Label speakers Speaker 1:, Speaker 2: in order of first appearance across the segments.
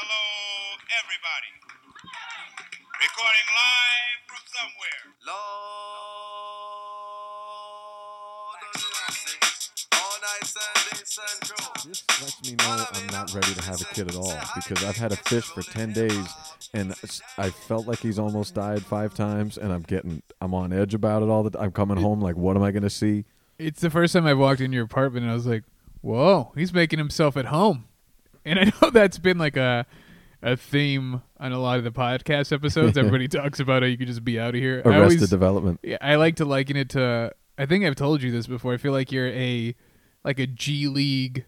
Speaker 1: Hello, everybody. Recording live from somewhere.
Speaker 2: Lord. All night Sunday Central.
Speaker 3: This lets me know I'm not ready to have a kid at all because I've had a fish for 10 days and I felt like he's almost died five times and I'm getting I'm on edge about it all the time. I'm coming home like what am I going to see?
Speaker 4: It's the first time I walked in your apartment and I was like, "Whoa, he's making himself at home." And I know that's been like a a theme on a lot of the podcast episodes. Everybody talks about how you could just be out of here. I
Speaker 3: Arrested
Speaker 4: always,
Speaker 3: Development.
Speaker 4: yeah, I like to liken it to. I think I've told you this before. I feel like you're a like a G League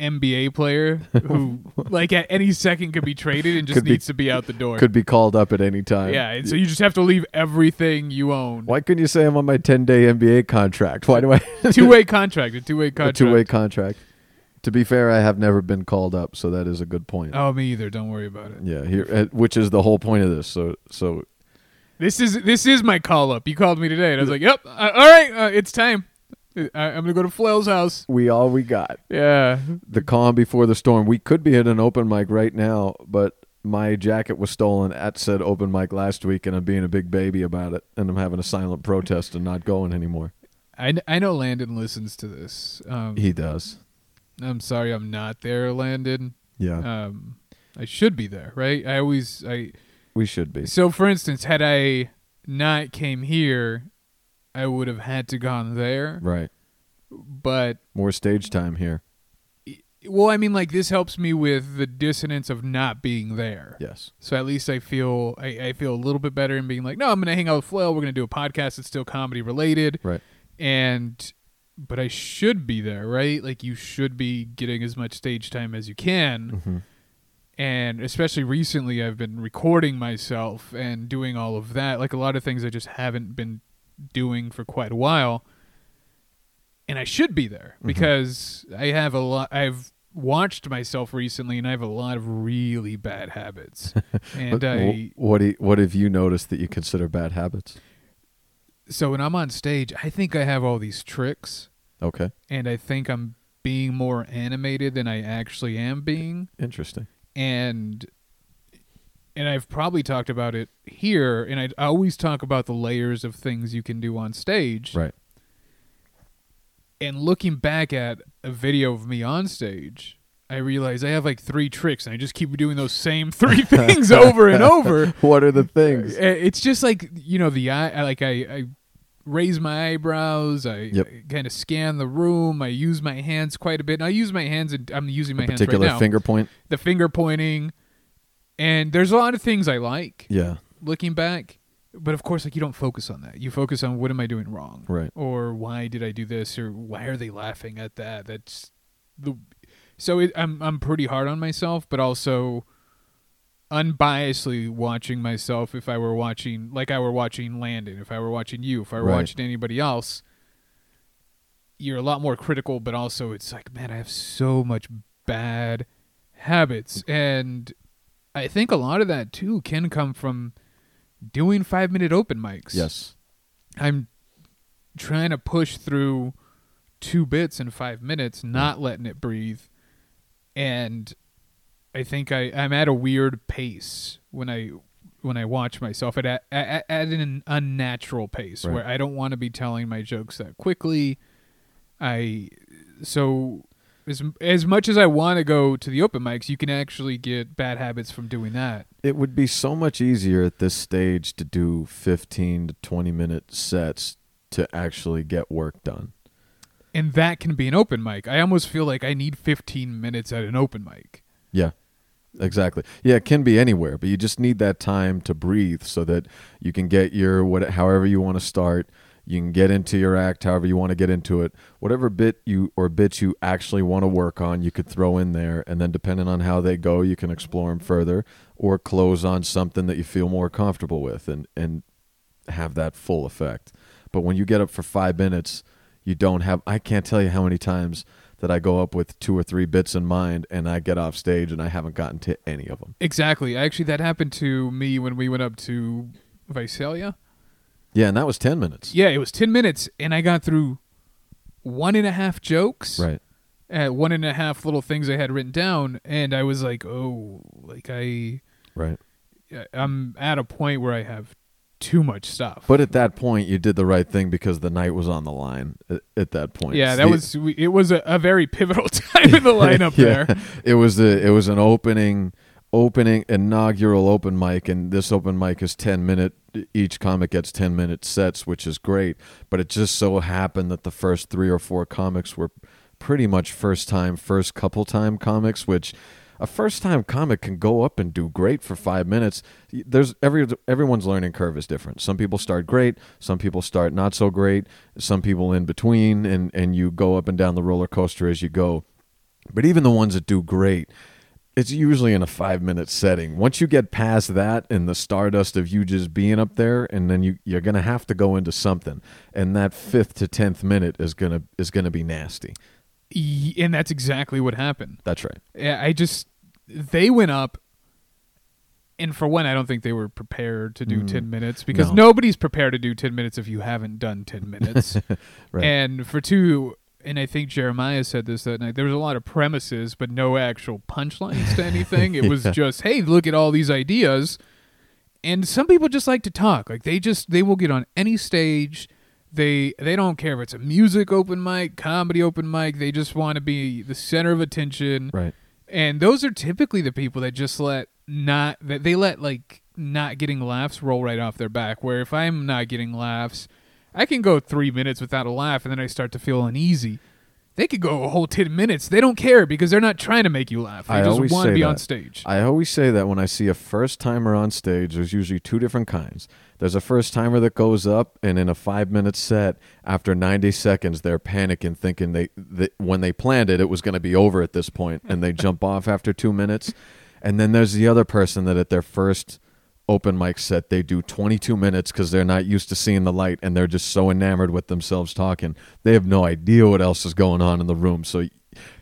Speaker 4: NBA player who, like, at any second could be traded and just
Speaker 3: be-
Speaker 4: needs to be out the door.
Speaker 3: Could be called up at any time.
Speaker 4: yeah, and so you just have to leave everything you own.
Speaker 3: Why couldn't you say I'm on my 10-day NBA contract? Why do I
Speaker 4: Two way contract, a two way
Speaker 3: a
Speaker 4: contract.
Speaker 3: two-way contract? To be fair, I have never been called up, so that is a good point.
Speaker 4: Oh, me either. Don't worry about it.
Speaker 3: Yeah, here uh, which is the whole point of this. So so
Speaker 4: This is this is my call up. You called me today, and I was like, "Yep, uh, all right, uh, it's time. I, I'm gonna go to Flail's house."
Speaker 3: we all we got.
Speaker 4: Yeah,
Speaker 3: the calm before the storm. We could be at an open mic right now, but my jacket was stolen at said open mic last week, and I'm being a big baby about it, and I'm having a silent protest and not going anymore.
Speaker 4: I, I know Landon listens to this. Um,
Speaker 3: He does.
Speaker 4: I'm sorry, I'm not there, Landon.
Speaker 3: Yeah,
Speaker 4: Um, I should be there, right? I always I.
Speaker 3: we should be.
Speaker 4: So, for instance, had I not came here, I would have had to gone there.
Speaker 3: Right.
Speaker 4: But
Speaker 3: More stage time here.
Speaker 4: well, I mean, like this helps me with the dissonance of not being there.
Speaker 3: Yes.
Speaker 4: So at least I feel I, I feel a little bit better in being like, no, I'm gonna hang out with Flail. We're gonna do a podcast that's still comedy related,
Speaker 3: Right.
Speaker 4: and but I should be there, right? Like you should be getting as much stage time as you can,
Speaker 3: hmm
Speaker 4: and especially recently, I've been recording myself and doing all of that. Like a lot of things I just haven't been doing for quite a while, and I should be there
Speaker 3: Mhm.
Speaker 4: because I have a lot. I've watched myself recently, and I have a lot of really bad habits, and I.
Speaker 3: what do you- what have you noticed that you consider bad habits?
Speaker 4: So when I'm on stage, I think I have all these tricks,
Speaker 3: Okay.
Speaker 4: and I think I'm being more animated than I actually am being,
Speaker 3: Interesting.
Speaker 4: and and I've probably talked about it here, and I I always talk about the layers of things you can do on stage,
Speaker 3: Right.
Speaker 4: and looking back at a video of me on stage. I realize I have like three tricks, and I just keep doing those same three things over and over.
Speaker 3: What are the things?
Speaker 4: Uh, It's just like you know the eye. I- Like I, I raise my eyebrows. I,
Speaker 3: Yep.
Speaker 4: kind of scan the room. I use my hands quite a bit. And I use my hands. And I'm using my
Speaker 3: A
Speaker 4: hands right
Speaker 3: particular
Speaker 4: now.
Speaker 3: finger point.
Speaker 4: the finger pointing, and there's a lot of things I like
Speaker 3: Yeah.
Speaker 4: looking back. But of course, like you don't focus on that. You focus on what am I doing wrong,
Speaker 3: Right.
Speaker 4: or why did I do this, or why are they laughing at that? That's the. So it, I'm I'm pretty hard on myself, but also unbiasedly watching myself. If I were watching, like I were watching Landon, if I were watching you, if I were
Speaker 3: Right.
Speaker 4: watching anybody else, you're a lot more critical. But also, it's like, man, I have so much bad habits, and I think a lot of that too can come from doing five minute open mics.
Speaker 3: Yes.
Speaker 4: I'm trying to push through two bits in five minutes, not letting it breathe. And I think I, I'm at a weird pace when I when I watch myself at at, at, an unnatural pace
Speaker 3: Right.
Speaker 4: where I don't want to be telling my jokes that quickly. I so as as much as I want to go to the open mics, you can actually get bad habits from doing that.
Speaker 3: It would be so much easier at this stage to do 15 to 20 minute sets to actually get work done.
Speaker 4: And that can be an open mic. I almost feel like I need 15 minutes at an open mic.
Speaker 3: Yeah. Exactly. Yeah, it can be anywhere, but you just need that time to breathe so that you can get your what however you want to start, you can get into your act however you want to get into it. Whatever bit you or bits you actually want to work on, you could throw in there and then depending on how they go, you can explore them further or close on something that you feel more comfortable with and and have that full effect. But when you get up for 5 minutes, you don't have I can't tell you how many times that I go up with two or three bits in mind and I get off stage and I haven't gotten to any of them.
Speaker 4: Exactly. Actually, that happened to me when we went up to Visalia.
Speaker 3: Yeah, and that was 10 minutes.
Speaker 4: Yeah, it was 10 minutes, and I got through one and a half jokes.
Speaker 3: Right.
Speaker 4: at one and a half little things I had written down, and I was like, oh, like I,
Speaker 3: Right.
Speaker 4: I'm at a point where I have too much stuff.
Speaker 3: But at that point, you did the right thing because the night was on the line. At, at that point,
Speaker 4: yeah, that
Speaker 3: The-
Speaker 4: was it was a, a very pivotal time in the lineup
Speaker 3: Yeah.
Speaker 4: there.
Speaker 3: It was a it was an opening opening inaugural open mic and this open mic is 10 minute each comic gets 10 minute sets which is great but it just so happened that the first 3 or 4 comics were pretty much first time first couple time comics which a first time comic can go up and do great for 5 minutes there's every everyone's learning curve is different some people start great some people start not so great some people in between and and you go up and down the roller coaster as you go but even the ones that do great, it's usually in a five minute setting. Once you get past that and the stardust of you just being up there, and then you you're gonna have to go into something, and that fifth to tenth minute is gonna is gonna be nasty.
Speaker 4: And that's exactly what happened.
Speaker 3: That's right.
Speaker 4: I just they went up, and for one, I don't think they were prepared to do ten minutes because
Speaker 3: Mm. No.
Speaker 4: nobody's prepared to do ten minutes if you haven't done ten minutes.
Speaker 3: Right.
Speaker 4: And for two, and I think Jeremiah said this that night. There was a lot of premises, but no actual punchlines to anything. It was just, hey, look at all these ideas. And some people just like to talk. Like they just they will get on any stage. They they don't care if it's a music open mic, comedy open mic. They just want to be the center of attention.
Speaker 3: Right.
Speaker 4: And those are typically the people that just let not that they let like not getting laughs roll right off their back. Where if I'm not getting laughs, I can go three minutes without a laugh, and then I start to feel uneasy. They could go a whole ten minutes. They don't care because they're not trying to make you laugh. They
Speaker 3: I
Speaker 4: just
Speaker 3: always
Speaker 4: want to
Speaker 3: say
Speaker 4: be on
Speaker 3: that.
Speaker 4: stage.
Speaker 3: I always say that when I see a first timer on stage, there's usually two different kinds. There's a first timer that goes up, and in a five minute set, after 90 seconds, they're panicking, thinking they, they when they planned it, it was going to be over at this point, and they jump off after two minutes. And then there's the other person that at their first open mic set, they do 22 minutes because they're not used to seeing the light, and they're just so enamored with themselves talking. They have no idea what else is going on in the room. So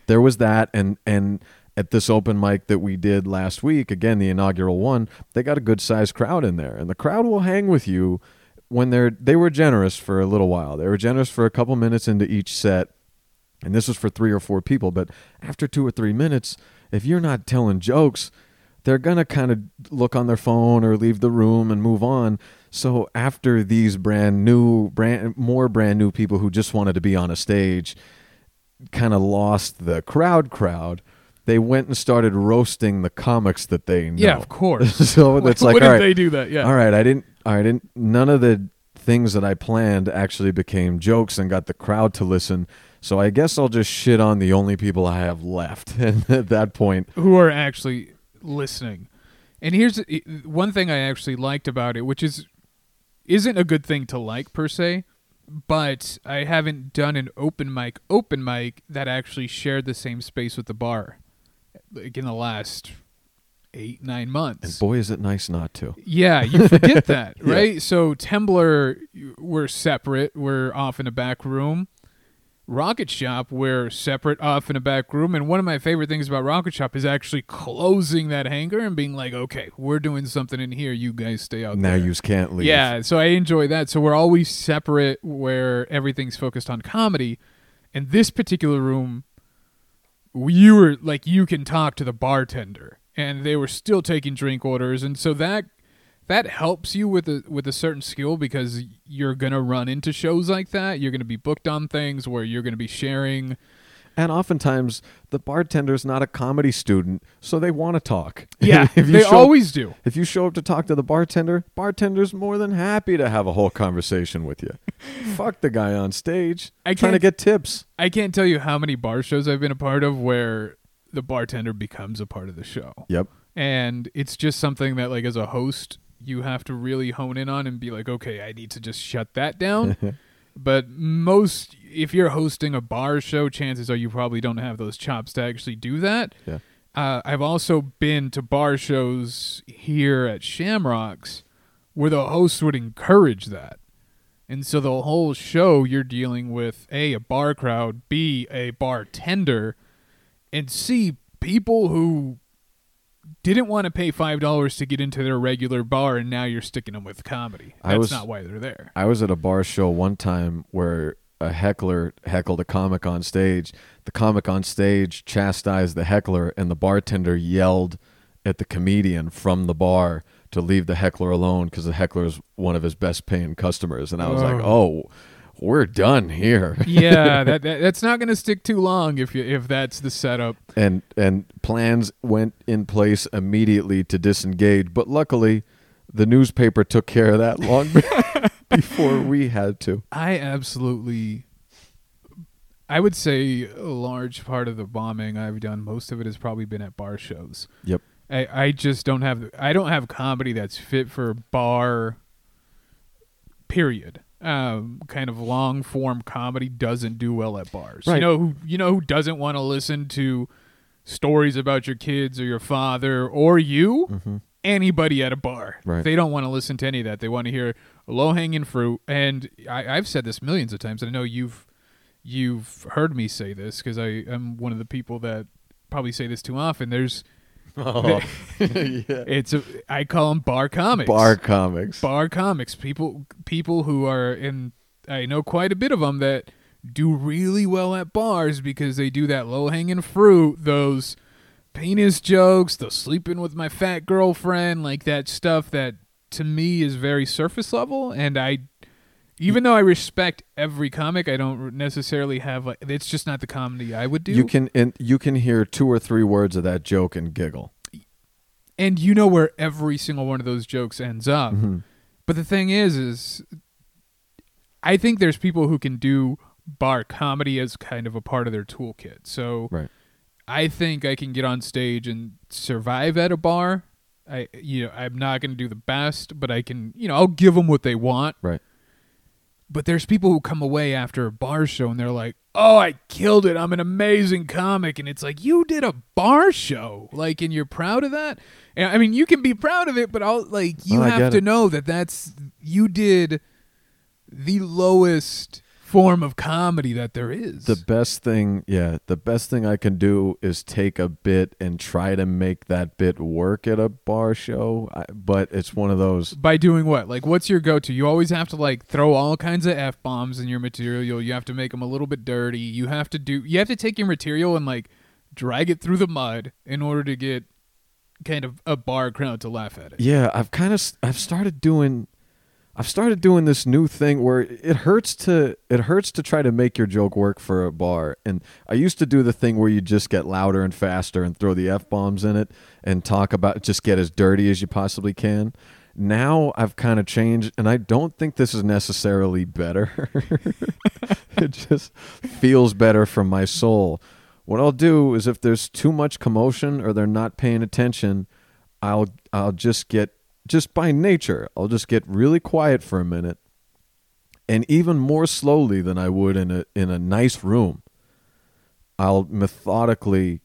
Speaker 3: there was that, and and at this open mic that we did last week, again the inaugural one, they got a good sized crowd in there, and the crowd will hang with you when they're they were generous for a little while. They were generous for a couple minutes into each set, and this was for three or four people. But after two or three minutes, if you're not telling jokes, they're gonna kind of look on their phone or leave the room and move on. So after these brand new, brand more brand new people who just wanted to be on a stage, kind of lost the crowd crowd. They went and started roasting the comics that they know.
Speaker 4: yeah, of course.
Speaker 3: so it's like,
Speaker 4: Wouldn't
Speaker 3: all right,
Speaker 4: they do that? Yeah.
Speaker 3: all right, I didn't. All right, didn't. None of the things that I planned actually became jokes and got the crowd to listen. So I guess I'll just shit on the only people I have left. And at that point,
Speaker 4: who are actually listening. And here's uh, one thing I actually liked about it, which is isn't a good thing to like per se, but I haven't done an open mic open mic that actually shared the same space with the bar like in the last 8 9
Speaker 3: and
Speaker 4: months.
Speaker 3: boy, is it nice not to.
Speaker 4: Yeah, you forget that,
Speaker 3: Yeah.
Speaker 4: right? So Temblor, we're separate. We're off in a back room. Rocket Shop, we're separate, off in a back room. And one of my favorite things about Rocket Shop is actually closing that hangar and being like, okay, we're doing something in here. You guys stay out
Speaker 3: Now
Speaker 4: there.
Speaker 3: you can't leave.
Speaker 4: Yeah, so I enjoy that. So we're always separate where everything's focused on comedy. And this particular room, you were like, you can talk to the bartender, and they were still taking drink orders. And so that that helps you with a with a certain skill because you're gonna run into shows like that. You're gonna be booked on things where you're gonna be sharing.
Speaker 3: And oftentimes the bartender's not a comedy student, so they want to talk.
Speaker 4: Yeah, they
Speaker 3: show,
Speaker 4: always do.
Speaker 3: If you show up to talk to the bartender, bartender's more than happy to have a whole conversation with you. Fuck the guy on stage
Speaker 4: I
Speaker 3: trying to get tips.
Speaker 4: I can't tell you how many bar shows I've been a part of where the bartender becomes a part of the show.
Speaker 3: Yep.
Speaker 4: and it's just something that like as a host you have to really hone in on and be like okay i need to just shut that down. But most if you're hosting a bar show chances are you probably don't have those chops to actually do that.
Speaker 3: Yeah.
Speaker 4: uh, i've also been to bar shows here at shamrocks where the host would encourage that. And so the whole show you're dealing with a a bar crowd b a bartender and c people who didn't want to pay five dollars to get into their regular bar, and now you're sticking them with comedy.
Speaker 3: I
Speaker 4: That's
Speaker 3: was-
Speaker 4: not why they're there.
Speaker 3: I was at a bar show one time where a heckler heckled a comic on stage. The comic on stage chastised the heckler, and the bartender yelled at the comedian from the bar to leave the heckler alone because the heckler is one of his best paying customers. And I was like, oh, oh we're done here.
Speaker 4: yeah, that, that that's not going to stick too long if you if that's the setup.
Speaker 3: and and plans went in place immediately to disengage. But luckily, the newspaper took care of that long before we had to.
Speaker 4: I absolutely I would say a large part of the bombing I've done, most of it has probably been at bar shows.
Speaker 3: Yep.
Speaker 4: I, I just don't have I don't have comedy that's fit for bar period. Um, kind of long form comedy doesn't do well at bars. You know who you know who doesn't want to listen to stories about your kids or your father or you? Anybody at a bar.
Speaker 3: Mm-hmm. Right.
Speaker 4: They don't want to listen to any of that. They want to hear low hanging fruit. And I, I've said this millions of times. And I know you've you've heard me say this because I am one of the people that probably say this too often. There's Oh.
Speaker 3: yeah.
Speaker 4: it's a I call them bar comics.
Speaker 3: Bar comics.
Speaker 4: bar comics. People people who are in I know quite a bit of them that do really well at bars because they do that low hanging fruit, those penis jokes, the sleeping with my fat girlfriend, like that stuff that to me is very surface level and I even though I respect every comic, I don't necessarily have like it's just not the comedy I would do.
Speaker 3: You can and you can hear two or three words of that joke and giggle.
Speaker 4: and you know where every single one of those jokes ends up. Mm-hmm. But the thing is, is I think there's people who can do bar comedy as kind of a part of their toolkit. So
Speaker 3: Right.
Speaker 4: I think I can get on stage and survive at a bar. I, you know, I'm not going to do the best, but I can, you know, I'll give them what they want.
Speaker 3: Right.
Speaker 4: But there's people who come away after a bar show and they're like, "Oh, I killed it! I'm an amazing comic." And it's like, "You did a bar show, like, and you're proud of that." And I mean, you can be proud of it, but I'll like you
Speaker 3: oh, Well,
Speaker 4: have to
Speaker 3: it.
Speaker 4: know that that's you did the lowest form of comedy that there is.
Speaker 3: The best thing, yeah, the best thing I can do is take a bit and try to make that bit work at a bar show. I, but it's one of those.
Speaker 4: by doing what? Like, what's your go-to? You always have to like throw all kinds of f bombs in your material. You have to make them a little bit dirty. You have to do. You have to take your material and like drag it through the mud in order to get kind of a bar crowd to laugh at it.
Speaker 3: Yeah, I've kind of I've started doing I've started doing this new thing where it hurts to it hurts to try to make your joke work for a bar. And I used to do the thing where you just get louder and faster and throw the f bombs in it and talk about just get as dirty as you possibly can. Now I've kind of changed, and I don't think this is necessarily better. it just feels better from my soul. What I'll do is if there's too much commotion or they're not paying attention, I'll I'll just get just by nature, I'll just get really quiet for a minute and even more slowly than I would in a in a nice room. I'll methodically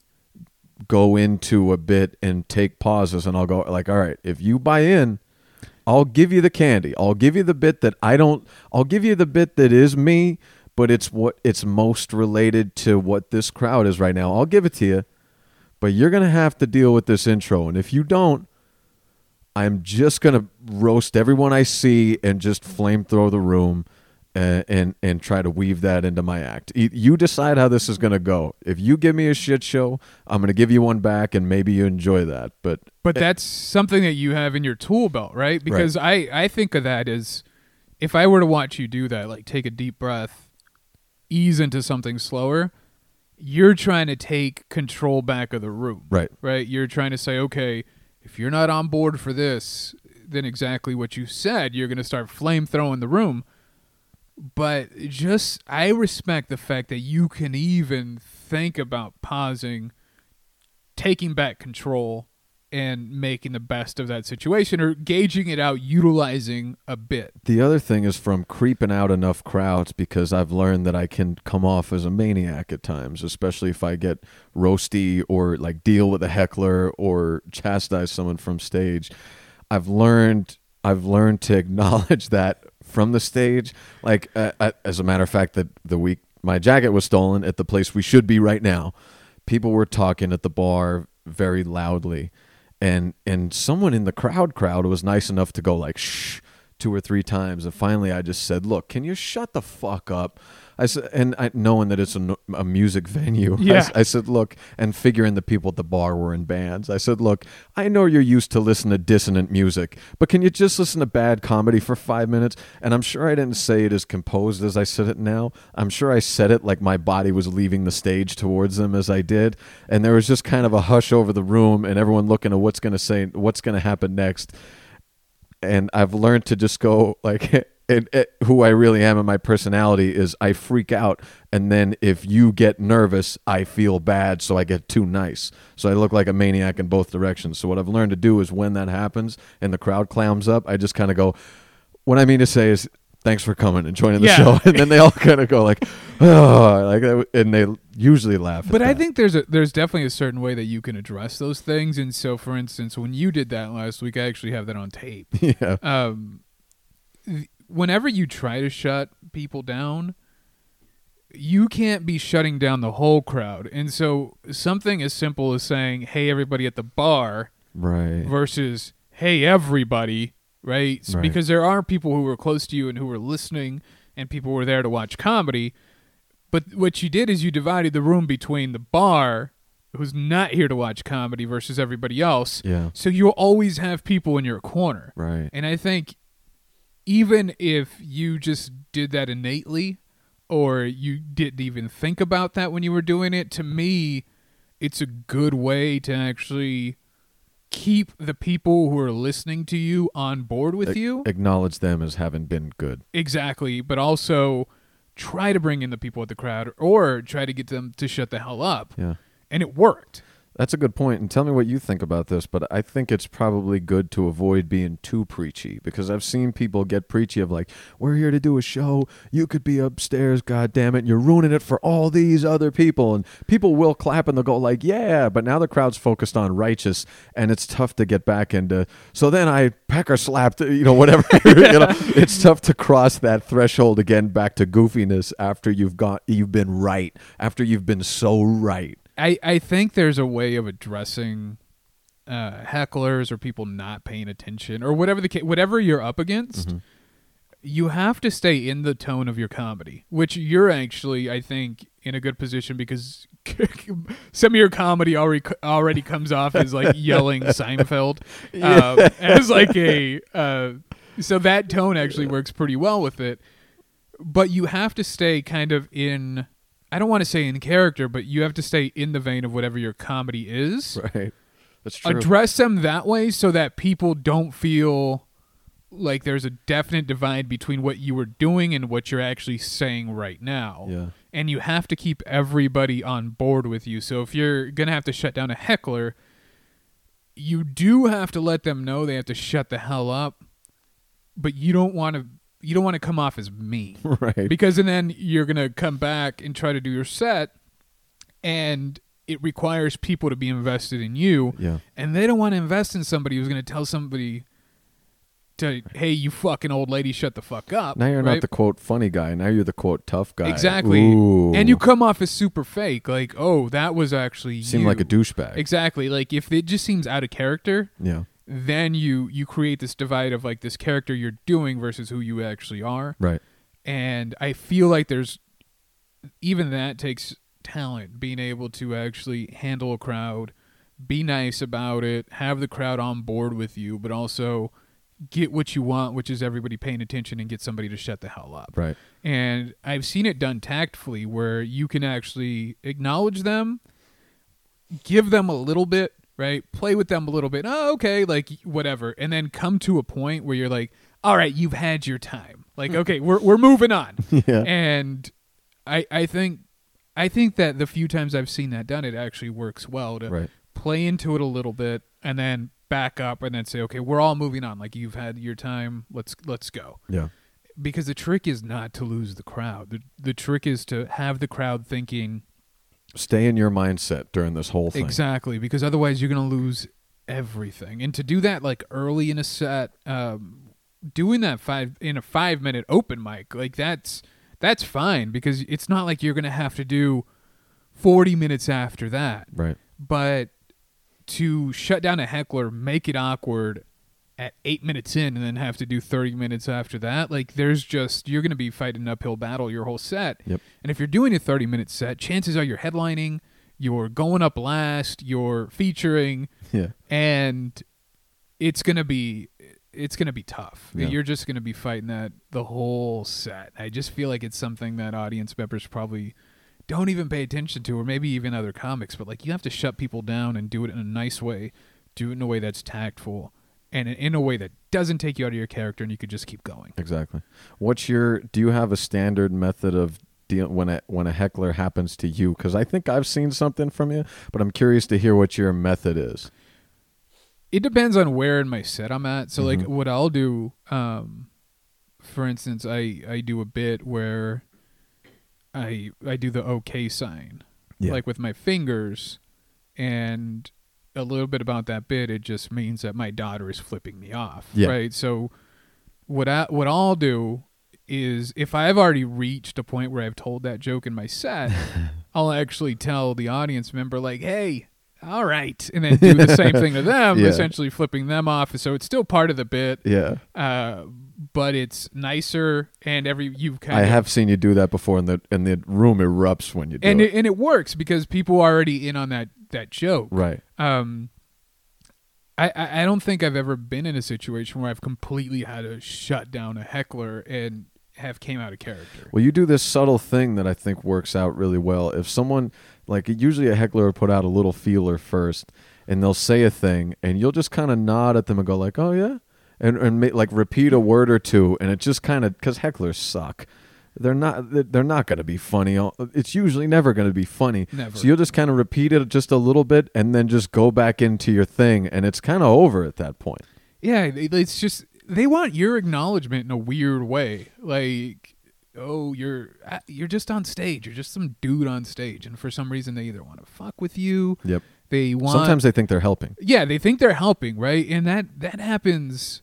Speaker 3: go into a bit and take pauses and I'll go like, "All right, if you buy in, I'll give you the candy. I'll give you the bit that I don't I'll give you the bit that is me, but it's what it's most related to what this crowd is right now. I'll give it to you. But you're going to have to deal with this intro and if you don't, I'm just going to roast everyone I see and just flamethrow the room and, and and try to weave that into my act. You decide how this is going to go. If you give me a shit show, I'm going to give you one back and maybe you enjoy that. But
Speaker 4: But that's something that you have in your tool belt, right? Because I I think of that as if I were to watch you do that, like take a deep breath, ease into something slower, you're trying to take control back of the room.
Speaker 3: right.
Speaker 4: right? You're trying to say, okay, if you're not on board for this, then exactly what you said, you're going to start flame throwing the room. But just, I respect the fact that you can even think about pausing, taking back control, and making the best of that situation or gauging it out, utilizing a bit.
Speaker 3: The other thing is from creeping out enough crowds because I've learned that I can come off as a maniac at times, especially if I get roasty or like deal with a heckler or chastise someone from stage. I've learned I've learned to acknowledge that from the stage. Like uh, uh, as a matter of fact, that the week my jacket was stolen at the place we should be right now, people were talking at the bar very loudly, and and someone in the crowd crowd was nice enough to go like shh two or three times, and finally I just said, "Look, can you shut the fuck up?" I said, and I, knowing that it's a, a music venue, I
Speaker 4: Yeah.
Speaker 3: s- I, said, "Look," and figuring the people at the bar were in bands. I said, "Look, I know you're used to listen to dissonant music, but can you just listen to bad comedy for five minutes?" And I'm sure I didn't say it as composed as I said it now. I'm sure I said it like my body was leaving the stage towards them as I did, and there was just kind of a hush over the room, and everyone looking at what's going to say, what's going to happen next and I've learned to just go like and, and who I really am and my personality is I freak out and then if you get nervous I feel bad so I get too nice so I look like a maniac in both directions so what I've learned to do is when that happens and the crowd clams up I just kind of go what I mean to say is thanks for coming and joining the
Speaker 4: Yeah.
Speaker 3: show and then they all kind of go like oh like and they usually laugh
Speaker 4: But I
Speaker 3: that.
Speaker 4: think there's a there's definitely a certain way that you can address those things. And so, for instance, when you did that last week, I actually have that on tape.
Speaker 3: yeah
Speaker 4: Um, whenever you try to shut people down, you can't be shutting down the whole crowd. And so, something as simple as saying, "Hey, everybody at the bar,"
Speaker 3: right
Speaker 4: versus "Hey, everybody," right?
Speaker 3: Right.
Speaker 4: Because there are people who were close to you and who were listening, and people were there to watch comedy. But what you did is you divided the room between the bar, who's not here to watch comedy, versus everybody else.
Speaker 3: yeah
Speaker 4: So you'll always have people in your corner.
Speaker 3: right
Speaker 4: And I think even if you just did that innately or you didn't even think about that when you were doing it, to me, it's a good way to actually keep the people who are listening to you on board with
Speaker 3: A-
Speaker 4: you.
Speaker 3: acknowledge them as having been good
Speaker 4: Exactly. But also try to bring in the people at the crowd or try to get them to shut the hell up.
Speaker 3: yeah
Speaker 4: And it worked.
Speaker 3: That's a good point, and tell me what you think about this. But I think it's probably good to avoid being too preachy because I've seen people get preachy of like, "We're here to do a show. You could be upstairs, God damn it! You're ruining it for all these other people." And people will clap and they'll go like, "Yeah," but now the crowd's focused on righteous, and it's tough to get back into. So then I pecker slapped, you know, whatever. you know, it's tough to cross that threshold again back to goofiness after you've got you've been right, after you've been so right.
Speaker 4: I, I think there's a way of addressing uh, hecklers or people not paying attention or whatever the whatever you're up against.
Speaker 3: Mm-hmm.
Speaker 4: You have to stay in the tone of your comedy, which you're actually, I think, in a good position because some of your comedy already already comes off as like yelling Seinfeld, um, as like a uh, so that tone actually works pretty well with it. But you have to stay kind of in. I don't want to say in character, but you have to stay in the vein of whatever your comedy is.
Speaker 3: Right. That's true.
Speaker 4: Address them that way so that people don't feel like there's a definite divide between what you were doing and what you're actually saying right now.
Speaker 3: Yeah.
Speaker 4: And you have to keep everybody on board with you. So if you're going to have to shut down a heckler, you do have to let them know they have to shut the hell up, but you don't want to you don't want to come off as mean
Speaker 3: right.
Speaker 4: because and then you're gonna come back and try to do your set and it requires people to be invested in you
Speaker 3: yeah.
Speaker 4: and they don't want to invest in somebody who's gonna tell somebody to hey you fucking old lady shut the fuck up
Speaker 3: Now you're
Speaker 4: right?
Speaker 3: not the quote funny guy. Now you're the quote tough guy.
Speaker 4: exactly
Speaker 3: Ooh.
Speaker 4: and you come off as super fake like oh that was actually
Speaker 3: seem like a douchebag.
Speaker 4: exactly like if it just seems out of character
Speaker 3: yeah.
Speaker 4: Then you you create this divide of like this character you're doing versus who you actually are
Speaker 3: Right.
Speaker 4: and I feel like there's even that takes talent being able to actually handle a crowd, be nice about it, have the crowd on board with you, but also get what you want, which is everybody paying attention and get somebody to shut the hell up.
Speaker 3: Right.
Speaker 4: And I've seen it done tactfully where you can actually acknowledge them, give them a little bit, right? Play with them a little bit. Oh, okay, like whatever. And then come to a point where you're like, all right, you've had your time. Like, hmm. okay, we're we're moving on.
Speaker 3: Yeah.
Speaker 4: And I I think I think that the few times I've seen that done, it actually works well to
Speaker 3: Right.
Speaker 4: play into it a little bit and then back up and then say, okay, we're all moving on. Like you've had your time. Let's let's go
Speaker 3: Yeah.
Speaker 4: because the trick is not to lose the crowd. The the trick is to have the crowd thinking
Speaker 3: Stay in your mindset during this whole thing.
Speaker 4: exactly because otherwise you're going to lose everything. And to do that like early in a set um doing that 5 in a 5 minute open mic, like that's that's fine because it's not like you're going to have to do 40 minutes after that.
Speaker 3: Right.
Speaker 4: But to shut down a heckler, make it awkward at eight minutes in and then have to do 30 minutes after that. Like, there's just, you're going to be fighting an uphill battle your whole set.
Speaker 3: Yep.
Speaker 4: And if you're doing a 30 minute set, chances are you're headlining, you're going up last, you're featuring,
Speaker 3: Yeah.
Speaker 4: and it's going to be. It's gonna be tough.
Speaker 3: Yeah.
Speaker 4: You're just gonna be fighting that the whole set. I just feel like it's something that audience members probably don't even pay attention to, or maybe even other comics. But like, you have to shut people down and do it in a nice way, do it in a way that's tactful, and in a way that doesn't take you out of your character, and you could just keep going.
Speaker 3: Exactly. What's your? Do you have a standard method of deal when a when a heckler happens to you? Because I think I've seen something from you, but I'm curious to hear what your method is.
Speaker 4: It depends on where in my set I'm at. So like,
Speaker 3: Mhm.
Speaker 4: what I'll do, um, for instance, I I do a bit where I I do the OK sign.
Speaker 3: Yeah.
Speaker 4: like with my fingers and a little bit about that bit it just means that my daughter is flipping me off
Speaker 3: Yeah.
Speaker 4: right so what I what I'll do is if I've already reached a point where I've told that joke in my set I'll actually tell the audience member like hey all right and then do the same thing to them
Speaker 3: Yeah.
Speaker 4: essentially flipping them off so it's still part of the bit
Speaker 3: Yeah,
Speaker 4: uh but it's nicer and every you've kind
Speaker 3: I
Speaker 4: of
Speaker 3: have seen you do that before, and the and the room erupts when you do
Speaker 4: and
Speaker 3: it.
Speaker 4: it, and it works because people are already in on that that joke
Speaker 3: Right.
Speaker 4: um I, I I don't think I've ever been in a situation where I've completely had to shut down a heckler and have came out of character.
Speaker 3: Well, you do this subtle thing that I think works out really well. If someone, like, usually a heckler will put out a little feeler first, and they'll say a thing, and you'll just kind of nod at them and go like, "Oh yeah," and and ma- like repeat a word or two, and it just kind of because hecklers suck. They're not. they're- not going to be funny. It's usually never going to be funny.
Speaker 4: Never.
Speaker 3: So you'll just kind of repeat it just a little bit, and then just go back into your thing, and it's kind of over at that point.
Speaker 4: Yeah, it's just they want your acknowledgement in a weird way. Like, oh, you're uh, you're just on stage. You're just some dude on stage, and for some reason they either want to fuck with you.
Speaker 3: Yep.
Speaker 4: They want
Speaker 3: Sometimes they think they're helping.
Speaker 4: yeah, they think they're helping, right? And that that happens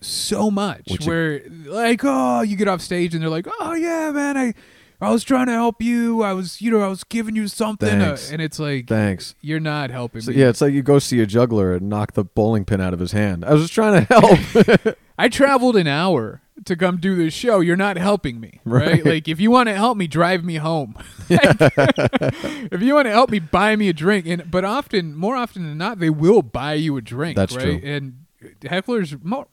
Speaker 4: so much
Speaker 3: Which
Speaker 4: where like, oh, you get off stage and they're like, "Oh yeah, man, I I was trying to help you. I was, you know, I was giving you something." Uh,
Speaker 3: Thanks.
Speaker 4: and it's like
Speaker 3: Thanks.
Speaker 4: you're not helping
Speaker 3: So,
Speaker 4: me.
Speaker 3: yeah, it's like you go see a juggler and knock the bowling pin out of his hand. I was just trying to help.
Speaker 4: I traveled an hour to come do this show. You're not helping me, right?
Speaker 3: Right.
Speaker 4: Like if you want to help me, drive me home. if you want to help me, buy me a drink. And but often, more often than not, they will buy you a drink.
Speaker 3: That's
Speaker 4: right?
Speaker 3: true.
Speaker 4: And hecklers more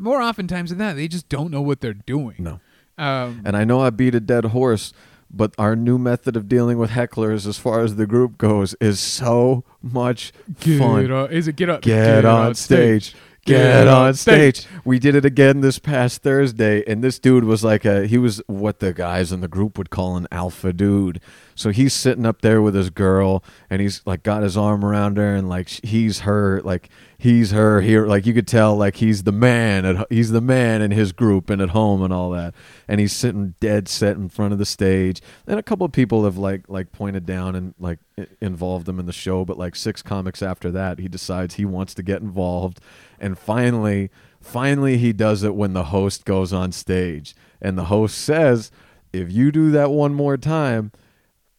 Speaker 4: more oftentimes than that, they just don't know what they're doing.
Speaker 3: no.
Speaker 4: Um,
Speaker 3: And I know I beat a dead horse, but our new method of dealing with hecklers, as far as the group goes, is so much
Speaker 4: get
Speaker 3: fun.
Speaker 4: on, is it get up?
Speaker 3: Get, on stage. Get on stage. We did it again this past Thursday, and this dude was like a he was what the guys in the group would call an alpha dude. So he's sitting up there with his girl, and he's like got his arm around her, and like he's her, like he's her here. Like you could tell, like he's the man. At, he's the man in his group and at home and all that. And he's sitting dead set in front of the stage. And a couple of people have like like pointed down and like involved him in the show, but like six comics after that, he decides he wants to get involved. And finally, finally, he does it when the host goes on stage, and the host says, "If you do that one more time."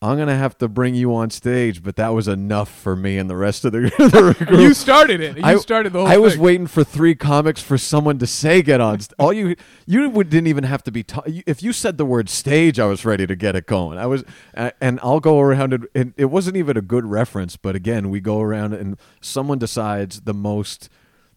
Speaker 3: I'm gonna have to bring you on stage, but that was enough for me and the rest of the, the group.
Speaker 4: You started it. You
Speaker 3: I
Speaker 4: started the whole thing.
Speaker 3: I was waiting for three comics for someone to say get on. St- all you you would, didn't even have to be. Ta- if you said the word stage, I was ready to get it going. I was, and I'll go around and, and it wasn't even a good reference. But again, we go around and someone decides the most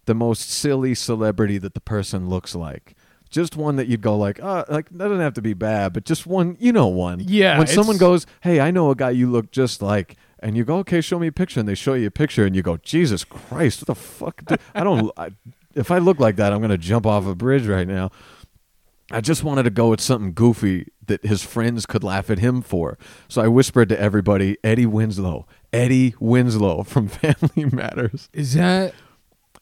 Speaker 3: the most silly celebrity that the person looks like. Just one that you'd go like, oh, like that doesn't have to be bad, but just one, you know, one.
Speaker 4: Yeah,
Speaker 3: When someone goes, "Hey, I know a guy you look just like," and you go, "Okay, show me a picture," and they show you a picture, and you go, "Jesus Christ, what the fuck? I don't. I, if I look like that, I'm gonna jump off a bridge right now." I just wanted to go with something goofy that his friends could laugh at him for. So I whispered to everybody, Eddie Winslow, Eddie Winslow from Family Matters.
Speaker 4: Is that?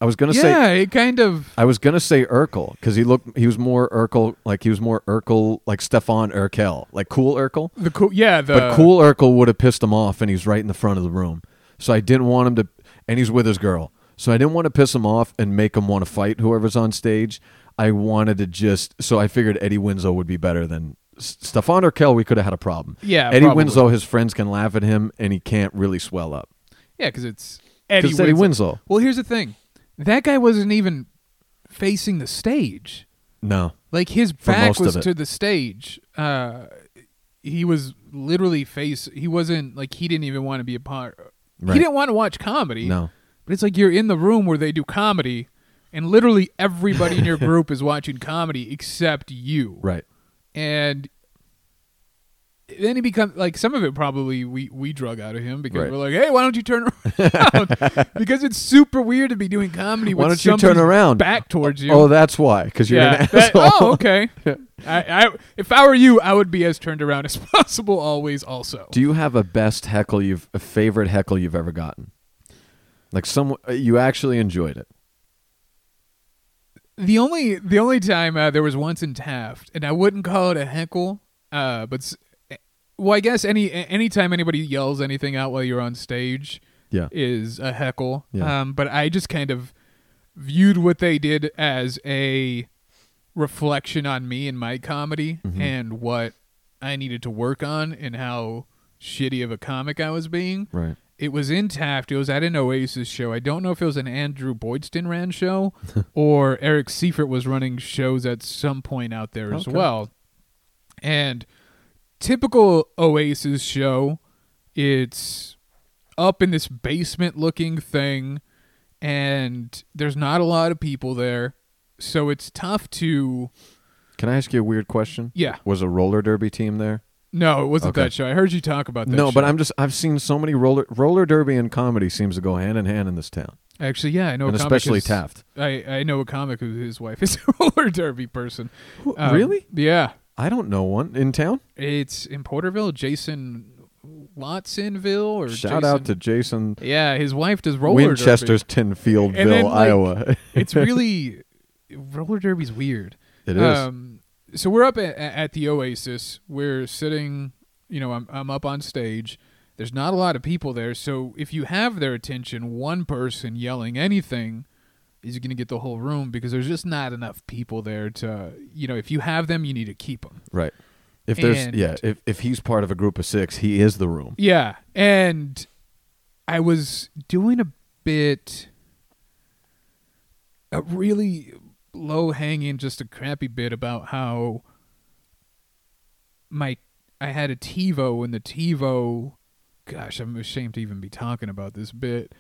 Speaker 3: I was gonna say
Speaker 4: Yeah, it kind of.
Speaker 3: I was gonna say Urkel because he looked he was more Urkel like he was more Urkel like Stefan Urkel like cool Urkel.
Speaker 4: The cool, yeah, the
Speaker 3: But cool Urkel would have pissed him off, and he's right in the front of the room. So I didn't want him to, and he's with his girl. So I didn't want to piss him off and make him want to fight whoever's on stage. I wanted to just, so I figured Eddie Winslow would be better than Stefan Urkel. We could have had a problem.
Speaker 4: Yeah,
Speaker 3: Eddie
Speaker 4: probably.
Speaker 3: Winslow, his friends can laugh at him, and he can't really swell up.
Speaker 4: Yeah, because it's Eddie
Speaker 3: Because Eddie
Speaker 4: Winslow.
Speaker 3: Winslow.
Speaker 4: Well, here's the thing. That guy wasn't even facing the stage.
Speaker 3: No.
Speaker 4: Like his back was to the stage. Uh, he was literally face. He wasn't like he didn't even want to be a part.
Speaker 3: Right.
Speaker 4: He didn't want to watch comedy.
Speaker 3: No.
Speaker 4: But it's like you're in the room where they do comedy, and literally everybody in your group is watching comedy except you.
Speaker 3: Right.
Speaker 4: And then he becomes like some of it probably we we drug out of him because
Speaker 3: Right.
Speaker 4: we're like, hey, why don't you turn around? because it's super weird to be doing comedy.
Speaker 3: Why
Speaker 4: with
Speaker 3: don't you turn around?
Speaker 4: back towards you?
Speaker 3: Oh, that's why. Because you're
Speaker 4: yeah.
Speaker 3: an
Speaker 4: that-
Speaker 3: asshole.
Speaker 4: oh, okay. I, I if I were you, I would be as turned around as possible always. Also,
Speaker 3: Do you have a best heckle you've a favorite heckle you've ever gotten? Like some you actually enjoyed it.
Speaker 4: the only the only time uh, there was once in Taft, and I wouldn't call it a heckle, uh, but well, I guess any anytime anybody yells anything out while you're on stage
Speaker 3: Yeah.
Speaker 4: is a heckle.
Speaker 3: Yeah.
Speaker 4: Um, but I just kind of viewed what they did as a reflection on me and my comedy
Speaker 3: Mm-hmm.
Speaker 4: and what I needed to work on and how shitty of a comic I was being.
Speaker 3: Right.
Speaker 4: It was in Taft. It was at an Oasis show. I don't know if it was an Andrew Boydston ran show or Eric Seifert was running shows at some point out there as well. And typical Oasis show, it's up in this basement looking thing and there's not a lot of people there. So it's tough to
Speaker 3: Can I ask you a weird question?
Speaker 4: Yeah.
Speaker 3: Was a roller derby team there?
Speaker 4: No, it wasn't
Speaker 3: Okay.
Speaker 4: that show. I heard you talk about that.
Speaker 3: no, but. I'm just I've seen so many roller roller derby and comedy seems to go hand in hand in this town,
Speaker 4: actually yeah, I know
Speaker 3: and
Speaker 4: a comic
Speaker 3: especially
Speaker 4: is-
Speaker 3: Taft.
Speaker 4: I, I know a comic who his wife is a roller derby person. Um,
Speaker 3: really?
Speaker 4: Yeah.
Speaker 3: I don't know one in town.
Speaker 4: It's in Porterville, Jason Watsonville or
Speaker 3: Shout
Speaker 4: Jason-
Speaker 3: out to Jason
Speaker 4: Yeah, his wife does roller derby.
Speaker 3: Winchester's
Speaker 4: derby.
Speaker 3: Tinfieldville,
Speaker 4: then, like,
Speaker 3: Iowa.
Speaker 4: It's really roller derby's weird.
Speaker 3: it is.
Speaker 4: Um, so we're up at, at the Oasis. We're sitting, you know, I'm I'm up on stage. There's not a lot of people there, so if you have their attention, one person yelling anything is he going to get the whole room because there's just not enough people there to, you know, if you have them, you need to keep them.
Speaker 3: right. If there's
Speaker 4: and-
Speaker 3: yeah, if if he's part of a group of six, he is the room.
Speaker 4: Yeah, and I was doing a bit, a really low hanging, just a crappy bit about how my I had a TiVo and the TiVo, gosh, I'm ashamed to even be talking about this bit.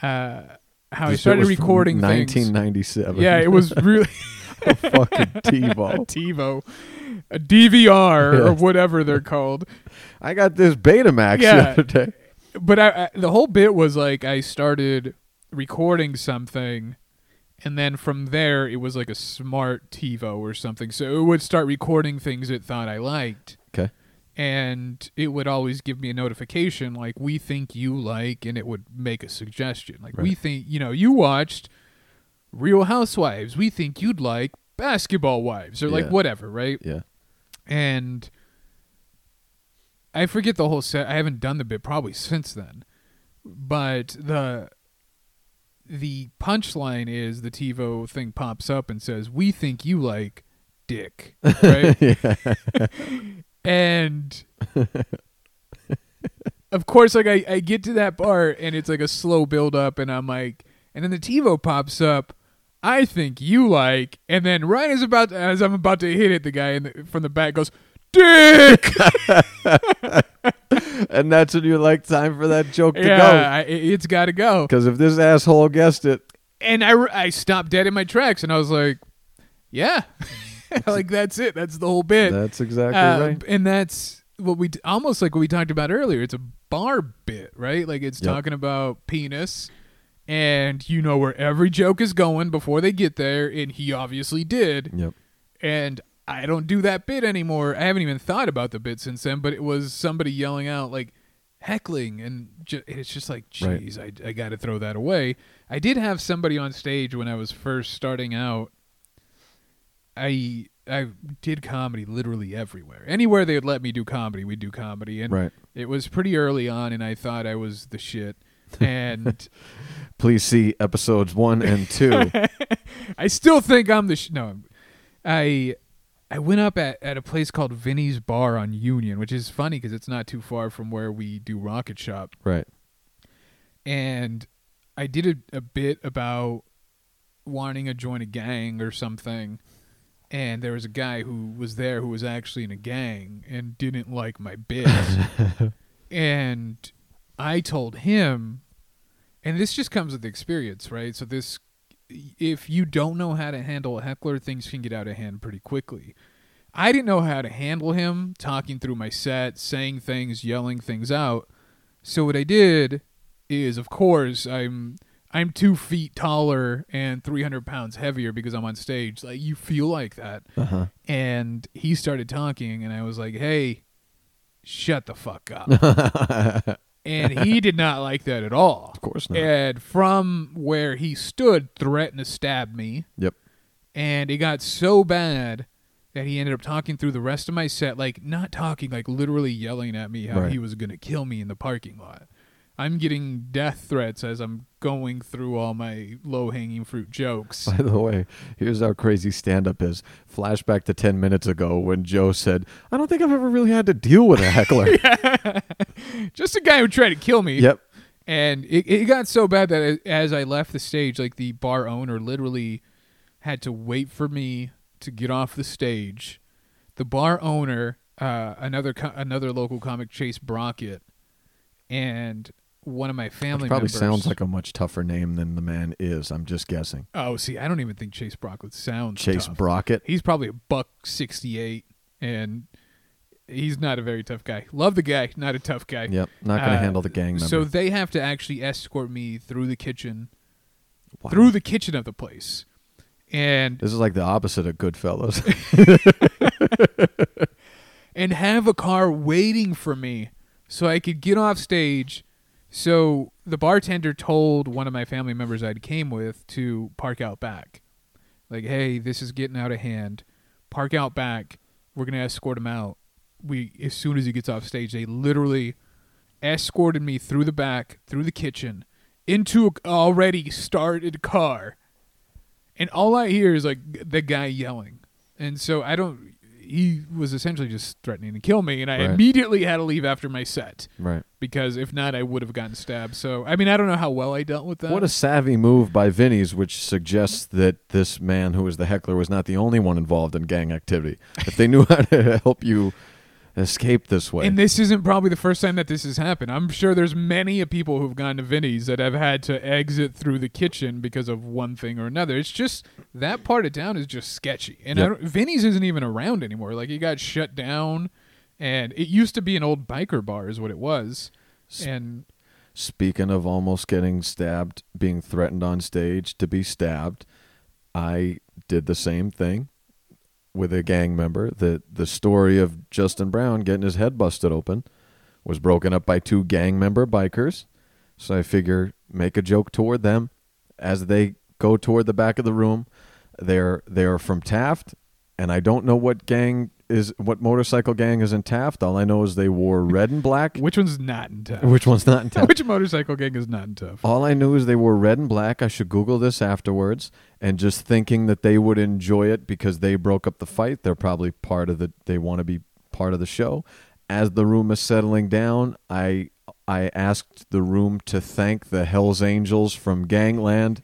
Speaker 4: Uh, how
Speaker 3: bit
Speaker 4: started recording things.
Speaker 3: 1997.
Speaker 4: Yeah, it was really
Speaker 3: a fucking TiVo.
Speaker 4: a
Speaker 3: TiVo.
Speaker 4: A DVR or whatever they're called.
Speaker 3: I got this Betamax
Speaker 4: Yeah.
Speaker 3: the other day.
Speaker 4: but I, I the whole bit was like I started recording something and then from there it was like a smart TiVo or something. So it would start recording things it thought I liked
Speaker 3: Okay.
Speaker 4: And it would always give me a notification like we think you like and it would make a suggestion. Like we think, you know, you watched Real Housewives. We think you'd like Basketball Wives or like whatever, right?
Speaker 3: Yeah.
Speaker 4: and I forget the whole set. I haven't done the bit probably since then, but the the punchline is the TiVo thing pops up and says, "We think you like dick," right? and of course, like I, I get to that part and it's like a slow build up, and I'm like, and then the TiVo pops up. I think you like, and then right as about as I'm about to hit it, the guy in the, from the back goes, "Dick."
Speaker 3: and that's when you're like, time for that joke to
Speaker 4: yeah,
Speaker 3: go.
Speaker 4: I, it- it's got to go.
Speaker 3: Because if this asshole guessed it,
Speaker 4: And I, I stopped dead in my tracks, and I was like, "Yeah, like that's it. That's the whole bit."
Speaker 3: that's exactly
Speaker 4: Uh,
Speaker 3: right.
Speaker 4: And that's what we almost like what we talked about earlier. It's a bar bit, right? Like it's
Speaker 3: Yep.
Speaker 4: talking about penis, and you know where every joke is going before they get there, and he obviously did.
Speaker 3: Yep.
Speaker 4: And I don't do that bit anymore. I haven't even thought about the bit since then, but it was somebody yelling out like heckling, and ju- it's just like,
Speaker 3: Right.
Speaker 4: I, I got to throw that away. I did have somebody on stage when I was first starting out. I I did comedy literally everywhere. Anywhere they would let me do comedy, we'd do comedy, and
Speaker 3: Right.
Speaker 4: it was pretty early on, and I thought I was the shit. And
Speaker 3: Please see episodes one and two.
Speaker 4: I still think I'm the sh- no. I I went up at, at a place called Vinny's Bar on Union, which is funny because it's not too far from where we do Rocket Shop,
Speaker 3: right.
Speaker 4: and I did a, a bit about wanting to join a gang or something, and there was a guy who was there who was actually in a gang and didn't like my bit, and I told him, and this just comes with experience, right? So this, if you don't know how to handle a heckler, things can get out of hand pretty quickly. I didn't know how to handle him talking through my set, saying things, yelling things out. So what I did is, of course, I'm I'm two feet taller and 300 pounds heavier because I'm on stage. Like you feel like that.
Speaker 3: Uh-huh.
Speaker 4: And he started talking, and I was like, "Hey, shut the fuck up." and he did not like that at all.
Speaker 3: Of course not.
Speaker 4: And from where he stood, threatened to stab me.
Speaker 3: Yep.
Speaker 4: And it got so bad that he ended up talking through the rest of my set, like not talking, like literally yelling at me how
Speaker 3: Right.
Speaker 4: he was going to kill me in the parking lot. I'm getting death threats as I'm going through all my low hanging fruit jokes.
Speaker 3: By the way, here's how crazy stand up is. Flashback to 10 minutes ago when Joe said, I don't think I've ever really had to deal with a heckler.
Speaker 4: Just a guy who tried to kill me.
Speaker 3: Yep.
Speaker 4: And it, it got so bad that as I left the stage, like the bar owner literally had to wait for me to get off the stage. The bar owner, uh, another co- another local comic, Chase Brockett, and one of my family
Speaker 3: Which probably
Speaker 4: members.
Speaker 3: sounds like a much tougher name than the man is. I'm just guessing.
Speaker 4: oh, see, I don't even think Chase Brockett sounds
Speaker 3: Chase
Speaker 4: tough.
Speaker 3: Brockett.
Speaker 4: He's probably a buck sixty eight, and he's not a very tough guy. Love the guy, not a tough guy.
Speaker 3: Yep. Not going to
Speaker 4: Uh,
Speaker 3: handle the gang member.
Speaker 4: So they have to actually escort me through the kitchen,
Speaker 3: Wow.
Speaker 4: through the kitchen of the place, and
Speaker 3: This is like the opposite of Goodfellas.
Speaker 4: and have a car waiting for me so I could get off stage. So the bartender told one of my family members I'd came with to park out back. Like, hey, this is getting out of hand. Park out back. We're gonna escort him out. We as soon as he gets off stage, they literally escorted me through the back, through the kitchen, into already started car. And all I hear is like the guy yelling. And so I don't he was essentially just threatening to kill me and I
Speaker 3: Right.
Speaker 4: immediately had to leave after my set
Speaker 3: right.
Speaker 4: because if not I would have gotten stabbed. So I mean I don't know how well I dealt with that.
Speaker 3: What a savvy move by Vinny's, which suggests that this man who was the heckler was not the only one involved in gang activity. If they knew how to help you escape this way.
Speaker 4: And this isn't probably the first time that this has happened. I'm sure there's many people who've gone to Vinny's that have had to exit through the kitchen because of one thing or another. It's just that part of town is just sketchy. And I
Speaker 3: Yep.
Speaker 4: Vinny's isn't even around anymore. Like it got shut down, and it used to be an old biker bar, is what it was. And
Speaker 3: Speaking of almost getting stabbed, being threatened on stage to be stabbed, I did the same thing with a gang member. The the story of Justin Brown getting his head busted open was broken up by two gang member bikers. So I figure make a joke toward them as they go toward the back of the room. They're they're from Taft, and I don't know what gang is what motorcycle gang is in Taft. All I know is they wore red and black.
Speaker 4: which one's not in Taft?
Speaker 3: Which one's not in Taft?
Speaker 4: which motorcycle gang is not in Taft?
Speaker 3: All I knew is they wore red and black. I should Google this afterwards. And just thinking that they would enjoy it because they broke up the fight. They're probably part of the. They want to be part of the show. As the room is settling down, I I asked the room to thank the Hell's Angels from Gangland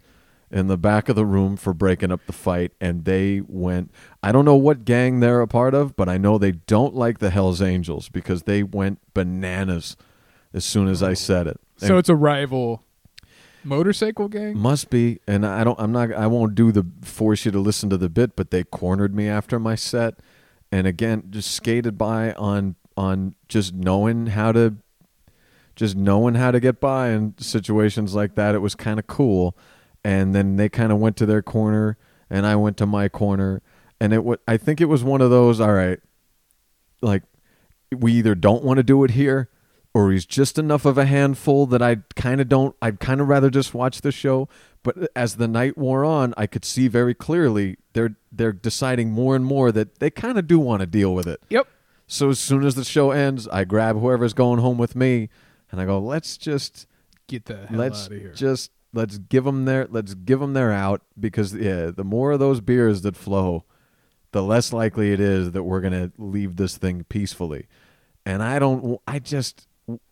Speaker 3: in the back of the room for breaking up the fight, and they went. I don't know what gang they're a part of, but I know they don't like the Hell's Angels because they went bananas as soon as I said it.
Speaker 4: So it's a rival motorcycle gang.
Speaker 3: Must be, and I don't. I'm not. I won't do the force you to listen to the bit, but they cornered me after my set, and again, just skated by on on just knowing how to, just knowing how to get by in situations like that. It was kind of cool, and then they kind of went to their corner, and I went to my corner, and it. wa- I think it was one of those. All right, like we either don't want to do it here or he's just enough of a handful that I kind of don't I'd kind of rather just watch the show but as the night wore on I could see very clearly they're they're deciding more and more that they kind of do want to deal with it
Speaker 4: Yep.
Speaker 3: so as soon as the show ends I grab whoever's going home with me and I go let's just
Speaker 4: Get the hell
Speaker 3: let's
Speaker 4: out of here.
Speaker 3: just let's give them their let's give them their out because yeah the more of those beers that flow the less likely it is that we're going to leave this thing peacefully and i don't i just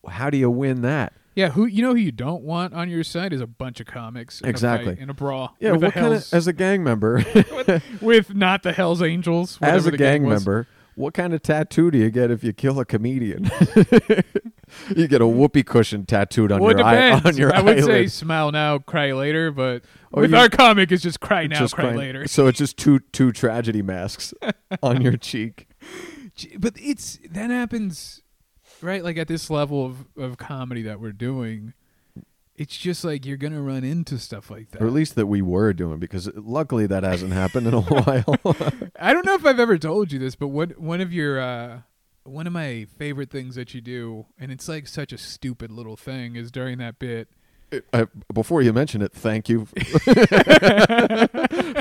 Speaker 3: how do you win that
Speaker 4: Yeah, who you know who you don't want on your side is a bunch of comics. In
Speaker 3: Exactly.
Speaker 4: A in a brawl.
Speaker 3: Yeah,
Speaker 4: with
Speaker 3: what kind of as a gang member,
Speaker 4: with not the Hell's Angels.
Speaker 3: as a
Speaker 4: the gang
Speaker 3: gang member, what kind of tattoo do you get if you kill a comedian? you get a whoopee cushion tattooed on
Speaker 4: Well,
Speaker 3: your eye, on your
Speaker 4: I would say smile now, cry later, but
Speaker 3: Oh,
Speaker 4: with our comic, it's just cry now,
Speaker 3: Just
Speaker 4: cry
Speaker 3: crying-
Speaker 4: later.
Speaker 3: So it's just two two tragedy masks on your cheek.
Speaker 4: But it's that happens, right? Like at this level of of comedy that we're doing, it's just like you're gonna run into stuff like that.
Speaker 3: Or at least that we were doing, because luckily that hasn't happened in a while.
Speaker 4: I don't know if I've ever told you this, but what one of your uh, one of my favorite things that you do, and it's like such a stupid little thing, is during that bit.
Speaker 3: uh, before you mention it, thank you,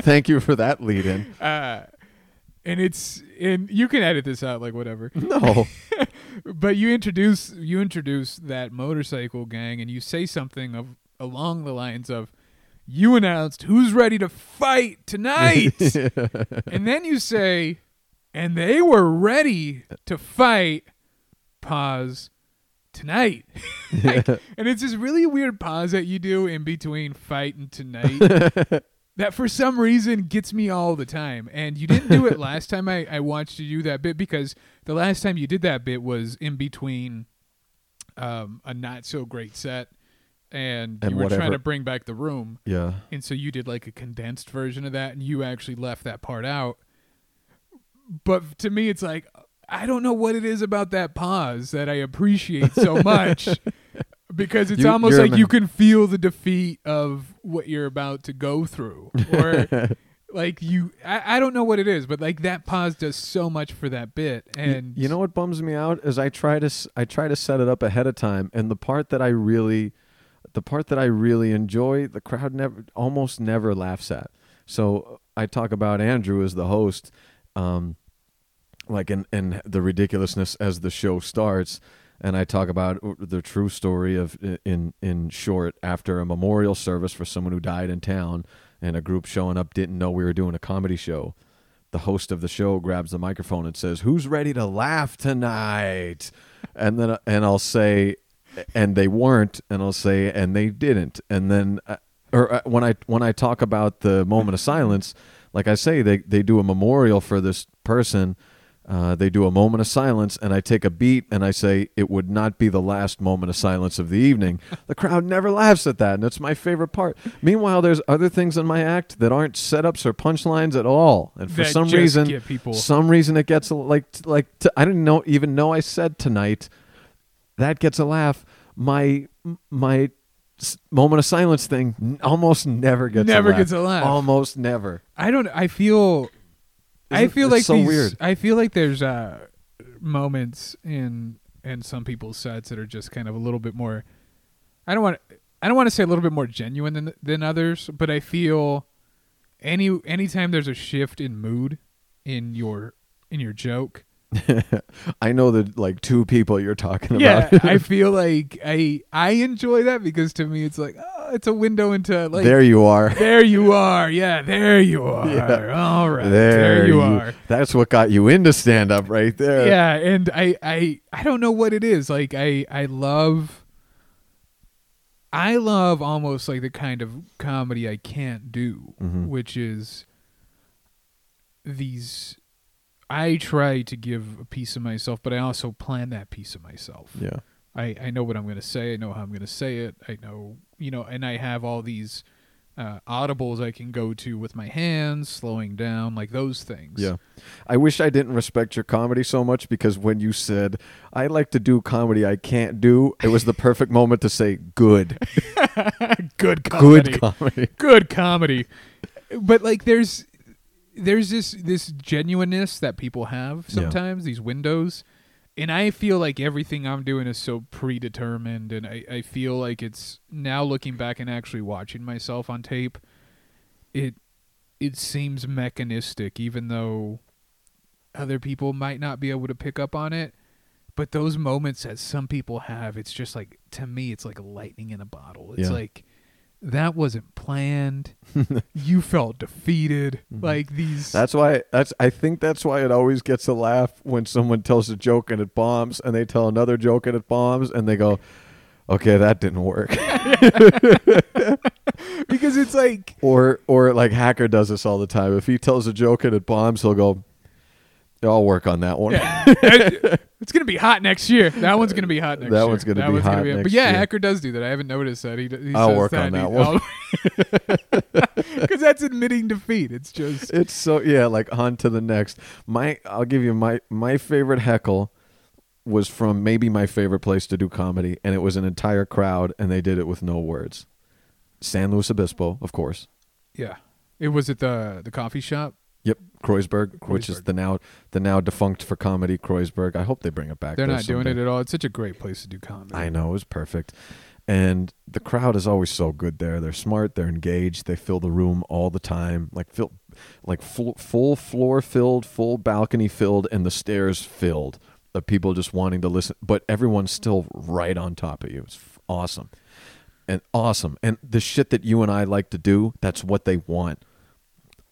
Speaker 3: thank you for that lead in.
Speaker 4: Uh, and it's and you can edit this out like whatever.
Speaker 3: No,
Speaker 4: but you introduce you introduce that motorcycle gang and you say something of along the lines of you announced who's ready to fight tonight and then you say and they were ready to fight pause tonight Like, and it's this really weird pause that you do in between fight and tonight that for some reason gets me all the time. And you didn't do it last time I, I watched you do that bit because the last time you did that bit was in between um, a not so great set and,
Speaker 3: And
Speaker 4: you were
Speaker 3: whatever.
Speaker 4: trying to bring back the room.
Speaker 3: yeah,
Speaker 4: And so you did like a condensed version of that and you actually left that part out. But to me, it's like, I don't know what it is about that pause that I appreciate so much. Because it's
Speaker 3: You-
Speaker 4: almost like you can feel the defeat of what you're about to go through, or like you. I, I don't know what it is, but like that pause does so much for that bit, and
Speaker 3: you know what bums me out is I try to I try to set it up ahead of time, and the part that I really, the part that I really enjoy, the crowd never, almost never laughs at. So I talk about Andrew as the host, um, like in and the ridiculousness as the show starts, and I talk about the true story of in in short after a memorial service for someone who died in town, and a group showing up didn't know we were doing a comedy show the host of the show grabs the microphone and says, "Who's ready to laugh tonight?" And then and I'll say, "And they weren't," and I'll say, "And they didn't." And then, uh, or uh, when I when I talk about the moment of silence, like I say, they they do a memorial for this person. Uh, they do a moment of silence, and I take a beat and I say, It would not be the last moment of silence of the evening. The crowd never laughs at that, and it's my favorite part. Meanwhile, there's other things in my act that aren't setups or punchlines at all. And for
Speaker 4: That
Speaker 3: some reason,
Speaker 4: people-
Speaker 3: some reason it gets a, like, like t- I didn't know, even know I said tonight, that gets a laugh. My, my moment of silence thing almost never gets
Speaker 4: Never
Speaker 3: a laugh.
Speaker 4: gets a laugh.
Speaker 3: Almost never.
Speaker 4: I don't. I feel. I feel like
Speaker 3: so
Speaker 4: these,
Speaker 3: weird.
Speaker 4: I feel like there's uh, moments in in some people's sets that are just kind of a little bit more. I don't want. I don't want to say a little bit more genuine than than others, but I feel any anytime there's a shift in mood in your in your joke.
Speaker 3: I know that like two people you're talking
Speaker 4: Yeah,
Speaker 3: about.
Speaker 4: I feel like I I enjoy that because to me it's like oh, it's a window into like
Speaker 3: there you are.
Speaker 4: there you are. Yeah, there you are.
Speaker 3: Yeah.
Speaker 4: All right.
Speaker 3: There,
Speaker 4: There, you,
Speaker 3: you-
Speaker 4: are.
Speaker 3: That's what got you into stand up right there.
Speaker 4: Yeah, and I I I don't know what it is. Like I I love I love almost like the kind of comedy I can't do,
Speaker 3: Mhm.
Speaker 4: which is these I try to give a piece of myself, but I also plan that piece of myself.
Speaker 3: Yeah.
Speaker 4: I, I know what I'm going to say. I know how I'm going to say it. I know, you know, and I have all these uh, audibles I can go to with my hands, slowing down, like those things.
Speaker 3: Yeah. I wish I didn't respect your comedy so much because when you said, I like to do comedy I can't do, it was the perfect moment to say, good.
Speaker 4: Good comedy.
Speaker 3: Good comedy.
Speaker 4: Good comedy. But like there's there's this this genuineness that people have
Speaker 3: Yeah.
Speaker 4: sometimes, these windows. And I feel like everything I'm doing is so predetermined and I, I feel like it's now looking back and actually watching myself on tape, it it seems mechanistic, even though other people might not be able to pick up on it. But those moments that some people have, it's just like to me, it's like lightning in a bottle. It's
Speaker 3: Yeah.
Speaker 4: like that wasn't planned. you felt defeated. Like these.
Speaker 3: Mm-hmm. That's why that's I think that's why it always gets a laugh when someone tells a joke and it bombs and they tell another joke and it bombs and they go, Okay, that didn't work.
Speaker 4: because it's like
Speaker 3: or or like hacker does this all the time. If he tells a joke and it bombs, he'll go, "I'll work on that one."
Speaker 4: Yeah. it's gonna be hot next year. That one's gonna be hot next year.
Speaker 3: That
Speaker 4: year.
Speaker 3: one's gonna
Speaker 4: that
Speaker 3: be
Speaker 4: one's
Speaker 3: hot
Speaker 4: gonna be
Speaker 3: next
Speaker 4: But yeah,
Speaker 3: year.
Speaker 4: Hacker does do that. I haven't noticed that. He, he
Speaker 3: I'll
Speaker 4: says
Speaker 3: work
Speaker 4: that
Speaker 3: on that
Speaker 4: he- Because oh. that's admitting defeat. It's just
Speaker 3: It's so yeah, like on to the next. My I'll give you my my favorite heckle was from maybe my favorite place to do comedy, and it was an entire crowd, and they did it with no words. San Luis Obispo, of course.
Speaker 4: yeah. It was at the the coffee shop.
Speaker 3: Yep, Kreuzberg, which is the now the now defunct for comedy Kreuzberg. I hope they bring it back.
Speaker 4: They're not doing it at all. It's such a great place to do comedy.
Speaker 3: I know it was perfect. And the crowd is always so good there. They're smart, they're engaged, they fill the room all the time. Like fill like full, full floor filled, full balcony filled and the stairs filled of people just wanting to listen, but everyone's still right on top of you. It's awesome. And awesome. And the shit that you and I like to do, that's what they want.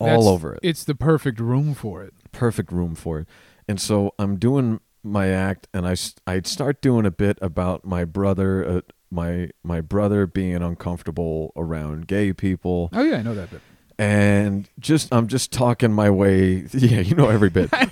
Speaker 3: All
Speaker 4: That's-
Speaker 3: over it
Speaker 4: It's the perfect room for it.
Speaker 3: perfect room for it. And so I'm doing my act, and I I'd start doing a bit about my brother, uh, my my brother being uncomfortable around gay people,
Speaker 4: Oh yeah, I know that bit.
Speaker 3: and just I'm just talking my way. Yeah, you know every bit.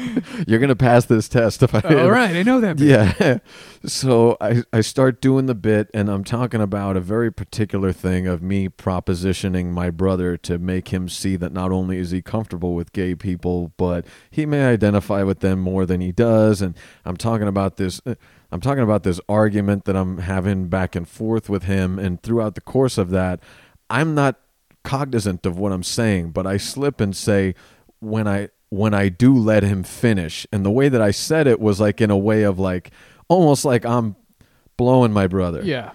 Speaker 3: You're gonna pass this test if I.
Speaker 4: All right, I know that bit.
Speaker 3: Yeah. So I, I start doing the bit, and I'm talking about a very particular thing of me propositioning my brother to make him see that not only is he comfortable with gay people, but he may identify with them more than he does. And I'm talking about this. uh, I'm talking about this argument that I'm having back and forth with him, and throughout the course of that, I'm not cognizant of what I'm saying, but I slip and say when I when I do let him finish. And the way that I said it was like in a way of like almost like I'm blowing my brother.
Speaker 4: Yeah.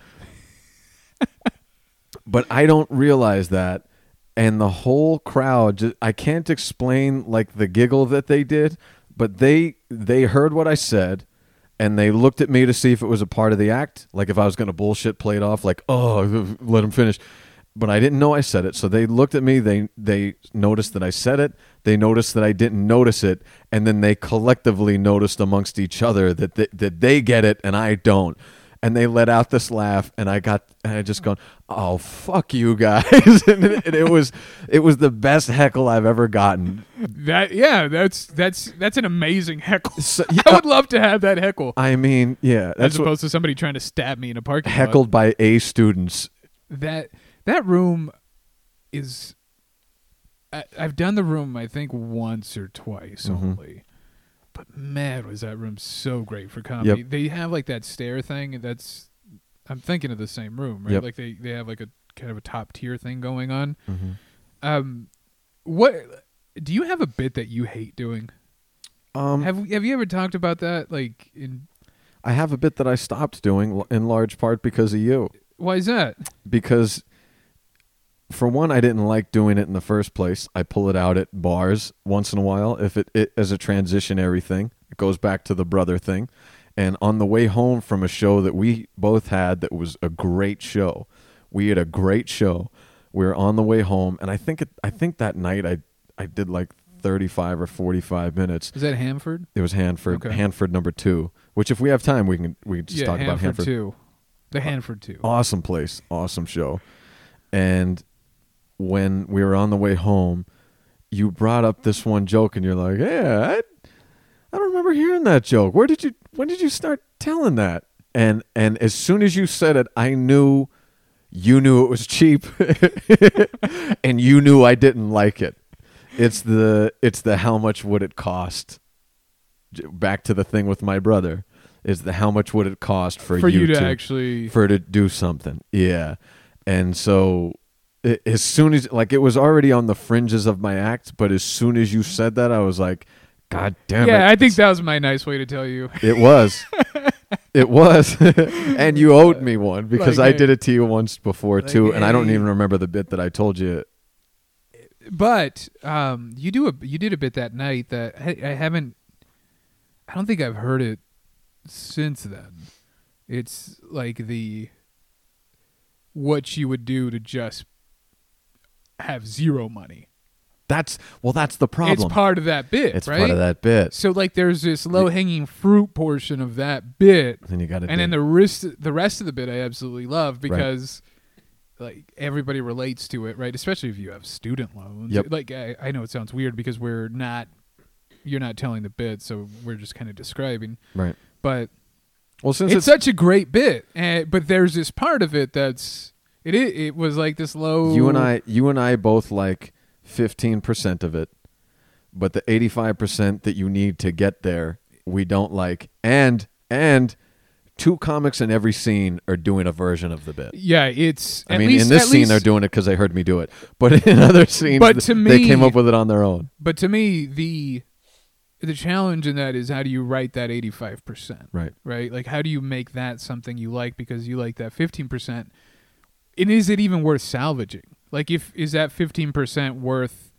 Speaker 3: But I don't realize that and the whole crowd just, I can't explain like the giggle that they did, but they they heard what I said and they looked at me to see if it was a part of the act, like if I was going to bullshit play it off like, "Oh, let him finish." But I didn't know I said it. So they looked at me, they they noticed that I said it, they noticed that I didn't notice it, and then they collectively noticed amongst each other that they, that they get it and I don't. And they let out this laugh, and I got, and I just gone, "Oh fuck you guys!" and, it, and it was, it was the best heckle I've ever gotten.
Speaker 4: That yeah, that's that's that's an amazing heckle.
Speaker 3: So-
Speaker 4: I would love to have that heckle.
Speaker 3: I mean, yeah,
Speaker 4: as
Speaker 3: that's what,
Speaker 4: opposed to somebody trying to stab me in a parking lot.
Speaker 3: heckled by A students.
Speaker 4: that that room is I, I've done the room I think once or twice
Speaker 3: Mhm.
Speaker 4: only. But man, was that room so great for comedy.
Speaker 3: Yep.
Speaker 4: They have like that stair thing and that's I'm thinking of the same room, right?
Speaker 3: Yep.
Speaker 4: Like they, they have like a kind of a top tier thing going on.
Speaker 3: Mm-hmm.
Speaker 4: Um what do you have a bit that you hate doing?
Speaker 3: Um,
Speaker 4: have have you ever talked about that like in
Speaker 3: I have a bit that I stopped doing in large part because of you.
Speaker 4: why is that?
Speaker 3: Because, for one, I didn't like doing it in the first place. I pull it out at bars once in a while if it, it as a transitionary thing. It goes back to the brother thing. And on the way home from a show that we both had that was a great show, we had a great show. We were on the way home, and I think it, I think that night I I did like thirty five or forty five minutes.
Speaker 4: Is that Hanford?
Speaker 3: It was Hanford,
Speaker 4: Okay.
Speaker 3: Hanford number two. Which, if we have time, we can we can just
Speaker 4: yeah,
Speaker 3: talk
Speaker 4: Hanford
Speaker 3: about Hanford.
Speaker 4: too. The Hanford too.
Speaker 3: Awesome place, awesome show. And when we were on the way home, you brought up this one joke, and you're like, "Yeah, I, I don't remember hearing that joke. Where did you? When did you start telling that?" And and as soon as you said it, I knew you knew it was cheap, and you knew I didn't like it. It's the it's the how much would it cost? Back to the thing with my brother is the how much would it cost for,
Speaker 4: for you, to
Speaker 3: to
Speaker 4: actually
Speaker 3: for to do something. Yeah. And so as soon as like it was already on the fringes of my act, but as soon as you said that, I was like, God damn
Speaker 4: yeah,
Speaker 3: it.
Speaker 4: I think that was my nice way to tell you.
Speaker 3: it was. it was. and you owed me one because
Speaker 4: Like,
Speaker 3: I did it to you once before
Speaker 4: like,
Speaker 3: too, and I don't even remember the bit that I told you.
Speaker 4: But um, you do a you did a bit that night that I, I haven't. I don't think I've heard it since then. It's like the what you would do to just have zero money.
Speaker 3: That's well, that's the problem.
Speaker 4: It's part of that bit,
Speaker 3: It's
Speaker 4: right?
Speaker 3: part of that bit.
Speaker 4: So like, there's this low hanging fruit portion of that bit,
Speaker 3: Then you got to.
Speaker 4: and then the rest the rest of the bit I absolutely love because like everybody relates to it, right? Especially if you have student loans.
Speaker 3: Yep.
Speaker 4: Like I, I know it sounds weird because we're not you're not telling the bit, so we're just kind of describing.
Speaker 3: right.
Speaker 4: But
Speaker 3: Well, since
Speaker 4: it's
Speaker 3: it's,
Speaker 4: such a great bit, and but there's this part of it that's it. i- It was like this low.
Speaker 3: you and I, you and I both like fifteen percent of it, but the eighty-five percent that you need to get there, we don't like. And and two comics in every scene are doing a version of the bit.
Speaker 4: Yeah, it's.
Speaker 3: I
Speaker 4: at
Speaker 3: mean,
Speaker 4: least,
Speaker 3: in this
Speaker 4: at
Speaker 3: scene,
Speaker 4: least-
Speaker 3: they're doing it because they heard me do it. But in other scenes,
Speaker 4: But to
Speaker 3: they came up with it on their own.
Speaker 4: But to me, the the challenge in that is how do you write that eighty five percent?
Speaker 3: Right.
Speaker 4: Right. Like how do you make that something you like because you like that fifteen percent? And is it even worth salvaging? Like, if is that fifteen percent worth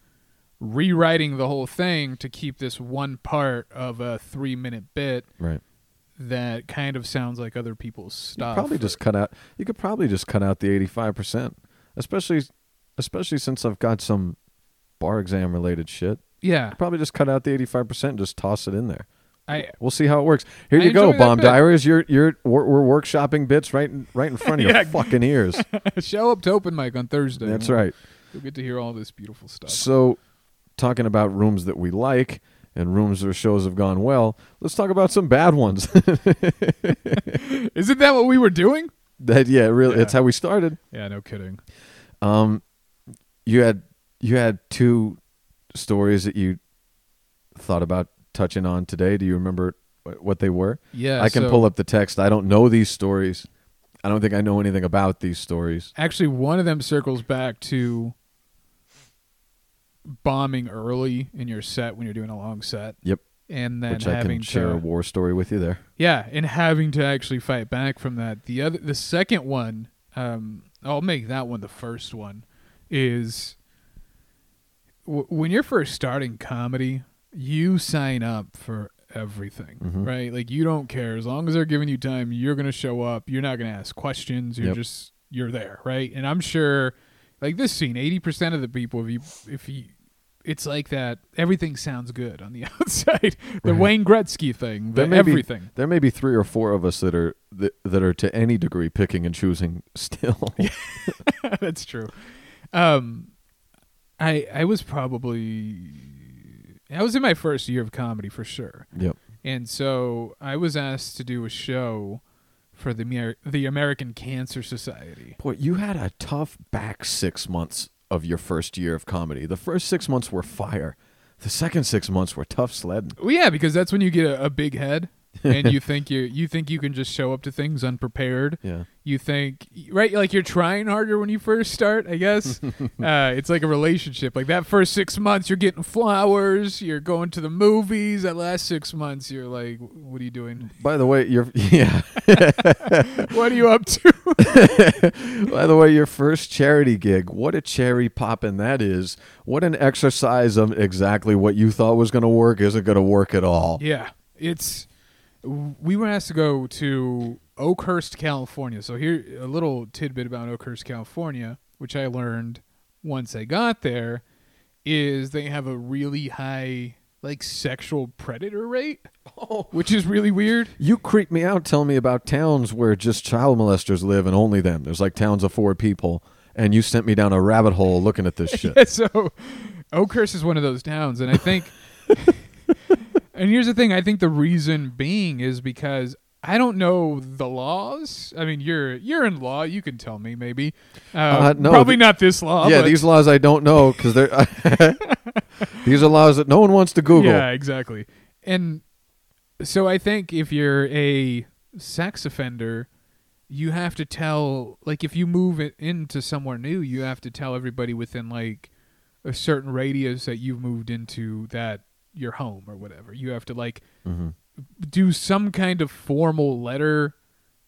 Speaker 4: rewriting the whole thing to keep this one part of a three minute bit
Speaker 3: Right.
Speaker 4: that kind of sounds like other people's
Speaker 3: You
Speaker 4: stuff?
Speaker 3: could probably just cut out. You could probably just cut out the eighty-five percent, especially, especially since I've got some bar exam related shit.
Speaker 4: yeah.
Speaker 3: Probably just cut out the eighty-five percent and just toss it in there.
Speaker 4: I
Speaker 3: We'll see how it works. Here
Speaker 4: I
Speaker 3: you go, bomb diaries. You're you're we're, we're workshopping bits right in, right in front of your fucking ears.
Speaker 4: show up to open mic on Thursday.
Speaker 3: That's right.
Speaker 4: You'll get to hear all this beautiful stuff.
Speaker 3: So, talking about rooms that we like and rooms where shows have gone well, let's talk about some bad ones.
Speaker 4: Isn't that what we were doing?
Speaker 3: that yeah, really,
Speaker 4: Yeah.
Speaker 3: it's how we started.
Speaker 4: Yeah, no kidding.
Speaker 3: Um, you had you had two stories that you thought about touching on today. Do you remember what they were?
Speaker 4: Yeah,
Speaker 3: I can
Speaker 4: so-
Speaker 3: pull up the text. I don't know these stories. I don't think I know anything about these stories.
Speaker 4: Actually, one of them circles back to bombing early in your set when you're doing a long set.
Speaker 3: Yep.
Speaker 4: And then
Speaker 3: which I
Speaker 4: having
Speaker 3: can share
Speaker 4: to
Speaker 3: a war story with you there.
Speaker 4: yeah, and having to actually fight back from that. The other, the second one, um, I'll make that one the first one. Is w- when you're first starting comedy, you sign up for everything,
Speaker 3: Mhm.
Speaker 4: right? Like you don't care as long as they're giving you time. You're gonna show up. You're not gonna ask questions. You're
Speaker 3: Yep.
Speaker 4: just you're there, right? And I'm sure, like this scene, eighty percent of the people, if you if you it's like that. Everything sounds good on the outside. The
Speaker 3: Right.
Speaker 4: Wayne Gretzky thing. The
Speaker 3: There may be-
Speaker 4: everything.
Speaker 3: There may be three or four of us that are that, that are to any degree picking and choosing still.
Speaker 4: That's true. Um, I I was probably I was in my first year of comedy for sure,
Speaker 3: yep.
Speaker 4: and so I was asked to do a show for the Amer- the American Cancer Society.
Speaker 3: Boy, you had a tough back six months of your first year of comedy. The first six months were fire. The second six months were tough sledding.
Speaker 4: Well, yeah, because that's when you get a, a big head. And you think you you think you can just show up to things unprepared.
Speaker 3: Yeah.
Speaker 4: You think right, like you're trying harder when you first start. I guess uh, it's like a relationship. Like that first six months, you're getting flowers. You're going to the movies. That last six months, you're like, what are you doing?
Speaker 3: By the way, your yeah.
Speaker 4: what are you up to?
Speaker 3: By the way, your first charity gig. What a cherry poppin' that is. What an exercise of exactly what you thought was going to work isn't going to work at all.
Speaker 4: yeah, it's. We were asked to go to Oakhurst, California. So here, a little tidbit about Oakhurst, California, which I learned once I got there, is they have a really high like sexual predator rate, oh. which is really weird.
Speaker 3: You creep me out telling me about towns where just child molesters live and only them. There's like towns of four people, and you sent me down a rabbit hole looking at this shit.
Speaker 4: so Oakhurst is one of those towns, and I think. and here's the thing: I think the reason being is because I don't know the laws. I mean, you're you're in law; you can tell me maybe. Uh,
Speaker 3: Uh, no,
Speaker 4: probably
Speaker 3: th-
Speaker 4: not this law.
Speaker 3: yeah, these laws I don't know because they're these are laws that no one wants to Google.
Speaker 4: Yeah, exactly. And so I think if you're a sex offender, you have to tell like if you move it into somewhere new, you have to tell everybody within like a certain radius that you've moved into that your home or whatever. You have to like
Speaker 3: Mhm.
Speaker 4: do some kind of formal letter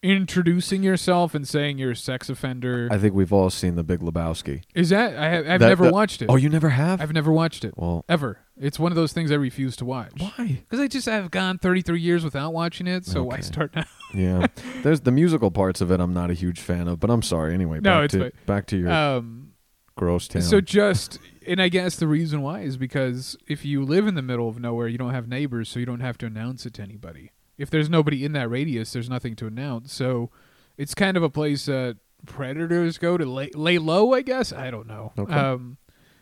Speaker 4: introducing yourself and saying you're a sex offender.
Speaker 3: I think we've all seen The Big Lebowski.
Speaker 4: Is that I have, I've
Speaker 3: That-
Speaker 4: never
Speaker 3: that-
Speaker 4: watched it.
Speaker 3: Oh, you never have?
Speaker 4: I've never watched it
Speaker 3: well,
Speaker 4: ever. It's one of those things I refuse to watch.
Speaker 3: why?
Speaker 4: Because I just have gone 33 years without watching it, so why start now?
Speaker 3: Yeah, there's the musical parts of it. I'm not a huge fan of, but I'm sorry anyway.
Speaker 4: No,
Speaker 3: back
Speaker 4: it's
Speaker 3: to
Speaker 4: fine.
Speaker 3: back to your
Speaker 4: Um,
Speaker 3: gross town.
Speaker 4: so just and I guess the reason why is because if you live in the middle of nowhere, you don't have neighbors, so you don't have to announce it to anybody. If there's nobody in that radius, there's nothing to announce. So it's kind of a place that predators go to lay, lay low, I guess. I don't know.
Speaker 3: Okay.
Speaker 4: Um,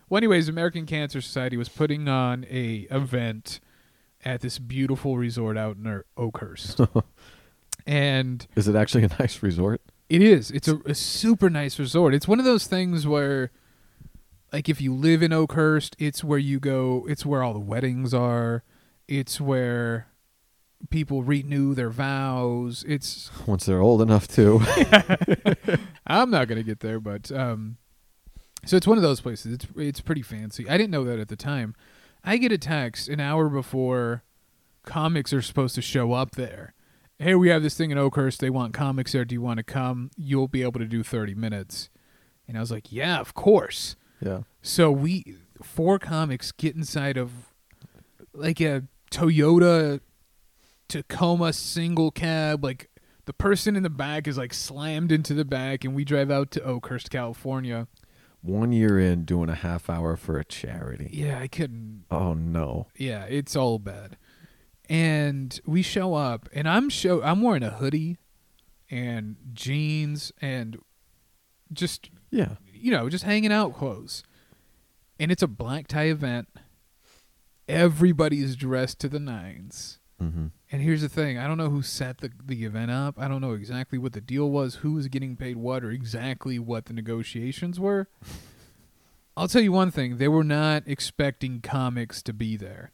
Speaker 4: well, anyways, American Cancer Society was putting on a event at this beautiful resort out in Oakhurst, and
Speaker 3: Is it actually a nice resort?
Speaker 4: it is. It's a, a super nice resort. It's one of those things where, like, if you live in Oakhurst, it's where you go. It's where all the weddings are. It's where people renew their vows. It's.
Speaker 3: Once they're old enough to.
Speaker 4: I'm not gonna get there, but um, so it's one of those places. It's it's pretty fancy. I didn't know that at the time. I get a text an hour before comics are supposed to show up there. Hey, we have this thing in Oakhurst. They want comics there. Do you want to come? You'll be able to do 30 minutes. And I was like, yeah, of course.
Speaker 3: Yeah.
Speaker 4: So we four comics get inside of like a Toyota Tacoma single cab. Like the person in the back is like slammed into the back, and we drive out to Oakhurst, California.
Speaker 3: One year in doing a half hour for a charity.
Speaker 4: Yeah, I couldn't.
Speaker 3: Oh no.
Speaker 4: Yeah, it's all bad. And we show up, and I'm show I'm wearing a hoodie and jeans and just
Speaker 3: Yeah.
Speaker 4: You know, just hanging out clothes. And it's a black tie event. Everybody's dressed to the nines.
Speaker 3: Mm-hmm.
Speaker 4: And here's the thing I don't know who set the, the event up. I don't know exactly what the deal was, who was getting paid what, or exactly what the negotiations were. I'll tell you one thing they were not expecting comics to be there.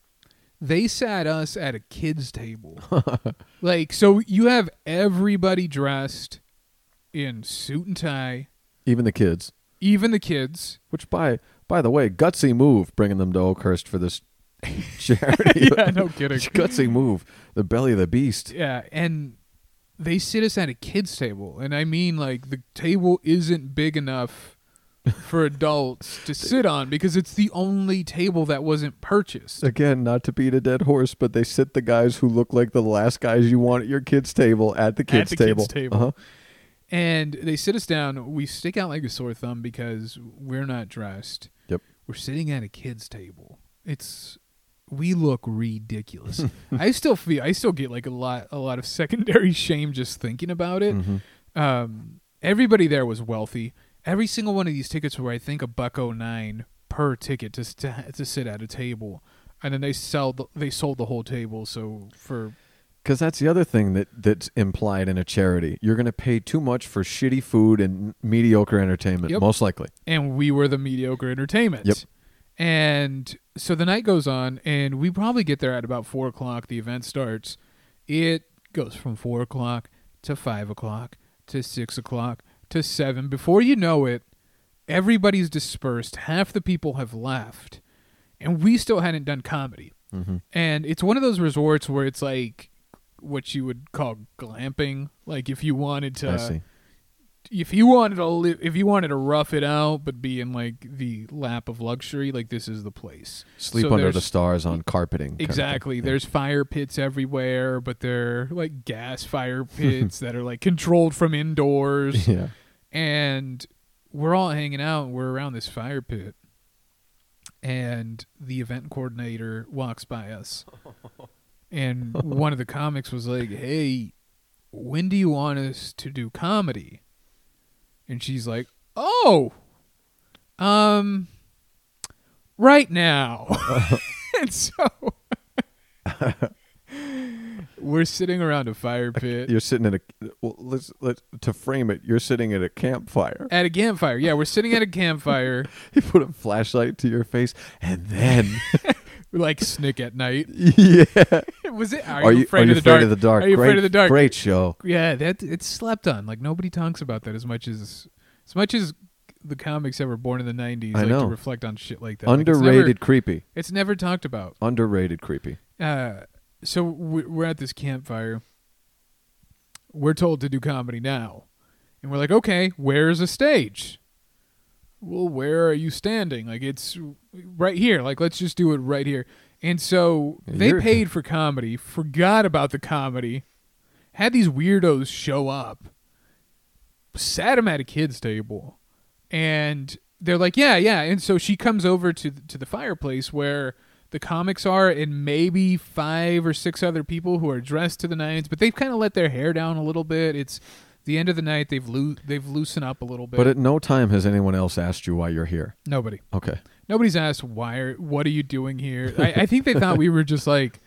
Speaker 4: They sat us at a kid's table. like, so you have everybody dressed in suit and tie,
Speaker 3: Even the kids.
Speaker 4: Even the kids.
Speaker 3: Which by by the way, gutsy move bringing them to Oakhurst for this charity.
Speaker 4: yeah, no kidding.
Speaker 3: gutsy move. The belly of the beast.
Speaker 4: Yeah, and they sit us at a kids' table, and I mean like the table isn't big enough for adults to sit on because it's the only table that wasn't purchased.
Speaker 3: Again, not to beat a dead horse, but they sit the guys who look like the last guys you want at your kids' table at the kids'
Speaker 4: the
Speaker 3: table.
Speaker 4: kids' table.
Speaker 3: Uh-huh.
Speaker 4: And they sit us down. We stick out like a sore thumb because we're not dressed.
Speaker 3: Yep.
Speaker 4: We're sitting at a kids' table. It's we look ridiculous. I still feel I still get like a lot a lot of secondary shame just thinking about it.
Speaker 3: Mhm.
Speaker 4: Um, everybody there was wealthy. Every single one of these tickets were, I think, a buck oh nine per ticket to to, to sit at a table, and then they sell the, they sold the whole table. So for
Speaker 3: Because that's the other thing that that's implied in a charity. You're going to pay too much for shitty food and mediocre entertainment,
Speaker 4: Yep.
Speaker 3: most likely.
Speaker 4: and we were the mediocre entertainment.
Speaker 3: Yep.
Speaker 4: And so the night goes on, and we probably get there at about four o'clock. The event starts. It goes from four o'clock to five o'clock to six o'clock to seven. Before you know it, everybody's dispersed. Half the people have left, and we still hadn't done comedy.
Speaker 3: Mhm.
Speaker 4: And it's one of those resorts where it's like what you would call glamping. Like if you wanted to
Speaker 3: I see.
Speaker 4: if you wanted to live, if you wanted to rough it out but be in like the lap of luxury, like this is the place.
Speaker 3: Sleep
Speaker 4: So
Speaker 3: under the stars on carpeting. kind of thing.
Speaker 4: Exactly.
Speaker 3: Yeah.
Speaker 4: There's fire pits everywhere, but they're like gas fire pits that are like controlled from indoors.
Speaker 3: Yeah.
Speaker 4: And we're all hanging out. We're around this fire pit, and the event coordinator walks by us, and one of the comics was like, "Hey, when do you want us to do comedy?" And she's like, "Oh, um, right now." and so we're sitting around a fire pit.
Speaker 3: You're sitting at a well, let's let to frame it. You're sitting at a campfire.
Speaker 4: At a campfire. Yeah, we're sitting at a campfire.
Speaker 3: You put a flashlight to your face, and then
Speaker 4: like Snick at night.
Speaker 3: yeah.
Speaker 4: Was it? Are,
Speaker 3: Are
Speaker 4: you afraid,
Speaker 3: are you
Speaker 4: of, the
Speaker 3: afraid
Speaker 4: dark?
Speaker 3: of the dark?
Speaker 4: Are you
Speaker 3: great,
Speaker 4: afraid of the dark?
Speaker 3: Great show.
Speaker 4: Yeah, that it's slept on. Like nobody talks about that as much as as much as the comics that were born in the '90s
Speaker 3: I
Speaker 4: like
Speaker 3: know.
Speaker 4: to reflect on shit like that. Like, it's
Speaker 3: Underrated,
Speaker 4: never-
Speaker 3: creepy.
Speaker 4: It's never, talked about.
Speaker 3: Underrated, creepy.
Speaker 4: Uh, so we- we're at this campfire. We're told to do comedy now, and we're like, okay, where's a stage? Well, where are you standing? Like it's right here. Like let's just do it right here. And so they
Speaker 3: You're-
Speaker 4: paid for comedy, forgot about the comedy, had these weirdos show up, sat them at a kids table, and they're like, yeah, yeah, and so she comes over to to the fireplace where the comics are, and maybe five or six other people who are dressed to the nines, but they've kind of let their hair down a little bit. It's the end of the night. They've loo- they've loosened up a little bit.
Speaker 3: But at no time has anyone else asked you why you're here.
Speaker 4: Nobody.
Speaker 3: Okay.
Speaker 4: Nobody's asked why. Are, what are you doing here? I, I think they thought we were just like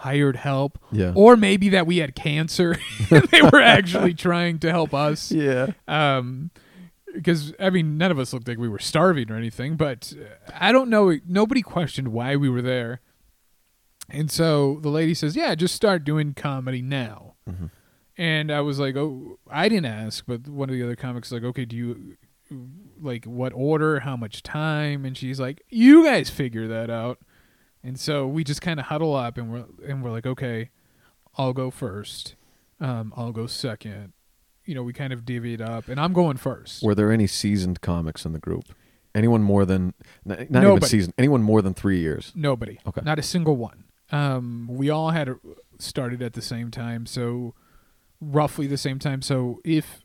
Speaker 4: hired help,
Speaker 3: Yeah.
Speaker 4: or maybe that we had cancer. and they were actually trying to help us.
Speaker 3: yeah.
Speaker 4: Um, because I mean, none of us looked like we were starving or anything. But uh, I don't know. Nobody questioned why we were there. And so the lady says, "Yeah, just start doing comedy now."
Speaker 3: Mhm.
Speaker 4: And I was like, "Oh, I didn't ask." But one of the other comics was like, "Okay, do you like what order, how much time?" And she's like, "You guys figure that out." And so we just kind of huddle up, and we're and we're like, "Okay, I'll go first. Um, I'll go second. You know, we kind of divvy it up, and I'm going first.
Speaker 3: Were there any seasoned comics in the group? Anyone more than not even seasoned? Anyone more than three years?
Speaker 4: Nobody.
Speaker 3: Okay.
Speaker 4: Not a single one. Um, we all had a, started at the same time, so roughly the same time. So if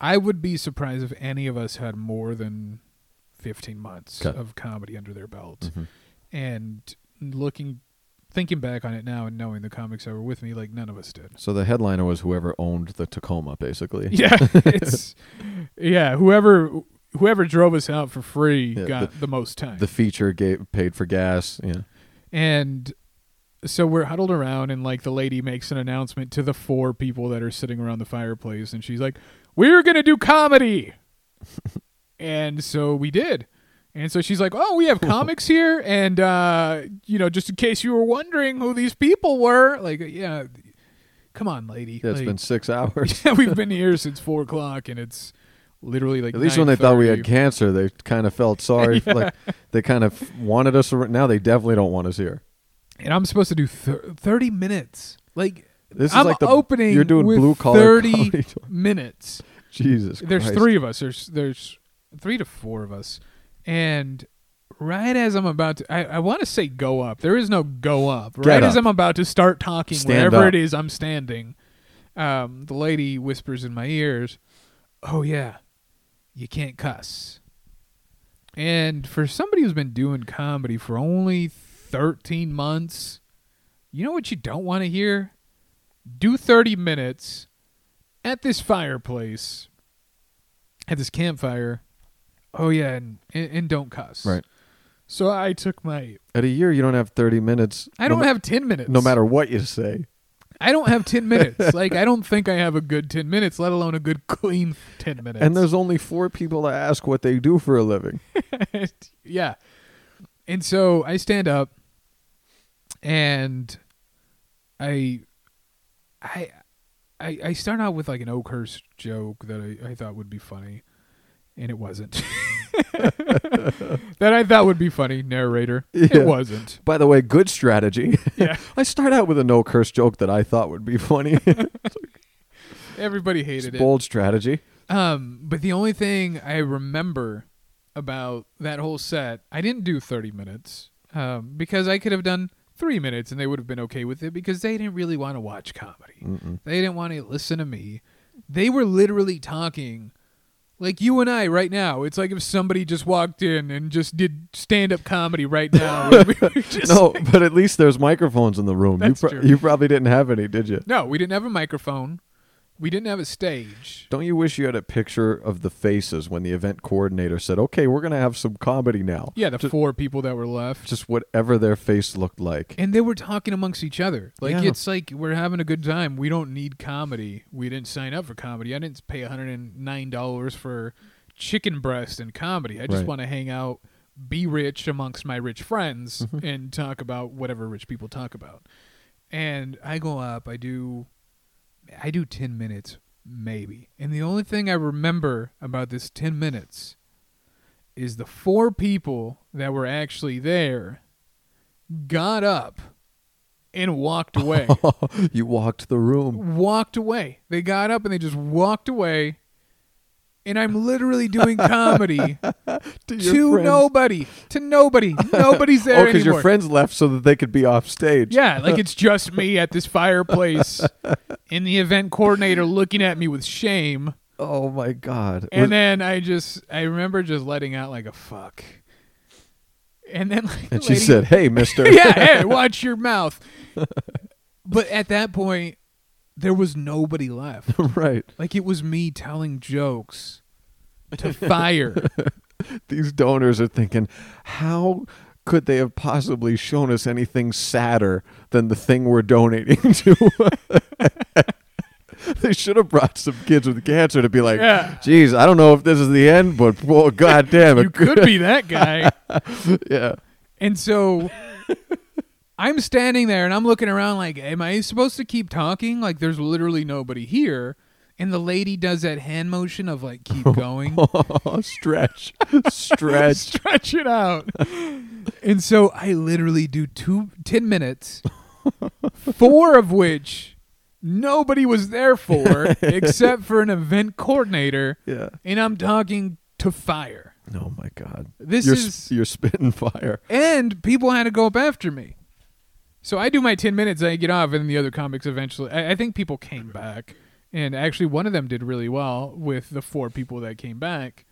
Speaker 4: I would be surprised if any of us had more than 15 months
Speaker 3: Okay.
Speaker 4: of comedy under their belt.
Speaker 3: Mhm.
Speaker 4: And looking, thinking back on it now and knowing the comics that were with me, like none of us did.
Speaker 3: So the headliner was whoever owned the Tacoma, basically.
Speaker 4: Yeah, it's yeah. Whoever whoever drove us out for free
Speaker 3: Yeah,
Speaker 4: got the, most time.
Speaker 3: The feature gave paid for gas. Yeah.
Speaker 4: And so we're huddled around, and like the lady makes an announcement to the four people that are sitting around the fireplace, and she's like, "We're gonna do comedy," and so we did. And so she's like, "Oh, we have comics here, and uh, you know, just in case you were wondering who these people were, like, yeah, come on, lady,
Speaker 3: Yeah, it's
Speaker 4: Like,
Speaker 3: been six hours.
Speaker 4: yeah we've been here since four o'clock, and it's literally like
Speaker 3: At least when they thought we had cancer, they kind of felt sorry.
Speaker 4: Yeah.
Speaker 3: Like they kind of wanted us. Now they definitely don't want us here.
Speaker 4: And I'm supposed to do thir- thirty minutes, like.
Speaker 3: This is
Speaker 4: I'm
Speaker 3: like the
Speaker 4: opening
Speaker 3: You're doing blue collar
Speaker 4: 30 minutes.
Speaker 3: Jesus.
Speaker 4: There's
Speaker 3: Christ.
Speaker 4: three of us. There's there's three to four of us, and right as I'm about to, I, I want to say go up. There is no go up.
Speaker 3: Get
Speaker 4: right as. I'm about to start talking,
Speaker 3: Stand
Speaker 4: wherever
Speaker 3: up.
Speaker 4: it is I'm standing, um, the lady whispers in my ears, "Oh yeah, you can't cuss." And for somebody who's been doing comedy for only 13 months, you know what you don't want to hear? Do 30 minutes at this fireplace, at this campfire. Oh yeah, and and, and don't cuss.
Speaker 3: Right.
Speaker 4: So I took my.
Speaker 3: At a year, you don't have 30 minutes.
Speaker 4: I don't
Speaker 3: ma-
Speaker 4: have 10 minutes.
Speaker 3: No matter what you say.
Speaker 4: I don't have 10 minutes. like I don't think I have a good 10 minutes, let alone a good clean 10 minutes.
Speaker 3: And there's only four people to ask what they do for a living.
Speaker 4: yeah. And so I stand up and I I I I start out with like an Oakhurst joke that I, I thought would be funny. And it wasn't. that I thought would be funny, narrator.
Speaker 3: Yeah.
Speaker 4: It wasn't.
Speaker 3: By the way, good strategy.
Speaker 4: Yeah.
Speaker 3: I start out with a no curse joke that I thought would be funny.
Speaker 4: Everybody hated it.
Speaker 3: bold strategy.
Speaker 4: Um, but the only thing I remember about that whole set, I didn't do 30 minutes um, because I could have done three minutes and they would have been okay with it because they didn't really want to watch comedy.
Speaker 3: Mm-mm.
Speaker 4: They didn't want to listen to me. They were literally talking like you and I right now. It's like if somebody just walked in and just did stand up comedy right now. we
Speaker 3: No,
Speaker 4: like-
Speaker 3: but at least there's microphones in the room. You, pro- you probably didn't have any, did you?
Speaker 4: no, we didn't have a microphone. We didn't have a stage.
Speaker 3: Don't you wish you had a picture of the faces when the event coordinator said, "Okay, we're going to have some comedy now."
Speaker 4: Yeah, the
Speaker 3: Just-
Speaker 4: four people that were left.
Speaker 3: Just whatever their face looked like.
Speaker 4: and they were talking amongst each other. Like
Speaker 3: Yeah.
Speaker 4: it's like we're having a good time. We don't need comedy. We didn't sign up for comedy. I didn't pay $109 for chicken breast and comedy. I just
Speaker 3: Right.
Speaker 4: want to hang out, be rich amongst my rich friends
Speaker 3: Mm-hmm.
Speaker 4: and talk about whatever rich people talk about. And I go up, I do I do 10 minutes maybe. And the only thing I remember about this 10 minutes is the four people that were actually there got up and walked away.
Speaker 3: you walked the room.
Speaker 4: walked away. They got up and they just walked away. And I'm literally doing comedy
Speaker 3: To
Speaker 4: to nobody. To nobody. Nobody's there
Speaker 3: Oh, because your friends left so that they could be off stage.
Speaker 4: Yeah, like it's just me at this fireplace, and the event coordinator looking at me with shame.
Speaker 3: Oh my god.
Speaker 4: And
Speaker 3: Was-
Speaker 4: then I just I remember just letting out like a fuck. And then like
Speaker 3: and
Speaker 4: the
Speaker 3: she
Speaker 4: lady-
Speaker 3: said, "Hey, Mister."
Speaker 4: yeah, hey, watch your mouth. but at that point, there was nobody left.
Speaker 3: right.
Speaker 4: Like it was me telling jokes to fire.
Speaker 3: These donors are thinking, how could they have possibly shown us anything sadder than the thing we're donating to? they should have brought some kids with cancer to be like,
Speaker 4: Yeah.
Speaker 3: geez, I don't know if this is the end, but oh, god damn it.
Speaker 4: you could be that guy.
Speaker 3: yeah.
Speaker 4: And so I'm standing there and I'm looking around like, am I supposed to keep talking? Like there's literally nobody here. And the lady does that hand motion of like keep going.
Speaker 3: stretch. Stretch.
Speaker 4: Stretch it out. and so I literally do two, 10 minutes, four of which nobody was there for except for an event coordinator.
Speaker 3: yeah.
Speaker 4: And I'm talking to fire.
Speaker 3: Oh my god.
Speaker 4: This
Speaker 3: you're,
Speaker 4: is-
Speaker 3: you're spitting fire.
Speaker 4: and people had to go up after me. So I do my ten minutes, I get off, and the other comics eventually. I, I think people came back, and actually one of them did really well with the four people that came back.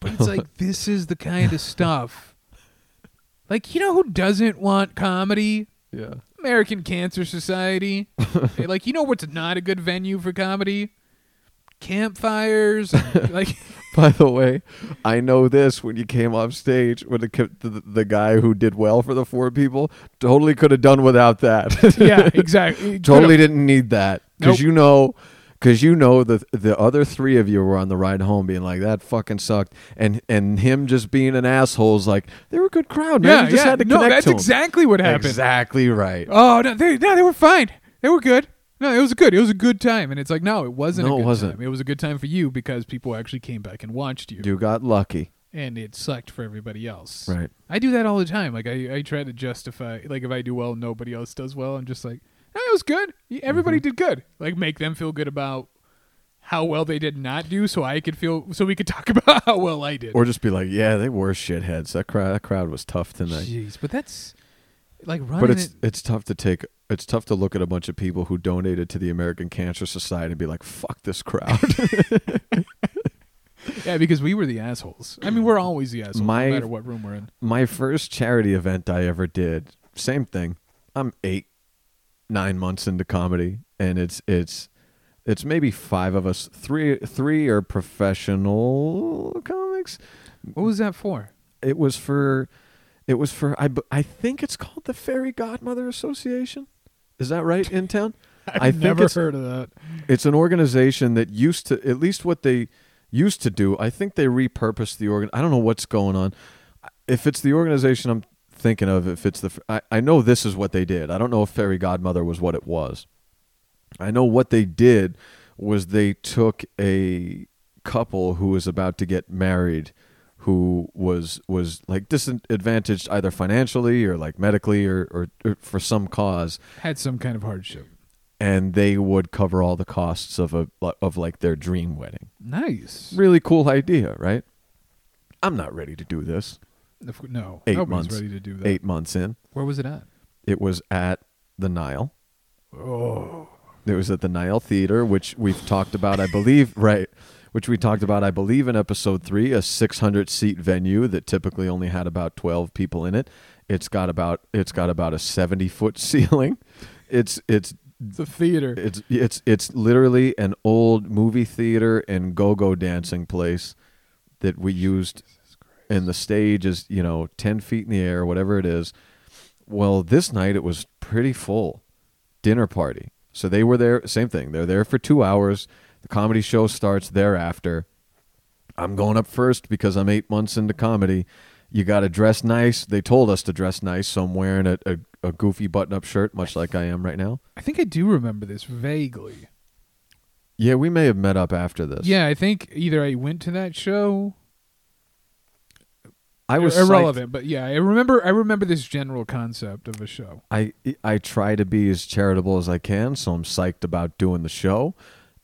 Speaker 4: But it's like this is the kind of stuff. Like you know who doesn't want comedy?
Speaker 3: Yeah.
Speaker 4: American Cancer Society. like you know what's not a good venue for comedy? Campfires. like
Speaker 3: By the way, I know this when you came off stage when the, the the guy who did well for the four people totally could have done without that.
Speaker 4: yeah, exactly.
Speaker 3: totally didn't need that because
Speaker 4: Nope.
Speaker 3: you know because you know the the other three of you were on the ride home being like that fucking sucked and and him just being an asshole is like they were a good crowd man
Speaker 4: Yeah,
Speaker 3: you just
Speaker 4: yeah.
Speaker 3: had to
Speaker 4: no, that's
Speaker 3: to 'em."
Speaker 4: exactly what happened.
Speaker 3: exactly right
Speaker 4: Oh no, they no, they were fine. They were good. No, it was good. It was a good time, and it's like no, it wasn't.
Speaker 3: No,
Speaker 4: a
Speaker 3: it wasn't.
Speaker 4: Time. It was a good time for you because people actually came back and watched you,
Speaker 3: you got lucky
Speaker 4: and it sucked for everybody else.
Speaker 3: right
Speaker 4: I do that all the time. Like I, I try to justify. Like if I do well, nobody else does well. I'm just like, "Eh, it was good. Everybody
Speaker 3: Mm-hmm.
Speaker 4: did good. Like make them feel good about how well they did not do, so I could feel, so we could talk about how well I did.
Speaker 3: or just be like yeah they were shitheads that crowd that crowd was tough tonight
Speaker 4: Jeez, but that's like running.
Speaker 3: But it's
Speaker 4: it,
Speaker 3: it's tough to take. It's tough to look at a bunch of people who donated to the American Cancer Society and be like, "Fuck this crowd."
Speaker 4: yeah, because we were the assholes. I mean, we're always the assholes,
Speaker 3: My-
Speaker 4: no matter what room we're in.
Speaker 3: My first charity event I ever did, same thing. I'm eight, nine months into comedy, and it's it's it's maybe five of us. Three three are professional comics.
Speaker 4: What was that for?
Speaker 3: It was for, it was for. I I think it's called the Fairy Godmother Association. Is that right in town?
Speaker 4: I've
Speaker 3: I think
Speaker 4: never heard of that.
Speaker 3: It's an organization that used to, at least what they used to do. I think they repurposed the organ. I don't know what's going on. If it's the organization I'm thinking of, if it's the, I, I know this is what they did. I don't know if Fairy Godmother was what it was. I know what they did was they took a couple who was about to get married who was was like disadvantaged either financially or like medically or, or, or for some cause
Speaker 4: Had some kind of hardship.
Speaker 3: and they would cover all the costs of a of like their dream wedding.
Speaker 4: Nice.
Speaker 3: Really cool idea, right? I'm not ready to do this.
Speaker 4: No,
Speaker 3: Eight
Speaker 4: nobody's
Speaker 3: months.
Speaker 4: ready to do that.
Speaker 3: Eight months in,
Speaker 4: Where was it at?
Speaker 3: it was at the Nile.
Speaker 4: Oh,
Speaker 3: It was at the Nile Theater, which we've talked about, I believe, right? Which we talked about, I believe, in episode three, a 600 seat venue that typically only had about 12 people in it. It's got about it's got about a 70 foot ceiling. It's it's
Speaker 4: the theater.
Speaker 3: It's it's it's literally an old movie theater and go-go dancing place that we used and the stage is, you know, 10 feet in the air, whatever it is. Well, this night it was pretty full. Dinner party. So they were there, same thing. They're there for 2 hours. The comedy show starts thereafter. I'm going up first because I'm 8 months into comedy. You got to dress nice. They told us to dress nice, so I'm wearing a, a, a goofy button-up shirt, much like I am right now.
Speaker 4: I think I do remember this vaguely.
Speaker 3: Yeah, we may have met up after this.
Speaker 4: Yeah, I think either I went to that show.
Speaker 3: I was
Speaker 4: irrelevant, but yeah, I remember. I remember this general concept of a show.
Speaker 3: I I try to be as charitable as I can, so I'm psyched about doing the show.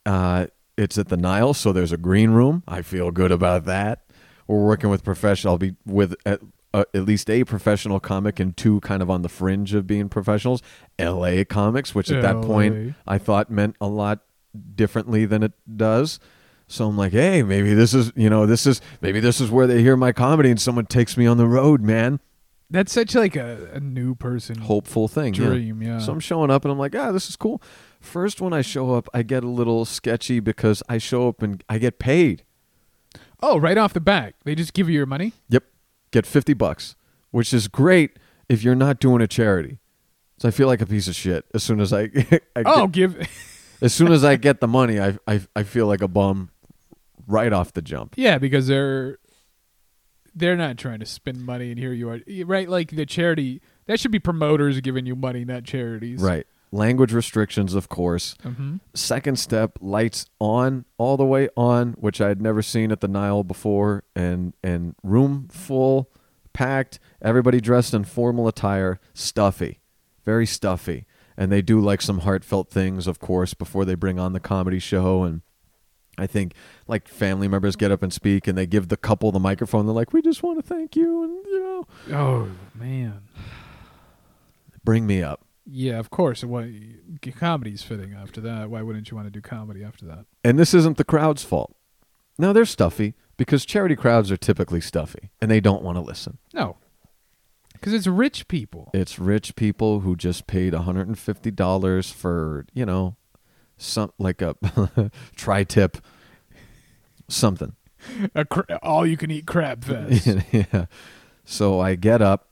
Speaker 3: Uh, it's at the Nile, so there's a green room. I feel good about that. We're working with professional. I'll be with at, uh, at least a professional comic and two kind of on the fringe of being professionals. L.A. comics, which at that point I thought meant a lot differently than it does. So I'm like, hey, maybe this is, you know, this is maybe this is where they hear my comedy and someone takes me on the road, man.
Speaker 4: That's such like a, a new person
Speaker 3: Hopeful thing. yeah.
Speaker 4: dream. Yeah.
Speaker 3: So I'm showing up and I'm like, ah, this is cool. First, when I show up, I get a little sketchy because I show up and I get paid.
Speaker 4: oh, right off the bat, they just give you your money.
Speaker 3: Yep. Get 50 bucks, which is great if you're not doing a charity. So I feel like a piece of shit as soon as I, I
Speaker 4: Oh,
Speaker 3: get,
Speaker 4: give.
Speaker 3: as soon as I get the money, I, I I feel like a bum right off the jump.
Speaker 4: yeah, because they're they're not trying to spend money, and here you are, right? Like the charity that should be promoters giving you money, not charities.
Speaker 3: Right. Language restrictions, of course.
Speaker 4: Mm-hmm.
Speaker 3: Second step, lights on all the way on, which I had never seen at the Nile before, and and room full, packed, everybody dressed in formal attire, stuffy, very stuffy, and they do like some heartfelt things, of course, before they bring on the comedy show, and I think like family members get up and speak, and they give the couple the microphone. They're like, "We just want to thank you," and you know,
Speaker 4: Oh man.
Speaker 3: bring me up.
Speaker 4: Yeah, of course. What comedy's fitting after that? Why wouldn't you want to do comedy after that?
Speaker 3: And this isn't the crowd's fault. Now they're stuffy because charity crowds are typically stuffy and they don't want to listen.
Speaker 4: No, because it's rich people.
Speaker 3: It's rich people who just paid $150 for, you know, some like a tri-tip something.
Speaker 4: A cra- all you can eat crab fest.
Speaker 3: yeah. So I get up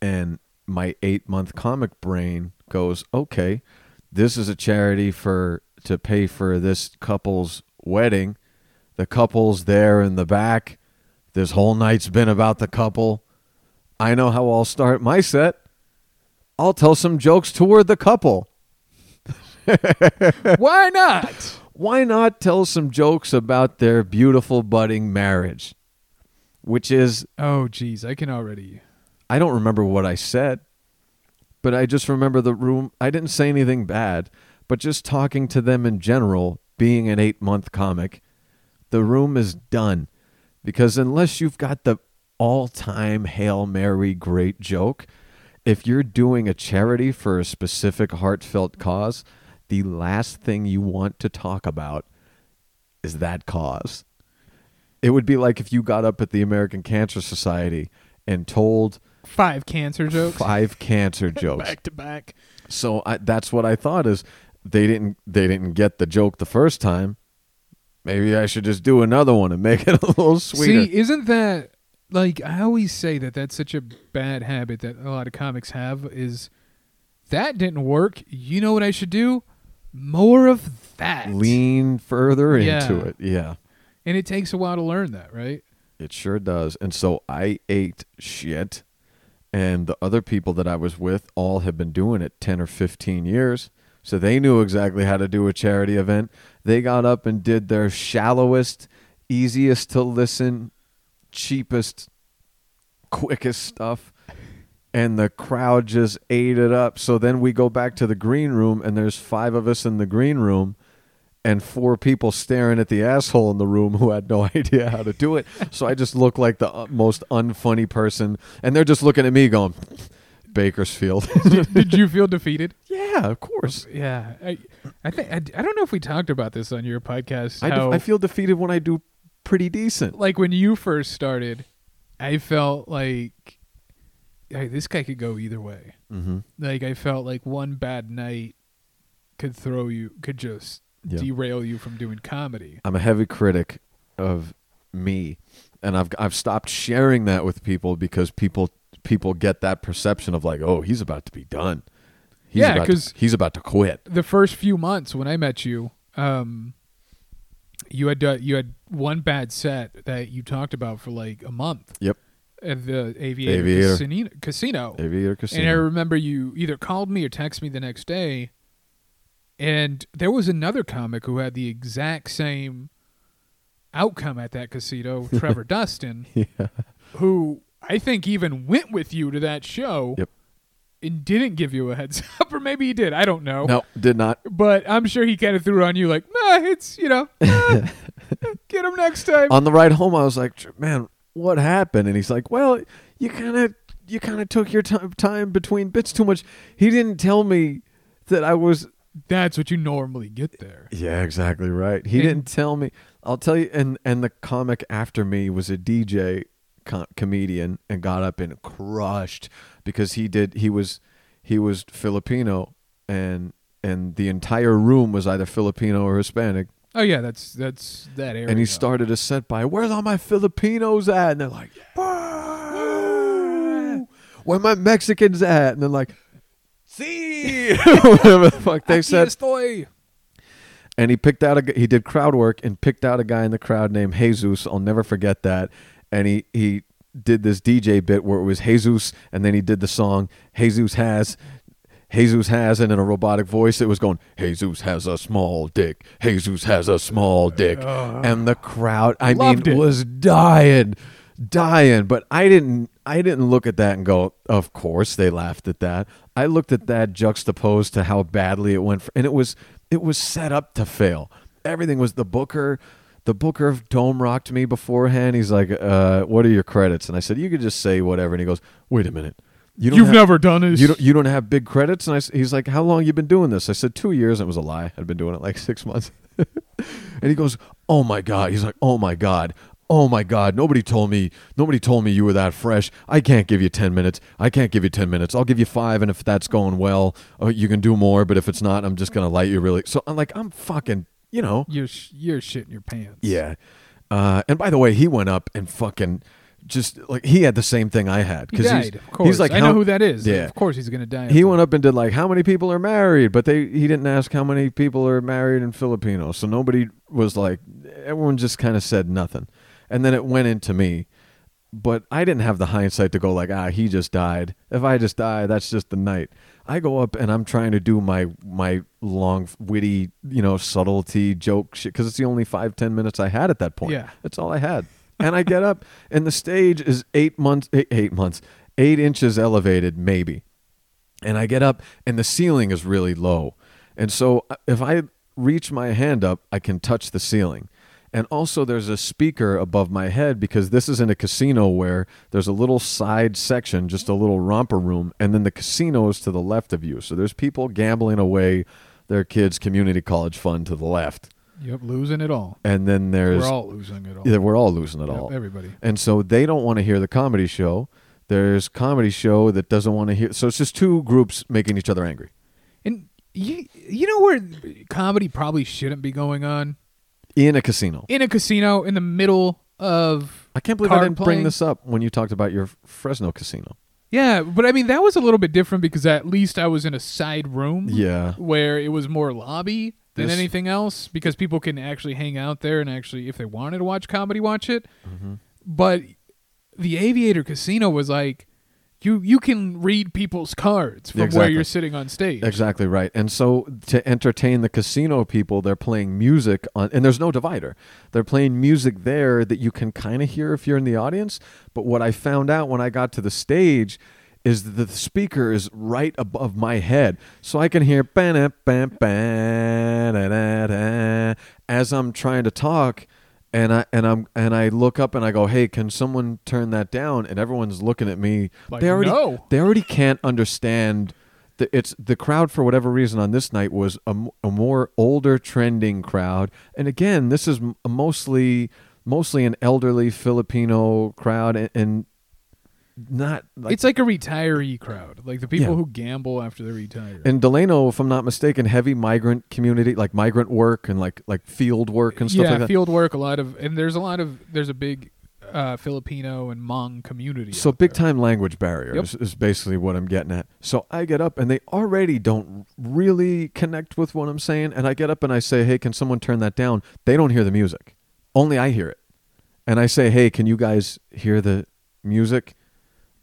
Speaker 3: and my 8-month comic brain goes, "Okay, this is a charity for to pay for this couple's wedding. The couple's there in the back. This whole night's been about the couple. I know how I'll start my set. I'll tell some jokes toward the couple.
Speaker 4: Why not?
Speaker 3: Why not tell some jokes about their beautiful budding marriage? Which is
Speaker 4: Oh, geez, I can already.
Speaker 3: I don't remember what I said, but I just remember the room. I didn't say anything bad, but just talking to them in general, being an eight month comic, the room is done. Because unless you've got the all time Hail Mary great joke, if you're doing a charity for a specific heartfelt cause, the last thing you want to talk about is that cause. It would be like if you got up at the American Cancer Society and told
Speaker 4: Five cancer jokes
Speaker 3: five cancer jokes.
Speaker 4: back to back.
Speaker 3: So I, that's what I thought is they didn't they didn't get the joke the first time. Maybe I should just do another one and make it a little sweeter.
Speaker 4: See, isn't that like I always say that that's such a bad habit that a lot of comics have is that didn't work. You know what I should do? More of that.
Speaker 3: Lean further
Speaker 4: Yeah.
Speaker 3: into it. Yeah.
Speaker 4: And it takes a while to learn that, right?
Speaker 3: It sure does. And so I ate shit. And the other people that I was with all have been doing it 10 or 15 years. So they knew exactly how to do a charity event. They got up and did their shallowest, easiest to listen, cheapest, quickest stuff. And the crowd just ate it up. So then we go back to the green room, and there's five of us in the green room and four people staring at the asshole in the room who had no idea how to do it. So I just look like the uh, most unfunny person, and they're just looking at me going, "Bakersfield."
Speaker 4: Did you feel defeated?
Speaker 3: yeah, of course.
Speaker 4: Yeah. I I think I, I don't know if we talked about this on your podcast.
Speaker 3: I, def- I feel defeated when I do pretty decent.
Speaker 4: like when you first started, I felt like hey, this guy could go either way.
Speaker 3: Mm-hmm.
Speaker 4: Like I felt like one bad night could throw you, could just
Speaker 3: Yeah.
Speaker 4: derail you from doing comedy.
Speaker 3: I'm a heavy critic of me, and I've I've stopped sharing that with people because people people get that perception of like, oh, he's about to be done. He's
Speaker 4: Yeah,
Speaker 3: about to-
Speaker 4: 'cause-
Speaker 3: he's about to quit.
Speaker 4: The first few months when I met you, um, you had uh, you had one bad set that you talked about for like a month
Speaker 3: Yep,
Speaker 4: at the Aviator,
Speaker 3: Aviator.
Speaker 4: Casino. casino.
Speaker 3: Aviator Casino.
Speaker 4: And I remember you either called me or texted me the next day. And there was another comic who had the exact same outcome at that casino, Trevor Dustin,
Speaker 3: yeah.
Speaker 4: who I think even went with you to that show
Speaker 3: Yep.
Speaker 4: and didn't give you a heads up, or maybe he did. I don't know.
Speaker 3: No, did not.
Speaker 4: But I'm sure he kind of threw on you like, nah, it's, you know, ah, get him next time.
Speaker 3: on the ride home, I was like, "Man, what happened?" And he's like, "Well, you kind of you kind of took your time time between bits too much." He didn't tell me that I was.
Speaker 4: That's what you normally get there.
Speaker 3: Yeah, exactly right. He
Speaker 4: And-
Speaker 3: didn't tell me. I'll tell you, and and the comic after me was a DJ co- comedian and got up and crushed because he did he was he was Filipino and and the entire room was either Filipino or Hispanic
Speaker 4: Oh yeah, that's that's that area.
Speaker 3: and he started a set by where's all my Filipinos at and they're like "Woo! where my Mexicans at and they're like see whatever the fuck they said
Speaker 4: estoy.
Speaker 3: and he picked out a he did crowd work and picked out a guy in the crowd named Jesus. I'll never forget that. And he he did this DJ bit where it was Jesus, and then he did the song Jesus has. Jesus has, and in a robotic voice, it was going, Jesus has a small dick. Jesus has a small dick. and the crowd, I mean,
Speaker 4: it.
Speaker 3: was dying, dying. But I didn't, I didn't look at that and go, of course they laughed at that. I looked at that juxtaposed to how badly it went, for, and it was, it was set up to fail. Everything was the booker. The booker of Dome rocked me beforehand. He's like, uh, "What are your credits?" And I said, "You could just say whatever." And he goes, "Wait a minute, you don't
Speaker 4: You've
Speaker 3: have-
Speaker 4: never done this.
Speaker 3: you don't, you don't have big credits?" And I, he's like, "How long you been doing this?" I said, two years." And it was a lie. I'd been doing it like six months. and he goes, "Oh my god!" He's like, "Oh my god." Oh my God! Nobody told me. Nobody told me you were that fresh. I can't give you ten minutes. I can't give you ten minutes. I'll give you five, and if that's going well, uh, you can do more. But if it's not, I'm just gonna light you really. So I'm like, I'm fucking, you know,
Speaker 4: You're sh- you're shitting your pants.
Speaker 3: yeah. Uh, and by the way, he went up and fucking just like he had the same thing I had
Speaker 4: He
Speaker 3: he's,
Speaker 4: of course.
Speaker 3: he's like,
Speaker 4: I
Speaker 3: how-
Speaker 4: know who that is.
Speaker 3: Yeah.
Speaker 4: Of course, he's gonna die.
Speaker 3: He went up and did like how many people are married, but they he didn't ask how many people are married in Filipino. So nobody was like everyone just kind of said nothing. And then it went into me. But I didn't have the hindsight to go like, ah, he just died. If I just die, that's just the night. I go up and I'm trying to do my my long witty, you know, subtlety joke shit because it's the only five ten minutes I had at that point.
Speaker 4: Yeah.
Speaker 3: that's all I had. And I get up and the stage is eight months, eight, eight months, eight inches elevated, maybe and I get up and the ceiling is really low. And so uh, if I reach my hand up, I can touch the ceiling. And also there's a speaker above my head because this is in a casino where there's a little side section, just a little romper room, and then the casino is to the left of you. So there's people gambling away their kids' community college fund to the left.
Speaker 4: Yep, losing it all.
Speaker 3: And then there's
Speaker 4: We're all losing it all.
Speaker 3: yeah, we're all losing it
Speaker 4: Yep,
Speaker 3: all.
Speaker 4: everybody.
Speaker 3: And so they don't want to hear the comedy show. There's comedy show that doesn't want to hear. So it's just two groups making each other angry.
Speaker 4: And you you know where comedy probably shouldn't be going on
Speaker 3: in a casino.
Speaker 4: in a casino in the middle of.
Speaker 3: I can't believe I didn't
Speaker 4: playing.
Speaker 3: bring this up when you talked about your Fresno casino.
Speaker 4: Yeah, but I mean that was a little bit different because at least I was in a side room.
Speaker 3: Yeah.
Speaker 4: where it was more lobby than
Speaker 3: This-
Speaker 4: anything else because people can actually hang out there and actually if they wanted to watch comedy watch it
Speaker 3: Mm-hmm.
Speaker 4: but the aviator casino was like you you can read people's cards from where you're sitting on stage
Speaker 3: Exactly right. And so to entertain the casino people, they're playing music on, and there's no divider. They're playing music there that you can kind of hear if you're in the audience. But what I found out when I got to the stage is that the speaker is right above my head, so I can hear as I'm trying to talk. And I and I'm and I look up and I go, "Hey, can someone turn that down?" And everyone's looking at me.
Speaker 4: Like,
Speaker 3: they already
Speaker 4: no.
Speaker 3: they already can't understand the, it's the crowd for whatever reason on this night was a, a more older trending crowd and again this is m- mostly mostly an elderly filipino crowd and, and not like
Speaker 4: it's like a retiree crowd like the people
Speaker 3: Yeah.
Speaker 4: who gamble after they retire
Speaker 3: and delano if i'm not mistaken heavy migrant community like migrant work and like like field work and stuff
Speaker 4: yeah
Speaker 3: like that
Speaker 4: field work a lot of and there's a lot of there's a big uh, filipino and hmong community
Speaker 3: So
Speaker 4: out
Speaker 3: big
Speaker 4: there.
Speaker 3: time language barrier
Speaker 4: Yep.
Speaker 3: is, is basically what I'm getting at. So I get up and they already don't really connect with what I'm saying, and I get up and I say, "Hey, can someone turn that down?" They don't hear the music, only I hear it, and I say, "Hey, can you guys hear the music?"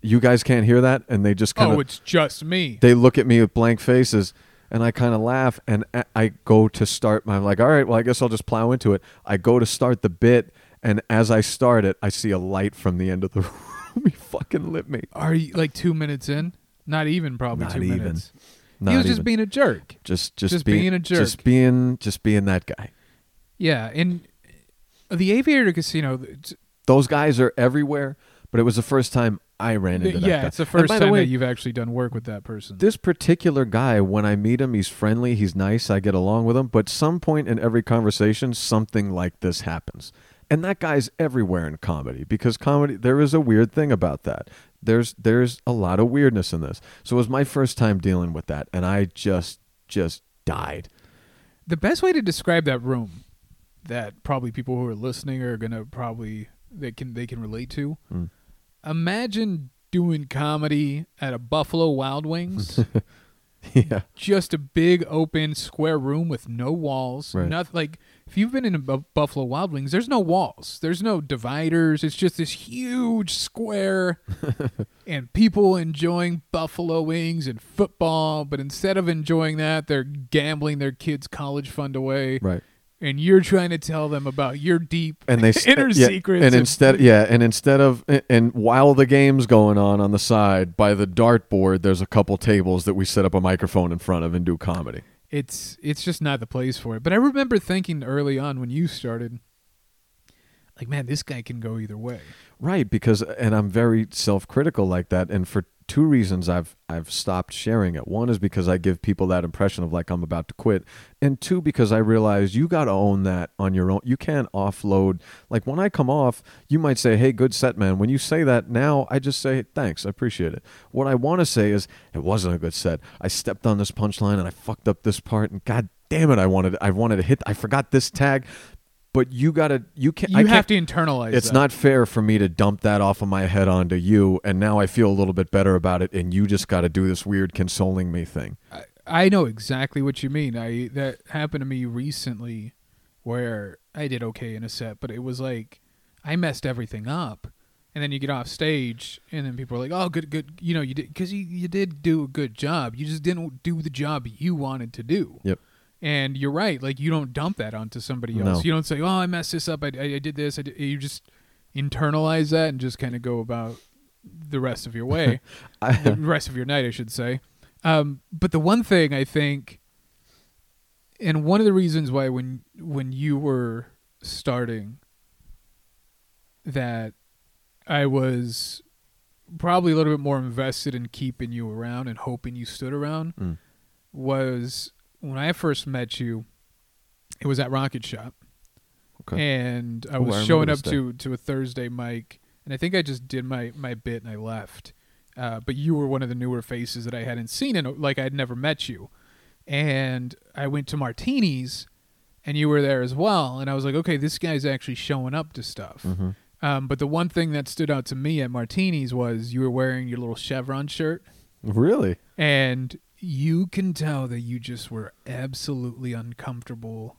Speaker 3: You guys can't hear that, and they just kind of.
Speaker 4: oh it's just me
Speaker 3: they look at me with blank faces. And I kind of laugh, and I- I go to start. My, I'm like, all right, well, I guess I'll just plow into it. I go to start the bit, and as I start it, I see a light from the end of the room. he fucking lit me.
Speaker 4: are you like two minutes in not even probably
Speaker 3: Not
Speaker 4: two
Speaker 3: even.
Speaker 4: minutes
Speaker 3: Not
Speaker 4: he was just being a jerk
Speaker 3: just just,
Speaker 4: just
Speaker 3: being,
Speaker 4: being a jerk.
Speaker 3: Just being just being that guy.
Speaker 4: Yeah, and the Aviator Casino.
Speaker 3: Those guys are everywhere, but it was the first time I ran into that
Speaker 4: yeah,
Speaker 3: guy.
Speaker 4: it's the
Speaker 3: And
Speaker 4: first
Speaker 3: by
Speaker 4: time
Speaker 3: the way,
Speaker 4: that you've actually done work with that person.
Speaker 3: this particular guy, when I meet him, he's friendly, he's nice, I get along with him. But some point in every conversation, something like this happens. And that guy's everywhere in comedy because comedy there is a weird thing about that. There's there's a lot of weirdness in this. So it was my first time dealing with that and I just just died.
Speaker 4: the best way to describe that room that probably people who are listening are gonna probably they can they can relate to.
Speaker 3: Mm.
Speaker 4: Imagine doing comedy at a Buffalo Wild Wings.
Speaker 3: yeah.
Speaker 4: just a big open square room with no walls.
Speaker 3: Right.
Speaker 4: Nothing like if you've been in a Bu- Buffalo Wild Wings, there's no walls. There's no dividers. It's just this huge square and people enjoying buffalo wings and football, but instead of enjoying that, they're gambling their kids' college fund away.
Speaker 3: Right.
Speaker 4: And you're trying to tell them about your deep
Speaker 3: and they
Speaker 4: inner
Speaker 3: yeah,
Speaker 4: secrets.
Speaker 3: and instead yeah and instead of and while the game's going on on the side by the dartboard there's a couple tables that we set up a microphone in front of and do comedy
Speaker 4: it's it's just not the place for it. But I remember thinking early on when you started, like, man, this guy can go either way.
Speaker 3: right because and i'm very self-critical like that and for two reasons i've i've stopped sharing it. One is because i give people that impression of like i'm about to quit. And two because i realize you got to own that on your own. You can't offload. Like when i come off you might say hey good set man. When you say that now i just say thanks i appreciate it. What i want to say is it wasn't a good set. I stepped on this punchline and i fucked up this part and god damn it i wanted i wanted to hit i forgot this tag but you gotta you can't
Speaker 4: You
Speaker 3: I
Speaker 4: have
Speaker 3: can't,
Speaker 4: to internalize.
Speaker 3: it's
Speaker 4: that.
Speaker 3: not fair for me to dump that off of my head onto you and now i feel a little bit better about it and you just got to do this weird consoling me thing
Speaker 4: I, I know exactly what you mean. I that happened to me recently, where I did okay in a set, but it was like I messed everything up, and then you get off stage, and then people are like, "Oh, good, good," you know, you did because you you did do a good job. You just didn't do the job you wanted to do.
Speaker 3: Yep.
Speaker 4: And you're right. Like you don't dump that onto somebody else.
Speaker 3: No.
Speaker 4: You don't say, "Oh, I messed this up. I, I, I did this." I did. You just internalize that and just kind of go about the rest of your way the rest of your night, I should say. Um, but the one thing I think, and one of the reasons why when when you were starting, that I was probably a little bit more invested in keeping you around and hoping you stood around,
Speaker 3: Mm.
Speaker 4: was when I first met you. It was at Rocket Shop,
Speaker 3: Okay.
Speaker 4: and I
Speaker 3: Oh, I
Speaker 4: was showing up to to a Thursday mic, and I think I just did my my bit and I left. Uh, but you were one of the newer faces that I hadn't seen, and like I'd never met you. And I went to Martinis, and you were there as well. And I was like, okay, this guy's actually showing up to stuff.
Speaker 3: Mhm.
Speaker 4: Um, but the one thing that stood out to me at Martinis was you were wearing your little chevron shirt,
Speaker 3: really
Speaker 4: and you can tell that you just were absolutely uncomfortable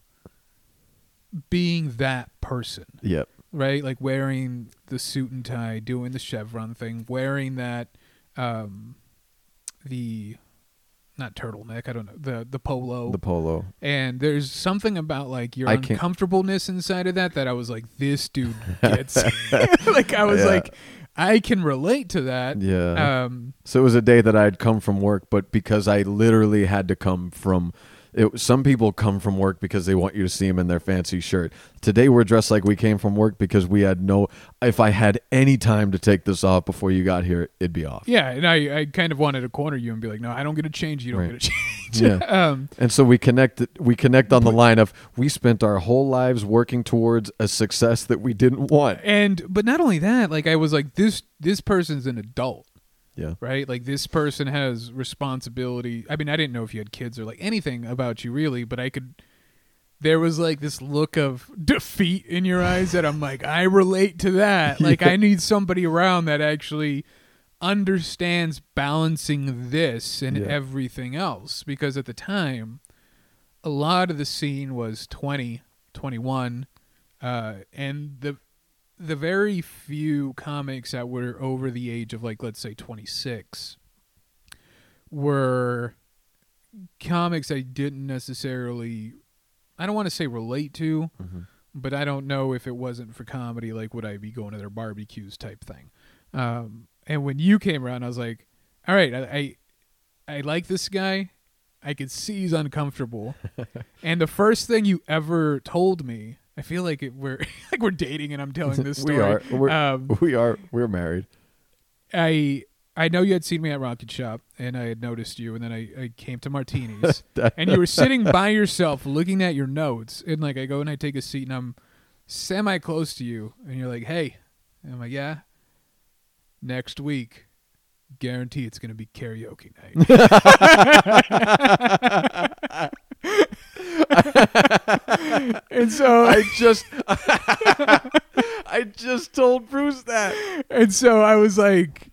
Speaker 4: being that person
Speaker 3: yep
Speaker 4: right? Like wearing the suit and tie, doing the chevron thing, wearing that um the not turtleneck, I don't know, the the polo.
Speaker 3: the polo
Speaker 4: and there's something about like your
Speaker 3: I
Speaker 4: uncomfortableness inside of that that I was like this dude gets like I was
Speaker 3: Yeah.
Speaker 4: like I can relate to that.
Speaker 3: yeah
Speaker 4: Um
Speaker 3: So it was a day that I'd come from work, but because I literally had to come from. It, some people come from work because they want you to see them in their fancy shirt. Today we're dressed like we came from work because we had no. If I had any time to take this off before you got here, it'd be off.
Speaker 4: yeah, and I, I kind of wanted to corner you and be like, no, I don't get to change. You don't
Speaker 3: Right.
Speaker 4: get to change.
Speaker 3: Yeah.
Speaker 4: um,
Speaker 3: And so we connect. We connect on the line of we spent our whole lives working towards a success that we didn't want.
Speaker 4: and but not only that, like I was like, this this person's an adult.
Speaker 3: Yeah.
Speaker 4: right? Like this person has responsibility. I mean, I didn't know if you had kids or like anything about you really, but I could. There was like this look of defeat in your eyes that I'm like, I relate to that. Like I need somebody around that actually understands balancing this and
Speaker 3: Yeah.
Speaker 4: everything else because at the time a lot of the scene was 20 21 uh, and the the very few comics that were over the age of like let's say 26 were comics I didn't necessarily I don't want to say relate to
Speaker 3: Mhm.
Speaker 4: but I don't know if it wasn't for comedy like would I be going to their barbecues type thing um, and when you came around I was like all right I I, I like this guy I could see he's uncomfortable and the first thing you ever told me I feel like it, we're like we're dating, and I'm telling this story.
Speaker 3: we are. We're,
Speaker 4: Um,
Speaker 3: we are. We're married.
Speaker 4: I I know you had seen me at Rocket Shop, and I had noticed you, and then I, I came to Martinis, and you were sitting by yourself, looking at your notes, and like I go and I take a seat, and I'm semi close to you, and you're like, "Hey," and I'm like, "Yeah." Next week, guarantee it's gonna be karaoke night. and so
Speaker 3: I just. I just told Bruce that.
Speaker 4: And so I was like,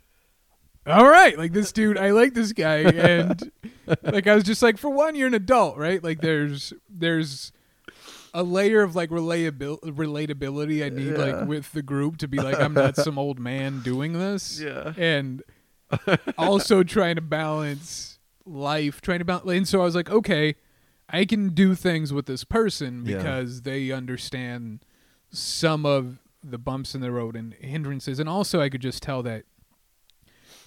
Speaker 4: all right, like this dude, I like this guy. And like I was just like, for one, you're an adult, right? Like there's there's a layer of like relatability I need
Speaker 3: Yeah.
Speaker 4: like with the group to be like, I'm not some old man doing this.
Speaker 3: Yeah.
Speaker 4: And also trying to balance life, trying to balance and so I was like, okay, I can do things with this person
Speaker 3: Yeah.
Speaker 4: because they understand some of the bumps in the road and hindrances and also I could just tell that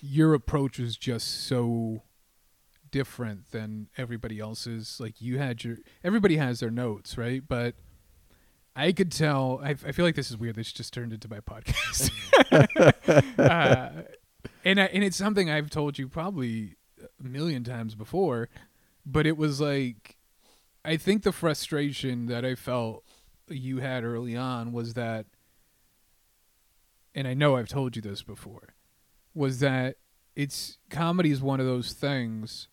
Speaker 4: your approach was just so different than everybody else's. Like you had your everybody has their notes right? But I could tell I, I feel like this is weird. This just turned into my podcast. Uh, and I, and it's something I've told you probably a million times before but it was like I think the frustration that I felt you had early on was that and I know I've told you this before was that it's comedy is one of those things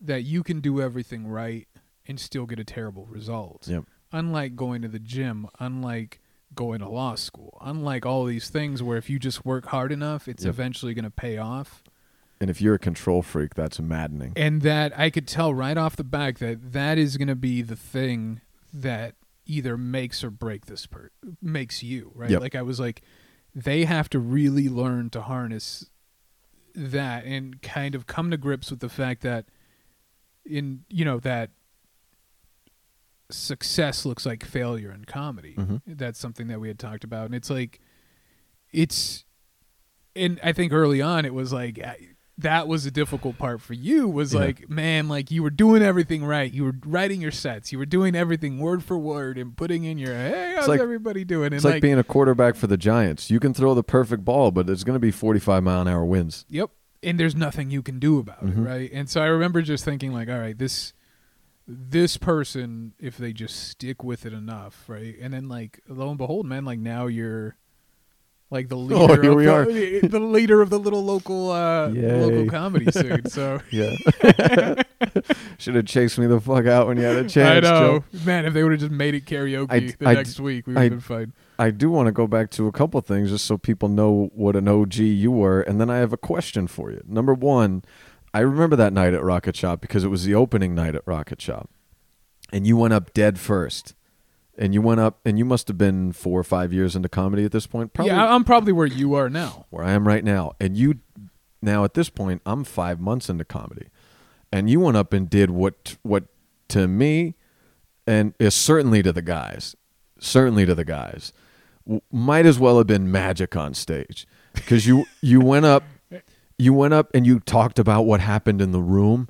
Speaker 4: that you can do everything right and still get a terrible result.
Speaker 3: Yep.
Speaker 4: Unlike going to the gym, unlike going to law school, unlike all these things where if you just work hard enough, it's
Speaker 3: Yep.
Speaker 4: eventually going to pay off.
Speaker 3: And if you're a control freak, that's maddening.
Speaker 4: And that I could tell right off the back that that is going to be the thing that either makes or break this per makes you, right?
Speaker 3: Yep.
Speaker 4: Like I was like they have to really learn to harness that and kind of come to grips with the fact that in you know that success looks like failure in comedy.
Speaker 3: Mhm.
Speaker 4: That's something that we had talked about and it's like it's and I think early on it was like I- that was a difficult part for you was
Speaker 3: Yeah.
Speaker 4: like man like you were doing everything right you were writing your sets you were doing everything word for word and putting in your hey how's
Speaker 3: like-
Speaker 4: everybody doing and
Speaker 3: It's like, being a quarterback for the Giants. You can throw the perfect ball, but it's going to be 45 mile an hour winds.
Speaker 4: Yep. And there's nothing you can do about
Speaker 3: Mhm.
Speaker 4: it, right? And so I remember just thinking like, all right, this this person, if they just stick with it enough, right? And then like lo and behold, man, like now you're like the leader
Speaker 3: Oh, here
Speaker 4: of
Speaker 3: we
Speaker 4: the,
Speaker 3: are.
Speaker 4: the leader of the little local uh
Speaker 3: Yay.
Speaker 4: local comedy scene. So
Speaker 3: Yeah. Should have chased me the fuck out when you had a chance.
Speaker 4: I
Speaker 3: Joe.
Speaker 4: know. Man, if they would have just made it karaoke
Speaker 3: I-
Speaker 4: the
Speaker 3: I-
Speaker 4: next week, we would have been fine.
Speaker 3: I do want to go back to a couple things just so people know what an OG you were, and then I have a question for you. Number one, I remember that night at Rocket Shop because it was the opening night at Rocket Shop, and you went up dead first, and you went up, and you must have been four or five years into comedy at this point, probably
Speaker 4: yeah, I'm probably where you are now.
Speaker 3: where I am right now, and you now at this point, I'm five months into comedy, and you went up and did what what to me, and is certainly to the guys, certainly to the guys, might as well have been magic on stage, because you you went up, you went up and you talked about what happened in the room.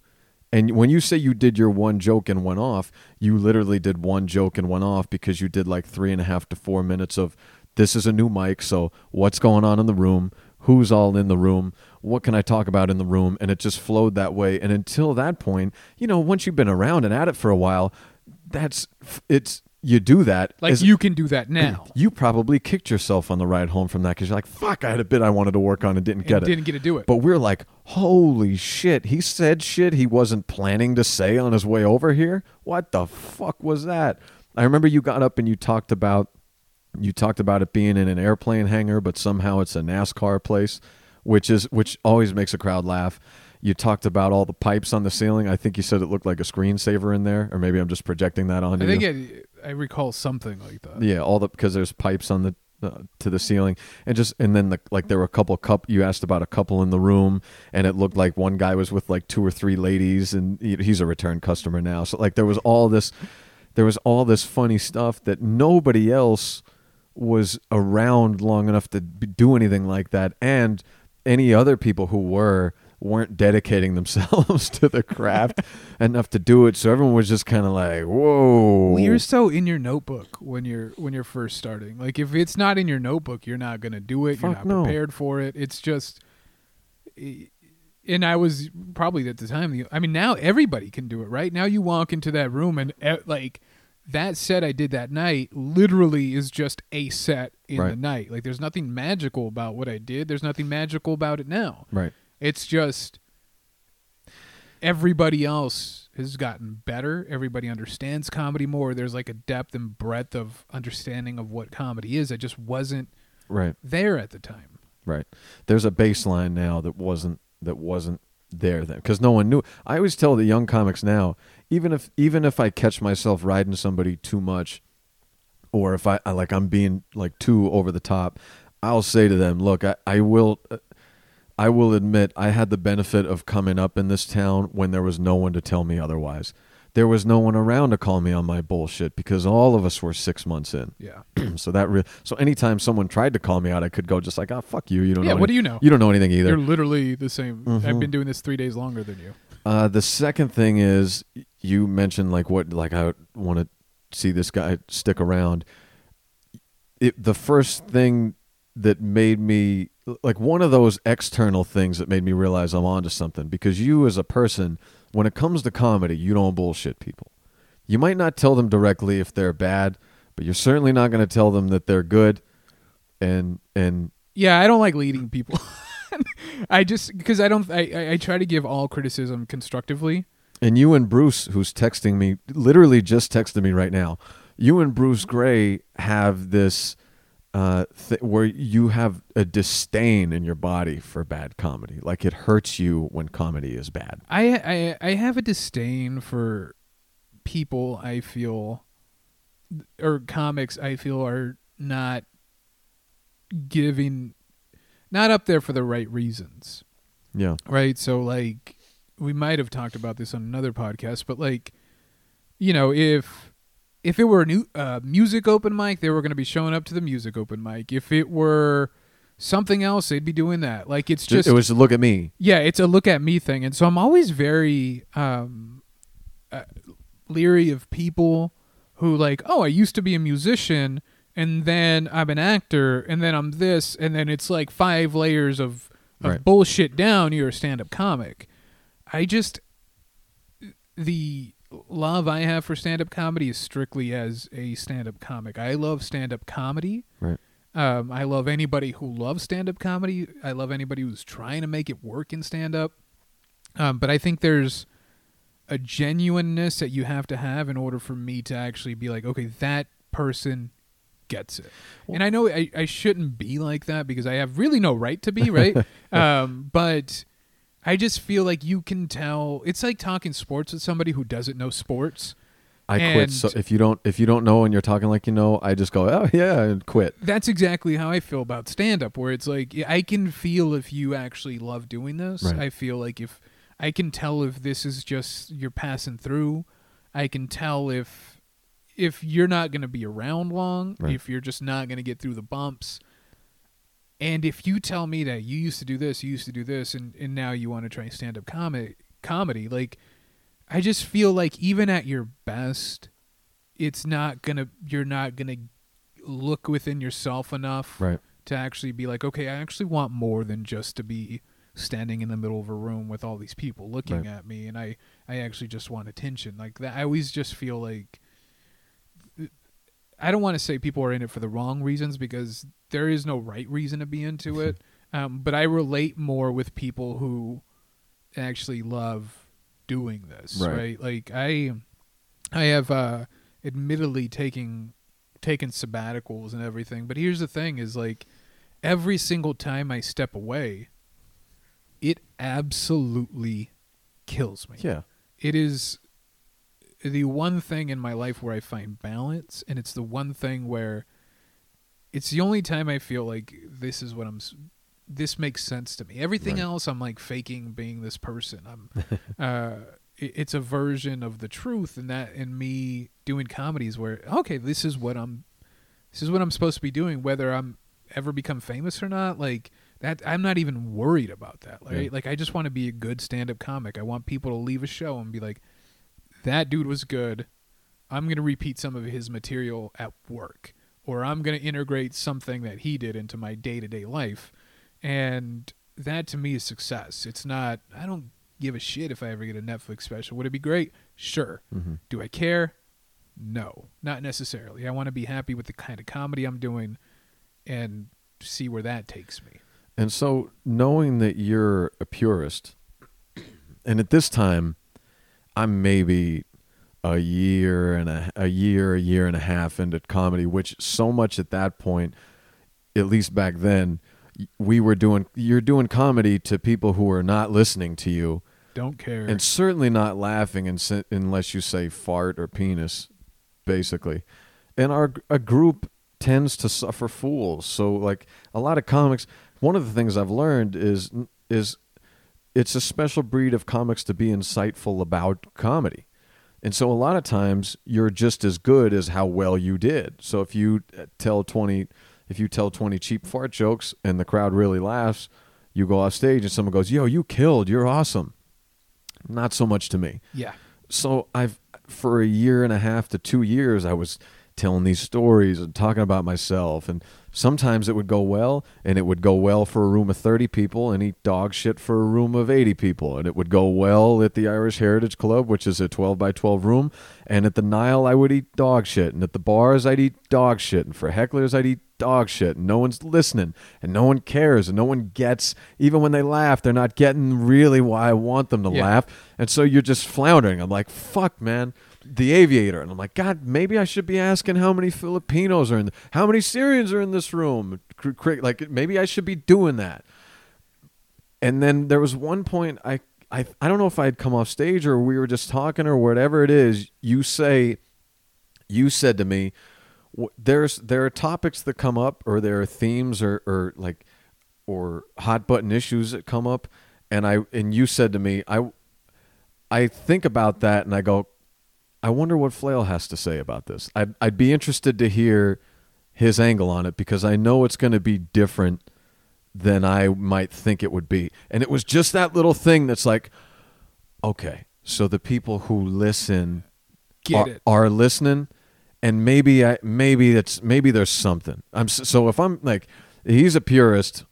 Speaker 3: And when you say you did your one joke and went off, you literally did one joke and went off because you did like three and a half to four minutes of this is a new mic, so what's going on in the room? Who's all in the room? What can I talk about in the room? And it just flowed that way. And until that point, you know, once you've been around and at it for a while, that's it's you do that.
Speaker 4: Like
Speaker 3: as-
Speaker 4: you can do that now.
Speaker 3: you probably kicked yourself on the ride home from that because you're like, fuck, I had a bit I wanted to work on and didn't
Speaker 4: and
Speaker 3: get it.
Speaker 4: didn't get to do it.
Speaker 3: But we're like, holy shit, he said shit he wasn't planning to say on his way over here. What the fuck was that? I remember you got up and you talked about you talked about it being in an airplane hangar, but somehow it's a NASCAR place, which is which always makes a crowd laugh. You talked about all the pipes on the ceiling. I think you said it looked like a screensaver in there, or maybe I'm just projecting that onto
Speaker 4: I think
Speaker 3: you.
Speaker 4: it, I recall something like that.
Speaker 3: Yeah, all the because there's pipes on the uh, to the ceiling, and just and then the like there were a couple cup. You asked about a couple in the room, and it looked like one guy was with like two or three ladies, and he, he's a return customer now. So like there was all this, there was all this funny stuff that nobody else was around long enough to do anything like that, and any other people who were weren't dedicating themselves to the craft enough to do it. So everyone was just kind of like, "Whoa!"
Speaker 4: Well, you're so in your notebook when you're when you're first starting. Like if it's not in your notebook, you're not gonna do it. you're not
Speaker 3: no.
Speaker 4: prepared for it. It's just, and I was probably at the time. I mean, now everybody can do it. Right now, you walk into that room and like that set I did that night literally is just a set in the night. Like there's nothing magical about what I did. There's nothing magical about it now.
Speaker 3: right.
Speaker 4: It's just everybody else has gotten better. Everybody understands comedy more. There's like a depth and breadth of understanding of what comedy is. I just wasn't
Speaker 3: Right.
Speaker 4: there at the time.
Speaker 3: Right. There's a baseline now that wasn't that wasn't there then because no one knew. I always tell the young comics now, even if even if I catch myself riding somebody too much, or if I, I like I'm being like too over the top, I'll say to them, look, I, I will. Uh, I will admit I had the benefit of coming up in this town when there was no one to tell me otherwise. There was no one around to call me on my bullshit because all of us were six months in.
Speaker 4: Yeah.
Speaker 3: so that re- so anytime someone tried to call me out, I could go just like, "Oh fuck you! You don't
Speaker 4: Yeah,
Speaker 3: know."
Speaker 4: what
Speaker 3: any-
Speaker 4: do you know?
Speaker 3: You don't know anything either."
Speaker 4: You're literally the same. I've
Speaker 3: Mhm.
Speaker 4: been doing this three days longer than you.
Speaker 3: Uh, the second thing is you mentioned like what like I want to see this guy stick around. It, the first thing that made me like one of those external things that made me realize I'm onto something because you as a person, when it comes to comedy, you don't bullshit people. You might not tell them directly if they're bad, but you're certainly not going to tell them that they're good. And and
Speaker 4: Yeah, I don't like leading people. I just because I don't. I, I try to give all criticism constructively.
Speaker 3: And you and Bruce, who's texting me, literally just texted me right now. You and Bruce Gray have this uh, th- where you have a disdain in your body for bad comedy. Like it hurts you when comedy is bad.
Speaker 4: I I I have a disdain for people I feel or comics I feel are not giving not up there for the right reasons.
Speaker 3: Yeah.
Speaker 4: Right? So like we might have talked about this on another podcast, but like you know, if if it were a new uh, music open mic, they were going to be showing up to the music open mic. If it were something else, they'd be doing that. Like it's just
Speaker 3: it was a look at me.
Speaker 4: yeah, it's a look at me thing, and so I'm always very um, uh, leery of people who like, oh, I used to be a musician, and then I'm an actor, and then I'm this, and then it's like five layers of, of
Speaker 3: Right.
Speaker 4: bullshit down. You're a stand-up comic. I just the love I have for stand-up comedy is strictly as a stand-up comic. I love stand-up comedy.
Speaker 3: Right.
Speaker 4: Um, I love anybody who loves stand up comedy. I love anybody who's trying to make it work in stand up. Um, but I think there's a genuineness that you have to have in order for me to actually be like, okay, that person gets it. and I know I, I shouldn't be like that because I have really no right to be, right? um, but I just feel like you can tell. It's like talking sports with somebody who doesn't know sports.
Speaker 3: I quit. So if you don't if you don't know and you're talking like you know, I just go, oh yeah, and quit.
Speaker 4: that's exactly how I feel about stand up, where it's like I can feel if you actually love doing this.
Speaker 3: Right.
Speaker 4: I feel like if I can tell if this is just you're passing through, I can tell if if you're not going to be around long,
Speaker 3: Right.
Speaker 4: if you're just not going to get through the bumps. And if you tell me that you used to do this, you used to do this, and, and now you want to try stand up comedy, comedy, like I just feel like even at your best, it's not gonna. You're not gonna look within yourself enough
Speaker 3: Right.
Speaker 4: to actually be like, okay, I actually want more than just to be standing in the middle of a room with all these people looking
Speaker 3: Right.
Speaker 4: at me, and I, I actually just want attention. Like that, I always just feel like. I don't want to say people are in it for the wrong reasons because there is no right reason to be into it. Um, but I relate more with people who actually love doing this,
Speaker 3: Right.
Speaker 4: right? Like I, I have uh, admittedly taking taken sabbaticals and everything, but here's the thing: is like every single time I step away, it absolutely kills me.
Speaker 3: Yeah.
Speaker 4: It is the one thing in my life where I find balance, and it's the one thing where it's the only time I feel like this is what I'm. This makes sense to me. Everything
Speaker 3: Right.
Speaker 4: else, I'm like faking being this person. I'm. uh, it- it's a version of the truth, and that in me doing comedies where okay, this is what I'm. This is what I'm supposed to be doing, whether I'm ever become famous or not. Like that I'm not even worried about that. Like,
Speaker 3: Yeah.
Speaker 4: like I just want to be a good stand-up comic. I want people to leave a show and be like, "That dude was good. I'm gonna repeat some of his material at work, or I'm gonna integrate something that he did into my day-to-day life." And that to me is success. It's not. I don't give a shit if I ever get a Netflix special. Would it be great? Sure.
Speaker 3: Mhm.
Speaker 4: Do I care? No, not necessarily. I want to be happy with the kind of comedy I'm doing and see where that takes me.
Speaker 3: And so, knowing that you're a purist, and at this time, I'm maybe a year and a, a year, a year and a half into comedy, which so much at that point, at least back then, we were doing. You're doing comedy to people who are not listening to you,
Speaker 4: Don't care.
Speaker 3: and certainly not laughing and unless you say fart or penis, basically. And our a group tends to suffer fools. So like a lot of comics, one of the things I've learned is is it's a special breed of comics to be insightful about comedy. And so a lot of times you're just as good as how well you did. So if you uh, tell 20 if you tell 20 cheap fart jokes and the crowd really laughs, you go off stage and someone goes, "Yo, you killed. You're awesome." Not so much to me.
Speaker 4: yeah.
Speaker 3: So I've for a year and a half to 2 years I was telling these stories and talking about myself. And sometimes it would go well and it would go well for a room of 30 people and eat dog shit for a room of 80 people. And it would go well at the Irish Heritage Club which is a 12 by 12 room. And at the Nile I would eat dog shit. And at the bars I'd eat dog shit. And for hecklers I'd eat dog shit. And no one's listening. And no one cares. And no one gets even when they laugh they're not getting really why I want them to
Speaker 4: Yeah.
Speaker 3: laugh. And so you're just floundering. I'm like fuck man the aviator. And i'm like god maybe i should be asking how many filipinos are in how many syrians are in this room? Like maybe i should be doing that. And then there was one point i i, I don't know if i had come off stage or we were just talking or whatever it is you say you said to me there's there are topics that come up or there are themes or or like or hot button issues that come up. And i and you said to me i i think about that and i go I wonder what Flail has to say about this. I'd, I'd be interested to hear his angle on it because I know it's going to be different than I might think it would be. And it was just that little thing that's like, okay, so the people who listen
Speaker 4: Get
Speaker 3: are,
Speaker 4: it.
Speaker 3: are listening, and maybe I maybe it's maybe there's something. I'm so if I'm like he's a purist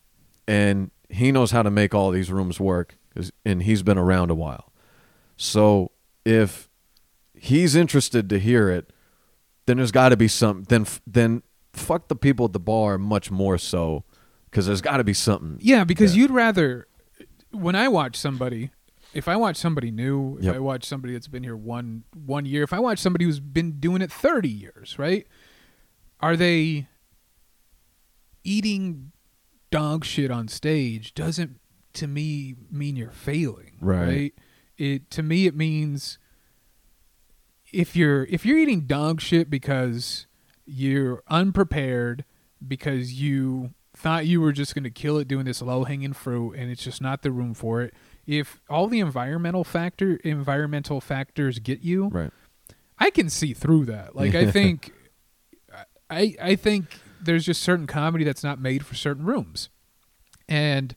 Speaker 3: and he knows how to make all these rooms work, and he's been around a while. So if he's interested to hear it, then there's got to be some. Then then fuck the people at the bar much more so because there's got to be something.
Speaker 4: Yeah, because you'd rather when I watch somebody, if I watch somebody new, if
Speaker 3: Yep.
Speaker 4: I watch somebody that's been here one one year, if I watch somebody who's been doing it 30 years, right? Are they eating dog shit on stage doesn't to me mean you're failing,
Speaker 3: Right.
Speaker 4: right? It to me it means if you're if you're eating dog shit because you're unprepared because you thought you were just going to kill it doing this low hanging fruit and it's just not the room for it if all the environmental factor environmental factors get you
Speaker 3: Right.
Speaker 4: i can see through that like i think i i think there's just certain comedy that's not made for certain rooms and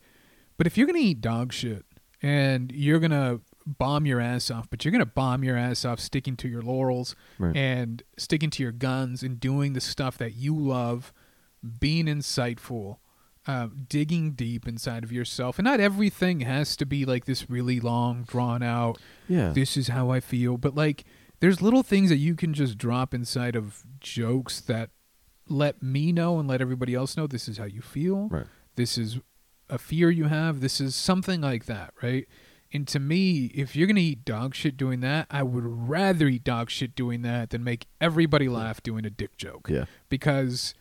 Speaker 4: but if you're going to eat dog shit and you're going to bomb your ass off but you're going to bomb your ass off sticking to your laurels
Speaker 3: Right.
Speaker 4: and sticking to your guns and doing the stuff that you love, being insightful, um, digging deep inside of yourself. And not everything has to be like this really long, drawn out,
Speaker 3: Yeah.
Speaker 4: this is how I feel. But like, there's little things that you can just drop inside of jokes that let me know and let everybody else know this is how you feel.
Speaker 3: Right.
Speaker 4: This is a fear you have. This is something like that, right? And to me, if you're gonna eat dog shit doing that, I would rather eat dog shit doing that than make everybody laugh doing a dick joke.
Speaker 3: Yeah.
Speaker 4: Because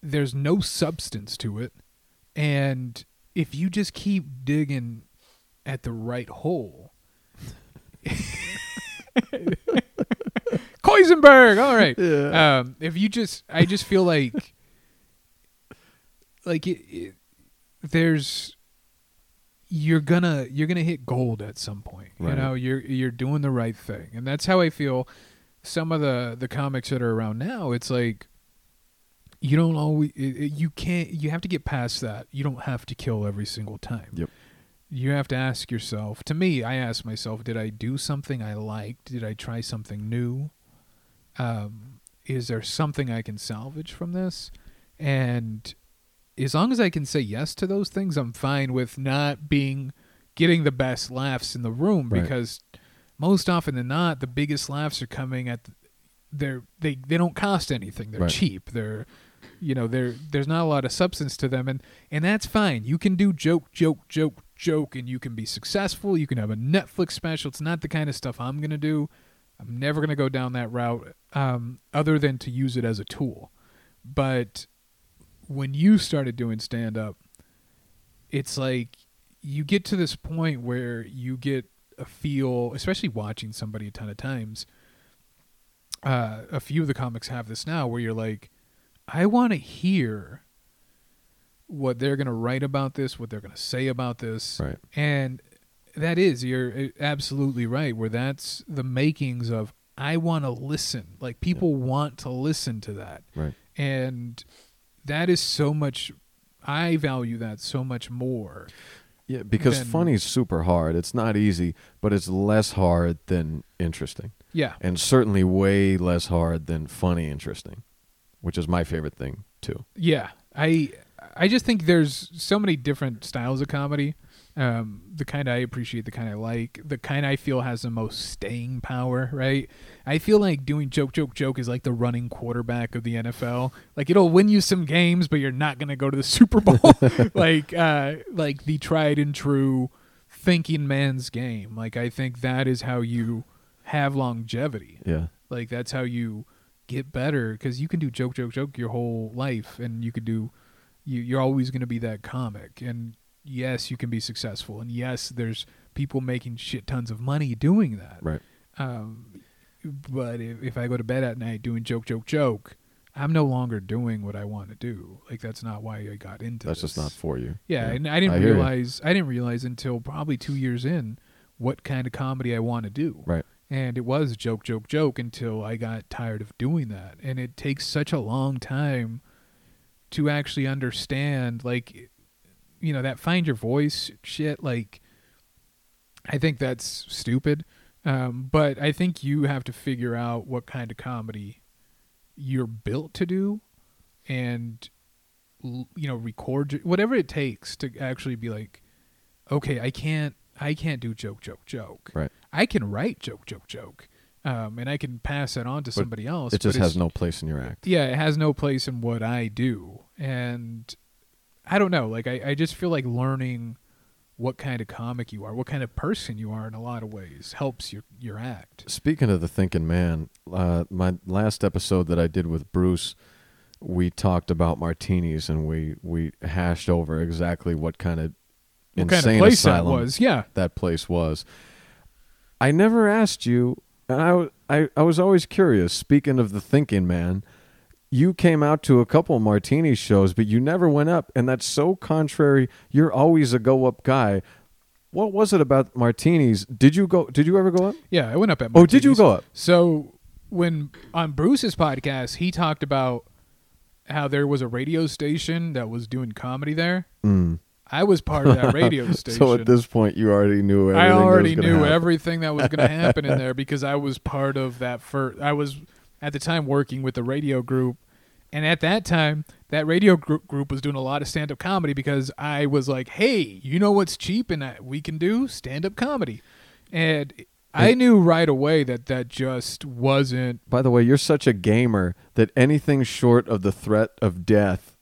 Speaker 4: there's no substance to it. And if you just keep digging at the right hole. Koisenberg, all right.
Speaker 3: Yeah.
Speaker 4: Um, if you just, I just feel like, like it, it, there's, you're gonna, you're gonna hit gold at some point. You know, you're you're doing the right thing, and that's how I feel. Some of the the comics that are around now, it's like, you don't always you can't you have to get past that. You don't have to kill every single time.
Speaker 3: Yep.
Speaker 4: You have to ask yourself. To me, I ask myself, did I do something I liked? Did I try something new? Um, is there something I can salvage from this? And as long as I can say yes to those things, I'm fine with not being getting the best laughs in the room
Speaker 3: Right.
Speaker 4: because most often than not, the biggest laughs are coming at they're they they don't cost anything. They're
Speaker 3: Right.
Speaker 4: cheap. They're you know, there there's not a lot of substance to them and and that's fine. You can do joke joke joke joke and you can be successful. You can have a Netflix special. It's not the kind of stuff I'm going to do. I'm never going to go down that route um, other than to use it as a tool. But when you started doing stand up, it's like you get to this point where you get a feel, especially watching somebody a ton of times. Uh, a few of the comics have this now where you're like, I want to hear what they're going to write about this, what they're going to say about this.
Speaker 3: Right.
Speaker 4: And that is, you're uh, absolutely right, where that's the makings of, I want to listen. Like, people want to listen to that.
Speaker 3: Right.
Speaker 4: And that is so much, I value that so much more.
Speaker 3: Yeah, because
Speaker 4: Then-
Speaker 3: funny's super hard. It's not easy, but it's less hard than interesting.
Speaker 4: Yeah.
Speaker 3: And certainly way less hard than funny interesting, which is my favorite thing too.
Speaker 4: Yeah, I I just think there's so many different styles of comedy. Um, the kind I appreciate, the kind I like, the kind I feel has the most staying power. Right? I feel like doing joke, joke, joke is like the running quarterback of the NFL. Like it'll win you some games, but you're not gonna go to the Super Bowl. like uh, like the tried and true thinking man's game. Like I think that is how you have longevity.
Speaker 3: Yeah.
Speaker 4: Like that's how you get better because you can do joke, joke, joke your whole life, and you could do. You, you're always going to be that comic, and yes, you can be successful, and yes, there's people making shit tons of money doing that.
Speaker 3: Right.
Speaker 4: Um, but if, if I go to bed at night doing joke, joke, joke, I'm no longer doing what I want to do. Like that's not why I got into.
Speaker 3: That's just not for you.
Speaker 4: Yeah, and I didn't
Speaker 3: I
Speaker 4: realize I didn't realize until probably two years in what kind of comedy I want to do.
Speaker 3: Right.
Speaker 4: And it was joke, joke, joke until I got tired of doing that. And it takes such a long time to actually understand, like, you know, that find your voice shit. Like, I think that's stupid. Um, but I think you have to figure out what kind of comedy you're built to do and you know record whatever it takes to actually be like okay i can't i can't do joke joke joke
Speaker 3: Right.
Speaker 4: i can write joke joke joke um, and i can pass that on to somebody else
Speaker 3: It just has no place in your act.
Speaker 4: yeah it has no place in what i do and i don't know like i, I just feel like learning what kind of comic you are what kind of person you are in a lot of ways helps your your act
Speaker 3: Speaking of the thinking man, uh, my last episode that I did with Bruce, we talked about martinis and we we hashed over exactly what kind of
Speaker 4: what
Speaker 3: insane
Speaker 4: kind of place
Speaker 3: asylum
Speaker 4: that was yeah
Speaker 3: that place was. I never asked you, and I, I, I was always curious. Speaking of the thinking man, you came out to a couple martini shows, but you never went up, and that's so contrary. You're always a go up guy. What was it about martinis? Did you go? Did you ever go up?
Speaker 4: yeah i went up at
Speaker 3: Oh, did you go up?
Speaker 4: So when on Bruce's podcast, he talked about how there was a radio station that was doing comedy there.
Speaker 3: Mm.
Speaker 4: I was part of that radio station.
Speaker 3: So at this point, you already knew everything.
Speaker 4: I already knew
Speaker 3: happen.
Speaker 4: everything that was going to happen in there because I was part of that first. I was at the time working with the radio group, and at that time, that radio gr- group was doing a lot of stand-up comedy because I was like, "Hey, you know what's cheap and that we can do stand-up comedy," and I knew right away that that just wasn't
Speaker 3: By the way, you're such a gamer that anything short of the threat of death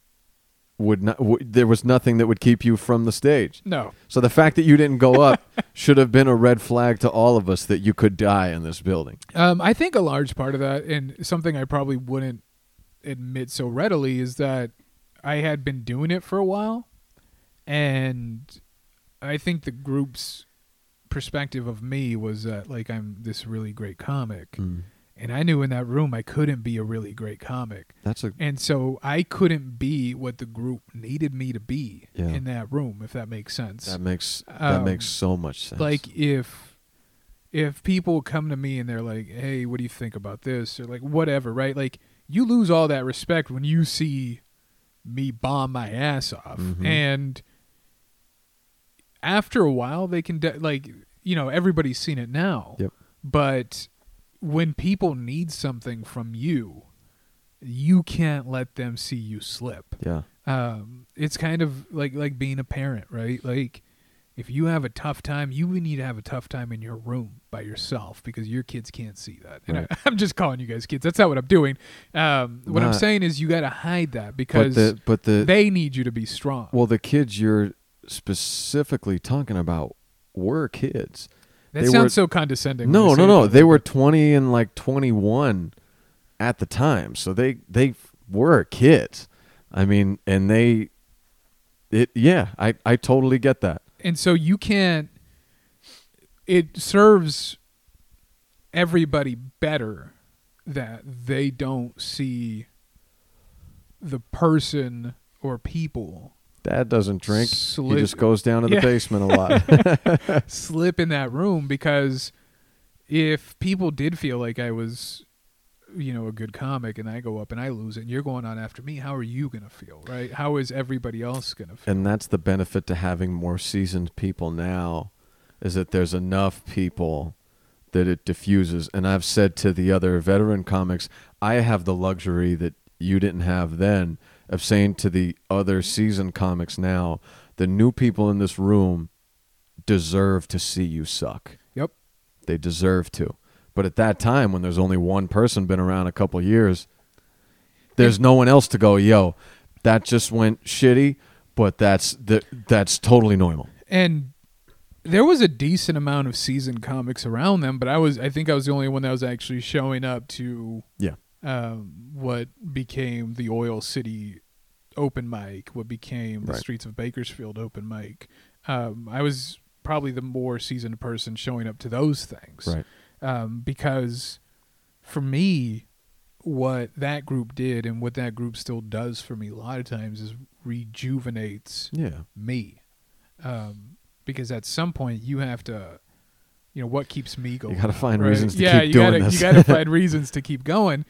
Speaker 3: would not. W- there was nothing that would keep you from the stage.
Speaker 4: no.
Speaker 3: So the fact that you didn't go up should have been a red flag to all of us that you could die in this building.
Speaker 4: Um, I think a large part of that, and something I probably wouldn't admit so readily, is that I had been doing it for a while, and I think the group's perspective of me was that like I'm this really great comic, and I knew in that room I couldn't be a really great comic,
Speaker 3: That's a
Speaker 4: and so I couldn't be what the group needed me to be
Speaker 3: Yeah.
Speaker 4: in that room, if that makes sense.
Speaker 3: that makes that
Speaker 4: Um,
Speaker 3: makes so much sense.
Speaker 4: like if if people come to me and they're like hey what do you think about this or like whatever right like you lose all that respect when you see me bomb my ass off
Speaker 3: Mhm.
Speaker 4: and after a while they can de- like you know everybody's seen it now
Speaker 3: Yep.
Speaker 4: but when people need something from you you can't let them see you slip
Speaker 3: Yeah.
Speaker 4: um, it's kind of like like being a parent, right? Like if you have a tough time, you need to have a tough time in your room by yourself because your kids can't see that. And
Speaker 3: Right.
Speaker 4: I, I'm just calling you guys kids. That's not what I'm doing. Um, what I'm saying is you got to hide that
Speaker 3: But
Speaker 4: because
Speaker 3: the but the
Speaker 4: they need you to be strong.
Speaker 3: well the kids you're specifically talking about were kids.
Speaker 4: That
Speaker 3: they
Speaker 4: sounds
Speaker 3: were-
Speaker 4: so condescending.
Speaker 3: No, no, no. They were 20 and like 21 at the time. So they they were kids. I mean, and they it yeah, I I totally get that.
Speaker 4: and so you can't it serves everybody better that they don't see the person or people
Speaker 3: Dad doesn't drink. he just goes down to the
Speaker 4: Yeah.
Speaker 3: basement a lot.
Speaker 4: slip in that room because if people did feel like I was you know a good comic and I go up and I lose it and you're going on after me how are you going to feel right how is everybody else going to feel
Speaker 3: and that's the benefit to having more seasoned people now is that there's enough people that it diffuses and i've said to the other veteran comics i have the luxury that you didn't have then of saying to the other seasoned comics now the new people in this room deserve to see you suck.
Speaker 4: Yep.
Speaker 3: They deserve to. But at that time when there's only one person been around a couple years there's no one else to go yo that just went shitty but that's the, that's totally normal.
Speaker 4: And there was a decent amount of seasoned comics around them, but I was I think I was the only one that was actually showing up to
Speaker 3: yeah
Speaker 4: um, what became the Oil City open mic, what became the Streets of Bakersfield open mic. Um, I was probably the more seasoned person showing up to those things,
Speaker 3: right
Speaker 4: um, because for me, what that group did and what that group still does for me a lot of times is rejuvenates
Speaker 3: yeah
Speaker 4: me um, because at some point you have to you know what keeps me going You
Speaker 3: gotta find
Speaker 4: right?
Speaker 3: reasons to
Speaker 4: yeah
Speaker 3: keep
Speaker 4: you
Speaker 3: doing
Speaker 4: gotta
Speaker 3: this.
Speaker 4: you gotta find reasons to keep going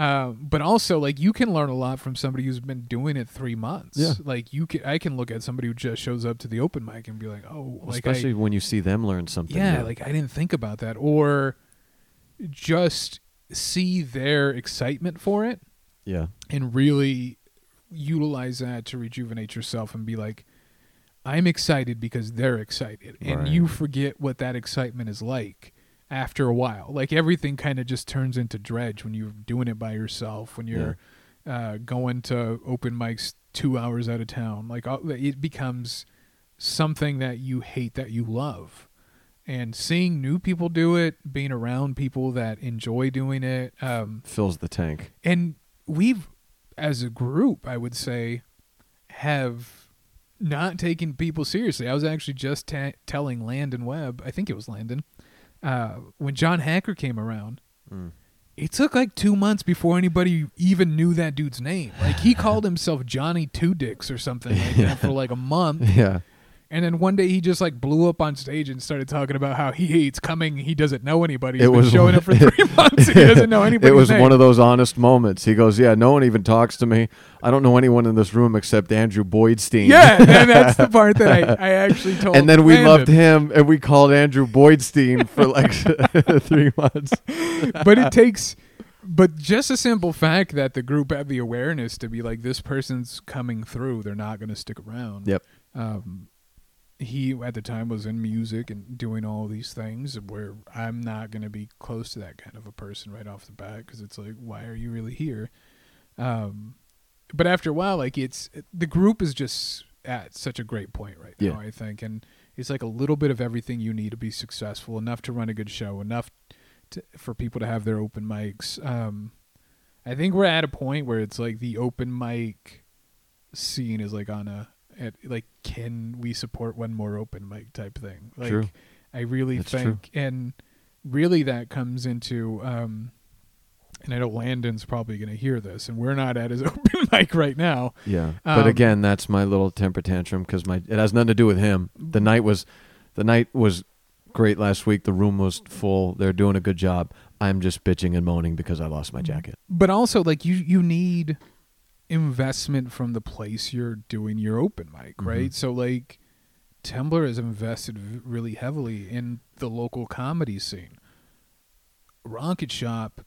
Speaker 4: um, but also like you can learn a lot from somebody who's been doing it three months.
Speaker 3: Yeah.
Speaker 4: like you can i can look at somebody who just shows up to the open mic and be like oh like I-
Speaker 3: especially when you see them learn something
Speaker 4: yeah like i didn't think about that. Or just see their excitement for it
Speaker 3: yeah.
Speaker 4: and really utilize that to rejuvenate yourself and be like i'm excited because they're excited. And
Speaker 3: Right.
Speaker 4: you forget what that excitement is like after a while. Like everything kind of just turns into dredge when you're doing it by yourself when you're uh, going to open mics two hours out of town. Like it becomes something that you hate that you love. And seeing new people do it being around people that enjoy doing it um,
Speaker 3: fills the tank.
Speaker 4: and we've as a group i would say have not taken people seriously. I was actually just ta- telling landon webb i think it was landon uh, when john hacker came around
Speaker 3: Mm.
Speaker 4: it took like two months before anybody even knew that dude's name. Like he called himself johnny two dicks or something like that for like a month.
Speaker 3: Yeah
Speaker 4: and then one day he just like blew up on stage and started talking about how he hates coming. He doesn't know anybody. He's
Speaker 3: It
Speaker 4: been
Speaker 3: was
Speaker 4: showing up for three months. He doesn't know anybody.
Speaker 3: it was one of those honest moments he goes yeah no one even talks to me i don't know anyone in this room except andrew boydstein
Speaker 4: Yeah, and that's the part that I, I actually told.
Speaker 3: and then we
Speaker 4: Landon.
Speaker 3: loved him and we called andrew boydstein for like three months
Speaker 4: but it takes but just a simple fact that the group had the awareness to be like this person's coming through they're not going to stick around
Speaker 3: Yep.
Speaker 4: um he at the time was in music and doing all these things where i'm not going to be close to that kind of a person right off the bat because it's like why are you really here um but after a while like it's the group is just at such a great point right
Speaker 3: Yeah.
Speaker 4: now i think and it's like a little bit of everything you need to be successful enough to run a good show enough to, for people to have their open mics. Um, I think we're at a point where it's like the open mic scene is like on a at, like can we support one more open mic type thing. Like
Speaker 3: True.
Speaker 4: I really
Speaker 3: That's
Speaker 4: think and really that comes into um and I know Landon's probably going to hear this and we're not at his open mic right now.
Speaker 3: Yeah, but
Speaker 4: Um,
Speaker 3: again, that's my little temper tantrum because my it has nothing to do with him.
Speaker 4: Mm-hmm.
Speaker 3: The night was, the night was great last week. The room was full. They're doing a good job. I'm just bitching and moaning because I lost
Speaker 4: Mm-hmm.
Speaker 3: my jacket.
Speaker 4: but also like you you need investment from the place you're doing your open mic
Speaker 3: Mm-hmm.
Speaker 4: right so like Temblor has invested really heavily in the local comedy scene rocket shop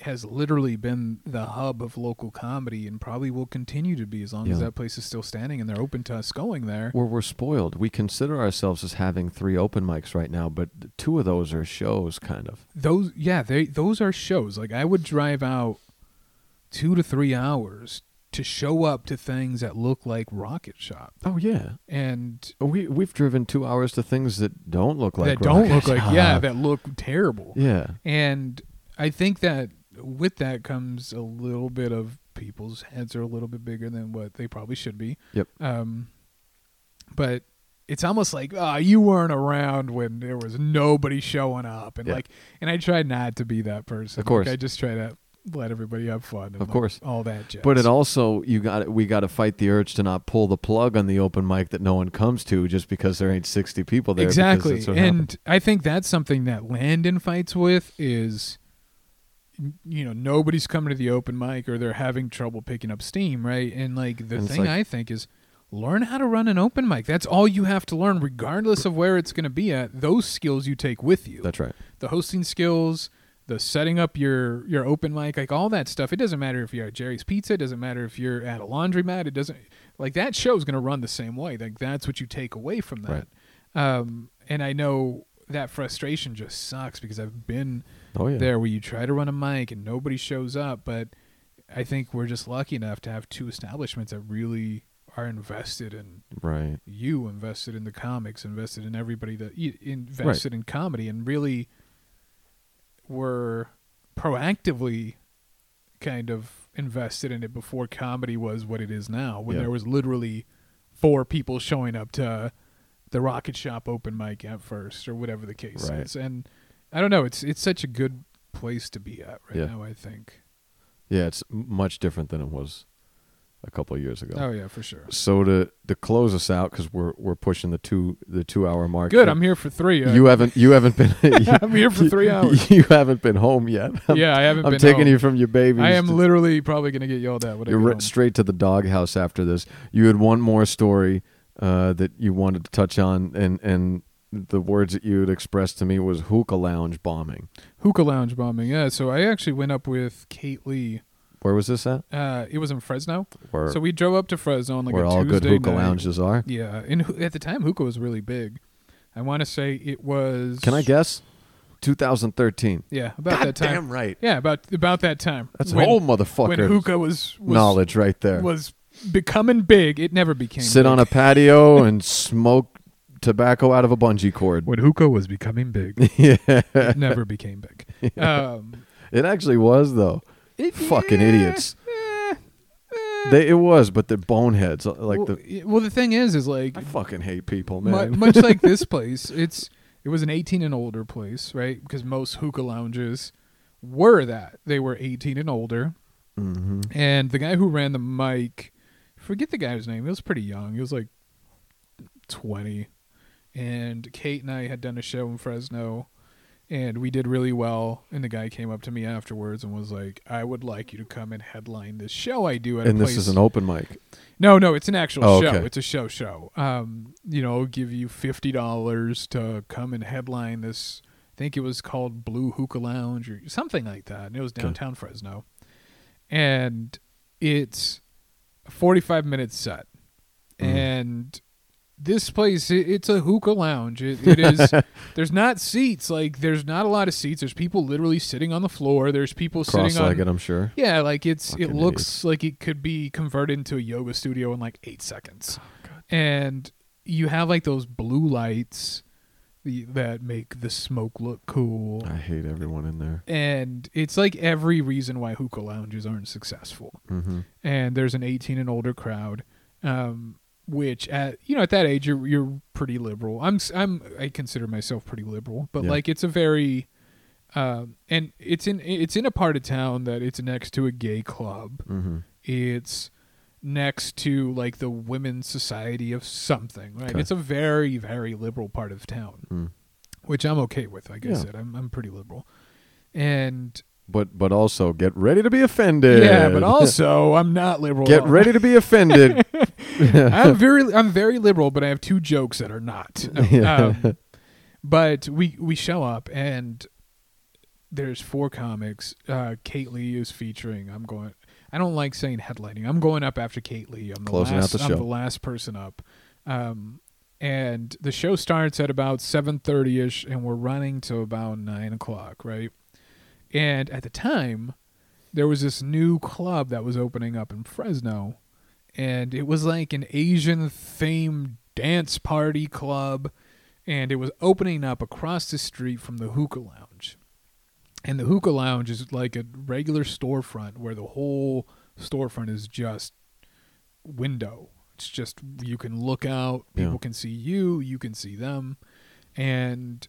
Speaker 4: has literally been the hub of local comedy and probably will continue to be as long as that place is still standing and they're open to us going there
Speaker 3: Where we're spoiled. We consider ourselves as having three open mics right now, but two of those are shows, kind of.
Speaker 4: those yeah they those are shows like i would drive out two to three hours to show up to things that look like rocket shop
Speaker 3: Oh yeah,
Speaker 4: and
Speaker 3: we we've driven two hours to things that don't look like
Speaker 4: that don't look like yeah that look terrible
Speaker 3: yeah.
Speaker 4: and i think that with that comes a little bit of people's heads are a little bit bigger than what they probably should be
Speaker 3: Yep.
Speaker 4: um but it's almost like ah you weren't around when there was nobody showing up and
Speaker 3: Yeah.
Speaker 4: like and i try not to be that person
Speaker 3: Of course.
Speaker 4: Like, i just try to let everybody have fun and
Speaker 3: Of course.
Speaker 4: all that jazz.
Speaker 3: But it also you got we got to fight the urge to not pull the plug on the open mic that no one comes to just because there ain't sixty people there.
Speaker 4: exactly and
Speaker 3: happened.
Speaker 4: i think that's something that landon fights with is you know nobody's coming to the open mic or they're having trouble picking up steam right and like the
Speaker 3: And
Speaker 4: thing
Speaker 3: like-
Speaker 4: i think is learn how to run an open mic that's all you have to learn regardless of where it's going to be at those skills you take with you
Speaker 3: that's right.
Speaker 4: the hosting skills the setting up your your open mic like all that stuff. It doesn't matter if you're at jerry's pizza it doesn't matter if you're at a laundromat it doesn't like that show's going to run the same way. Like that's what you take away from that. Um and i know that frustration just sucks because i've been
Speaker 3: Oh yeah.
Speaker 4: there where you try to run a mic and nobody shows up but i think we're just lucky enough to have two establishments that really are invested in
Speaker 3: Right.
Speaker 4: you invested in the comics, invested in everybody that you invested in comedy, and really were proactively kind of invested in it before comedy was what it is now. When
Speaker 3: Yeah.
Speaker 4: there was literally four people showing up to the Rocket Shop open mic at first, or whatever the case
Speaker 3: Right.
Speaker 4: is, and I don't know. It's it's such a good place to be at right
Speaker 3: Yeah.
Speaker 4: now. I think.
Speaker 3: Yeah, it's much different than it was a couple of years ago.
Speaker 4: Oh yeah, for sure.
Speaker 3: So to to close us out because we're we're pushing the two the two hour mark.
Speaker 4: Good. I'm here for three. Uh,
Speaker 3: You haven't you haven't been. you,
Speaker 4: I'm here for three hours.
Speaker 3: You haven't been home yet. I'm,
Speaker 4: yeah, I haven't
Speaker 3: I'm taking
Speaker 4: home.
Speaker 3: you from your baby.
Speaker 4: I am
Speaker 3: to-
Speaker 4: literally probably gonna get yelled at
Speaker 3: You're
Speaker 4: get
Speaker 3: right
Speaker 4: home.
Speaker 3: straight to the doghouse after this. You had one more story uh, that you wanted to touch on, and and the words that you had expressed to me was hookah lounge bombing.
Speaker 4: hookah lounge bombing. Yeah, so I actually went up with Kate Lee.
Speaker 3: Where was this at?
Speaker 4: Uh, it was in Fresno.
Speaker 3: Where
Speaker 4: so we drove up to Fresno on like
Speaker 3: where
Speaker 4: a
Speaker 3: all good hookah
Speaker 4: night.
Speaker 3: lounges are?
Speaker 4: Yeah, and at the time hookah was really big. I want to say it was.
Speaker 3: Can I guess? 2013.
Speaker 4: Yeah, about that time.
Speaker 3: Damn right.
Speaker 4: Yeah, about about that time.
Speaker 3: That's
Speaker 4: when,
Speaker 3: whole motherfucker
Speaker 4: when hookah was, was
Speaker 3: knowledge right there.
Speaker 4: was becoming big. It never became.
Speaker 3: Sit
Speaker 4: big.
Speaker 3: on a patio and smoke tobacco out of a bungee cord.
Speaker 4: when hookah was becoming big.
Speaker 3: yeah,
Speaker 4: it never became big. Um,
Speaker 3: it actually was though. Fucking idiots. They it was, but they're boneheads. Like
Speaker 4: well,
Speaker 3: the
Speaker 4: well, the thing is, is like
Speaker 3: I fucking hate people,
Speaker 4: mu-
Speaker 3: man.
Speaker 4: much like this place, it's it was an 18 and older place, right? Because most hookah lounges were that they were 18 and older.
Speaker 3: hmm
Speaker 4: And the guy who ran the mic, forget the guy's name. He was pretty young. He was like 20. And Kate and I had done a show in Fresno and we did really well. And the guy came up to me afterwards and was like, I would like you to come and headline this show I do at
Speaker 3: And this is an open mic.
Speaker 4: No, no, it's an actual
Speaker 3: Oh,
Speaker 4: show.
Speaker 3: okay.
Speaker 4: It's a show show. Um, you know, give you fifty dollars to come and headline this. I think it was called Blue Hookah Lounge or something like that. And it was downtown Fresno, and it's a forty-five minute set,
Speaker 3: Mhm.
Speaker 4: and this place it, it's a hookah lounge. It, it is. there's not seats. Like there's not a lot of seats. There's people literally sitting on the floor. There's people sitting on
Speaker 3: I'm sure.
Speaker 4: yeah, like it's
Speaker 3: Fucking
Speaker 4: it looks
Speaker 3: idiots.
Speaker 4: like it could be converted into a yoga studio in like eight seconds, and you have like those blue lights the, that make the smoke look cool,
Speaker 3: I hate everyone in there.
Speaker 4: and it's like every reason why hookah lounges aren't successful.
Speaker 3: hmm
Speaker 4: And there's an 18 and older crowd, um, which at you know at that age you're you're pretty liberal. I'm I'm I consider myself pretty liberal, but
Speaker 3: Yeah.
Speaker 4: like it's a very um, and it's in it's in a part of town that it's next to a gay club.
Speaker 3: hmm
Speaker 4: It's next to like the women's society of something, right?
Speaker 3: Okay.
Speaker 4: It's a very very liberal part of town,
Speaker 3: Mm.
Speaker 4: which I'm okay with. Like I
Speaker 3: Yeah.
Speaker 4: said, I'm I'm pretty liberal, and
Speaker 3: But but also get ready to be offended.
Speaker 4: yeah, but also I'm not liberal.
Speaker 3: get ready to be offended.
Speaker 4: I'm very I'm very liberal, but I have two jokes that are not. Um, but we we show up and there's four comics. Uh, Kate Lee is featuring. I'm going. I don't like saying headlining. I'm going up after Kate Lee. I'm the
Speaker 3: Closing out
Speaker 4: last.
Speaker 3: the
Speaker 4: I'm the last person up. Um, and the show starts at about 7:30 ish, and we're running to about nine o'clock, right? And at the time, there was this new club that was opening up in Fresno, and it was like an Asian themed dance party club, and it was opening up across the street from the hookah lounge. And the hookah lounge is like a regular storefront where the whole storefront is just window. It's just you can look out, people
Speaker 3: Yeah.
Speaker 4: can see you, you can see them. And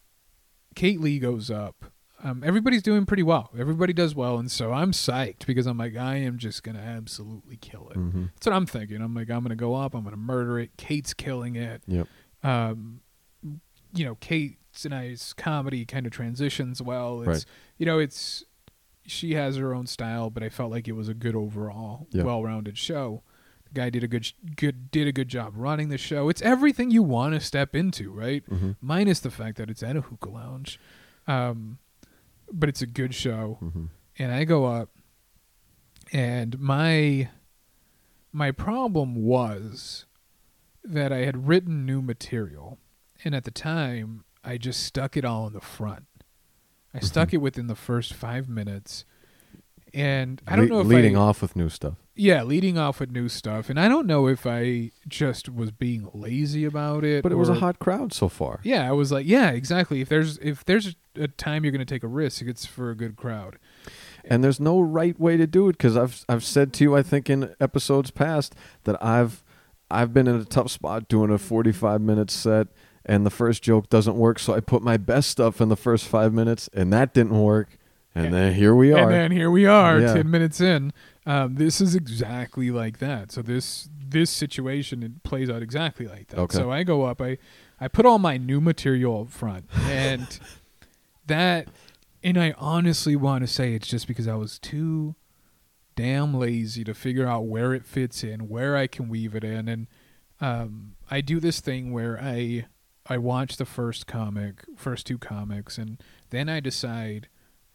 Speaker 4: Kate Lee goes up. Um, everybody's doing pretty well. Everybody does well, and so I'm psyched because I'm like, I am just gonna absolutely kill it.
Speaker 3: Mhm.
Speaker 4: That's what I'm thinking. I'm like, I'm gonna go up. I'm gonna murder it. Kate's killing it.
Speaker 3: Yep.
Speaker 4: Um, you know, Kate's and I's comedy kind of transitions well. It's
Speaker 3: Right.
Speaker 4: you know, it's she has her own style, but I felt like it was a good overall,
Speaker 3: Yeah.
Speaker 4: well-rounded show. The guy did a good, good, did a good job running the show. It's everything you want to step into, right?
Speaker 3: Mhm.
Speaker 4: Minus the fact that it's at a hookah lounge, um, but it's a good show
Speaker 3: Mhm.
Speaker 4: and I go up and my my problem was that I had written new material and at the time I just stuck it all in the front. I stuck
Speaker 3: Mm-hmm.
Speaker 4: it within the first 5 minutes and I don't
Speaker 3: Le-
Speaker 4: know if
Speaker 3: leading
Speaker 4: I,
Speaker 3: off with new stuff.
Speaker 4: yeah, leading off with new stuff and I don't know if I just was being lazy about it
Speaker 3: But it was a hot crowd so far.
Speaker 4: Yeah, I was like, yeah, exactly. If there's if there's a time you're going to take a risk, it's for a good crowd.
Speaker 3: and there's no right way to do it because I've I've said to you I think in episodes past that I've I've been in a tough spot doing a 45 minute set and the first joke doesn't work so I put my best stuff in the first 5 minutes and that didn't work and
Speaker 4: And-
Speaker 3: then here we are
Speaker 4: And then here we are,
Speaker 3: Yeah.
Speaker 4: ten minutes in. Um, this is exactly like that. So this this situation it plays out exactly like that.
Speaker 3: Okay.
Speaker 4: So I go up, I I put all my new material up front, and that, and I honestly want to say it's just because I was too damn lazy to figure out where it fits in, where I can weave it in, and um, I do this thing where I I watch the first comic, first two comics, and then I decide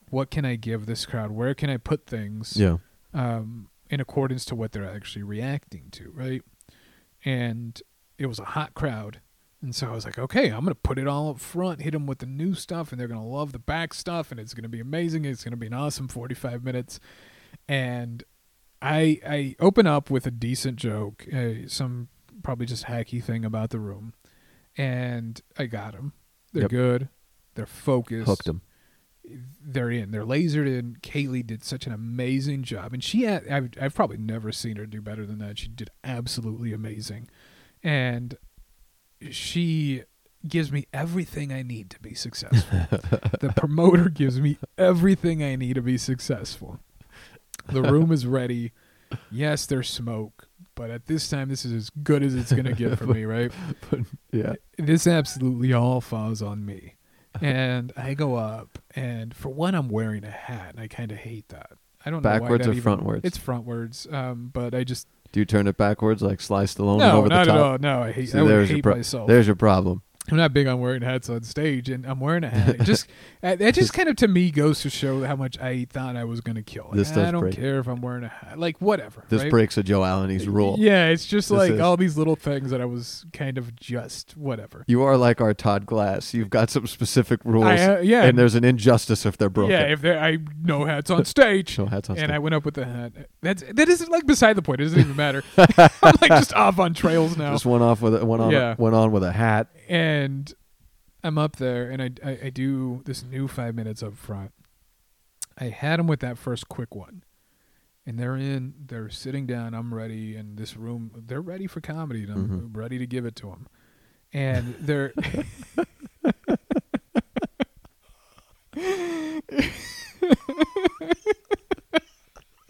Speaker 4: what can I give this crowd, where can I put things,
Speaker 3: yeah
Speaker 4: um, in accordance to what they're actually reacting to, right? And it was a hot crowd. And so I was like, okay, I'm going to put it all up front, hit them with the new stuff, and they're going to love the back stuff, and it's going to be amazing. It's going to be an awesome 45 minutes. And I I open up with a decent joke, uh, some probably just hacky thing about the room, and I got them. They're
Speaker 3: Yep.
Speaker 4: good. They're focused
Speaker 3: hooked them.
Speaker 4: they're in. They're lasered in. Kate Lee did such an amazing job, and she had. I've, I've probably never seen her do better than that. She did absolutely amazing, and she gives me everything I need to be successful. the promoter gives me everything I need to be successful. The room is ready. Yes, there's smoke, but at this time, this is as good as it's gonna get for me, right?
Speaker 3: yeah
Speaker 4: this absolutely all falls on me. And I go up, and for one, I'm wearing a hat, and I kind of hate that. I don't know
Speaker 3: Backwards or
Speaker 4: even-
Speaker 3: frontwards?
Speaker 4: It's frontwards, um, but I just
Speaker 3: do you turn it backwards like Sly Stallone
Speaker 4: no,
Speaker 3: over
Speaker 4: not
Speaker 3: the
Speaker 4: at
Speaker 3: top
Speaker 4: all. No, I hate.
Speaker 3: See,
Speaker 4: I would
Speaker 3: there's your
Speaker 4: hate
Speaker 3: pro-
Speaker 4: myself.
Speaker 3: there's your problem
Speaker 4: I'm not big on wearing hats on stage, and I'm wearing a hat. It just uh, that just kind of to me goes to show how much I thought I was gonna kill. Like,
Speaker 3: This
Speaker 4: I don't
Speaker 3: break-
Speaker 4: care if I'm wearing a hat. Like whatever.
Speaker 3: this
Speaker 4: right?
Speaker 3: breaks a Joe Alaniz rule
Speaker 4: Yeah, it's just
Speaker 3: This
Speaker 4: like
Speaker 3: is-
Speaker 4: all these little things that I was kind of just whatever.
Speaker 3: you are like our Todd Glass you've got some specific rules
Speaker 4: I, uh, yeah,
Speaker 3: and there's an injustice if they're broken
Speaker 4: Yeah, if there, I no hats on stage.
Speaker 3: no hats on stage.
Speaker 4: and
Speaker 3: stage.
Speaker 4: I went up with the hat. That's that isn't like beside the point. It doesn't even matter. I'm like just off on trails now.
Speaker 3: just went off with a, went on
Speaker 4: Yeah.
Speaker 3: went on with a hat
Speaker 4: and I'm up there, and I, I I do this new five minutes up front. I had them with that first quick one, and they're in. They're sitting down. I'm ready, and this room. They're ready for comedy, and I'm
Speaker 3: Mhm.
Speaker 4: ready to give it to them. And they're.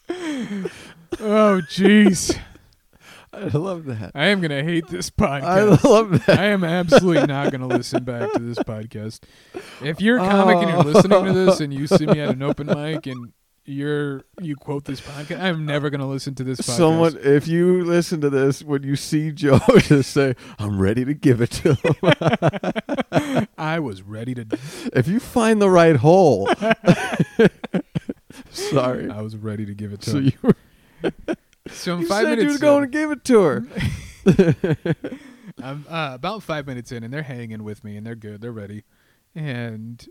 Speaker 4: oh jeez.
Speaker 3: I love that.
Speaker 4: I am gonna hate this podcast.
Speaker 3: I love that.
Speaker 4: I am absolutely not going to listen back to this podcast. If you're a comic and you're listening to this and you see me at an open mic and you're you quote this podcast, I'm never going to listen to this podcast.
Speaker 3: Someone, if you listen to this, when you see Joe, just say, "I'm ready to give it to him."
Speaker 4: I was ready to.
Speaker 3: if you find the right hole, sorry.
Speaker 4: I was ready to give it to
Speaker 3: So
Speaker 4: him.
Speaker 3: you, were,
Speaker 4: So in
Speaker 3: you
Speaker 4: five
Speaker 3: said
Speaker 4: minutes,
Speaker 3: you were going to give it to her.
Speaker 4: I'm uh, about five minutes in, and they're hanging with me, and they're good, they're ready, and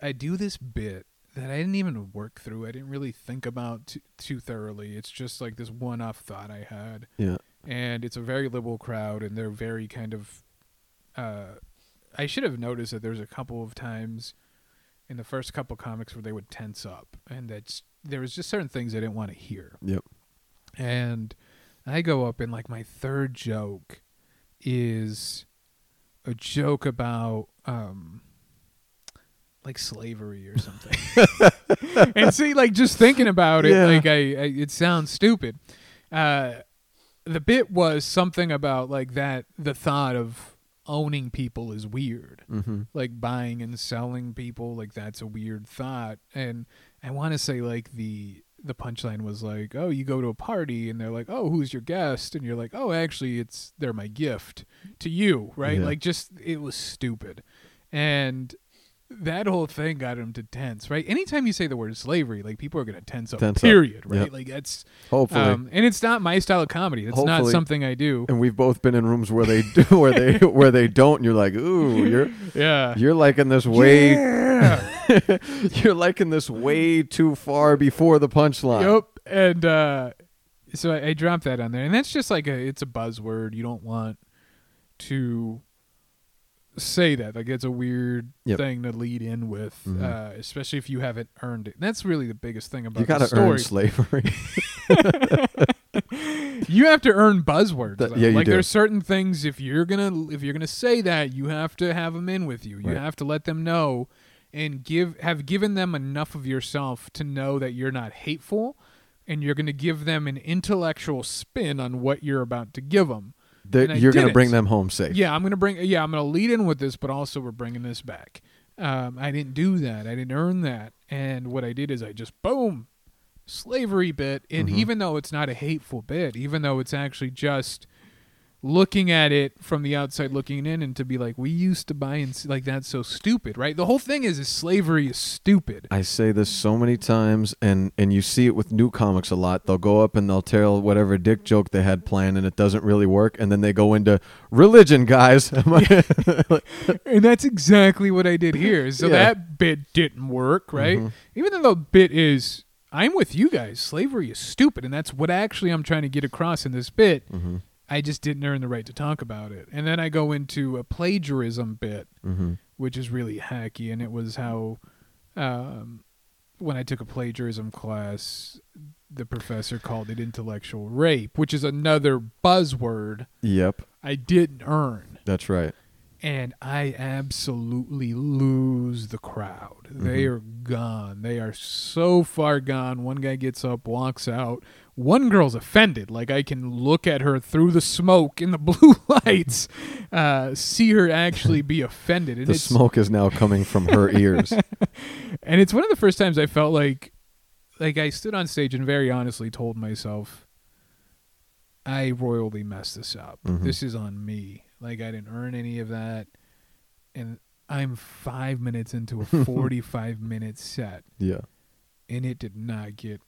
Speaker 4: I do this bit that I didn't even work through. I didn't really think about too, too thoroughly. It's just like this one-off thought I had.
Speaker 3: Yeah.
Speaker 4: and it's a very liberal crowd and they're very kind of uh I should have noticed that there's a couple of times in the first couple comics where they would tense up and that's there was just certain things I didn't want to hear.
Speaker 3: Yep.
Speaker 4: And I go up and like my third joke is a joke about um like slavery or something. and see like just thinking about it
Speaker 3: Yeah.
Speaker 4: like I, I it sounds stupid. Uh the bit was something about like that the thought of owning people is weird
Speaker 3: Mm-hmm.
Speaker 4: like buying and selling people like that's a weird thought and i want to say like the the punchline was like oh you go to a party and they're like oh who's your guest and you're like oh actually it's they're my gift to you right
Speaker 3: Yeah.
Speaker 4: like just it was stupid and that whole thing got him to tense right anytime you say the word slavery like people are gonna tense up
Speaker 3: Tense up.
Speaker 4: period right
Speaker 3: Yep.
Speaker 4: like that's
Speaker 3: Hopefully.
Speaker 4: um, and it's not my style of comedy it's not something i do
Speaker 3: and we've both been in rooms where they do, where they where they don't. And you're like, ooh, you're
Speaker 4: yeah
Speaker 3: you're liking this way.
Speaker 4: Yeah.
Speaker 3: you're liking this way too far before the punchline.
Speaker 4: Yep. And uh, so I, I dropped that on there, and that's just like a it's a buzzword. You don't want to say that. Like it's a weird
Speaker 3: Yep.
Speaker 4: thing to lead in with,
Speaker 3: Mhm.
Speaker 4: uh, especially if you haven't earned it. That's really the biggest thing about
Speaker 3: You got to earn slavery.
Speaker 4: you have to earn buzzwords.
Speaker 3: That- yeah, you
Speaker 4: like
Speaker 3: do.
Speaker 4: there's certain things if you're gonna if you're gonna say that, you have to have them in with you. You
Speaker 3: Right.
Speaker 4: have to let them know and give have given them enough of yourself to know that you're not hateful, and you're gonna give them an intellectual spin on what you're about to give them.
Speaker 3: That you're going to bring them home safe.
Speaker 4: Yeah, I'm gonna bring. Yeah, I'm gonna lead in with this, but also we're bringing this back. Um, I didn't do that. I didn't earn that. And what I did is I just boom, slavery bit. And
Speaker 3: Mhm.
Speaker 4: even though it's not a hateful bit, even though it's actually just looking at it from the outside looking in, and to be like, we used to buy and like that's so stupid, right? The whole thing is, is slavery is stupid.
Speaker 3: I say this so many times, and and you see it with new comics a lot. They'll go up and they'll tell whatever dick joke they had planned, and it doesn't really work, and then they go into religion, guys.
Speaker 4: and that's exactly what I did here. So
Speaker 3: Yeah.
Speaker 4: that bit didn't work, right?
Speaker 3: Mhm.
Speaker 4: Even though the bit is, I'm with you guys. Slavery is stupid, and that's what actually I'm trying to get across in this bit.
Speaker 3: mm-hmm.
Speaker 4: I just didn't earn the right to talk about it. And then I go into a plagiarism bit,
Speaker 3: Mm-hmm.
Speaker 4: which is really hacky, and it was how, um, when I took a plagiarism class, the professor called it intellectual rape, which is another buzzword
Speaker 3: Yep,
Speaker 4: I didn't earn
Speaker 3: that's right.
Speaker 4: and I absolutely lose the crowd. They
Speaker 3: Mhm.
Speaker 4: are gone. They are so far gone. One guy gets up, walks out. One girl's offended. Like I can look at her through the smoke in the blue lights, uh, see her actually be offended. And
Speaker 3: The smoke is now coming from her ears.
Speaker 4: and it's one of the first times I felt like, like I stood on stage and very honestly told myself, I royally messed this up.
Speaker 3: Mhm.
Speaker 4: This is on me. Like I didn't earn any of that, and I'm five minutes into a 45 minute set,
Speaker 3: Yeah.
Speaker 4: and it did not get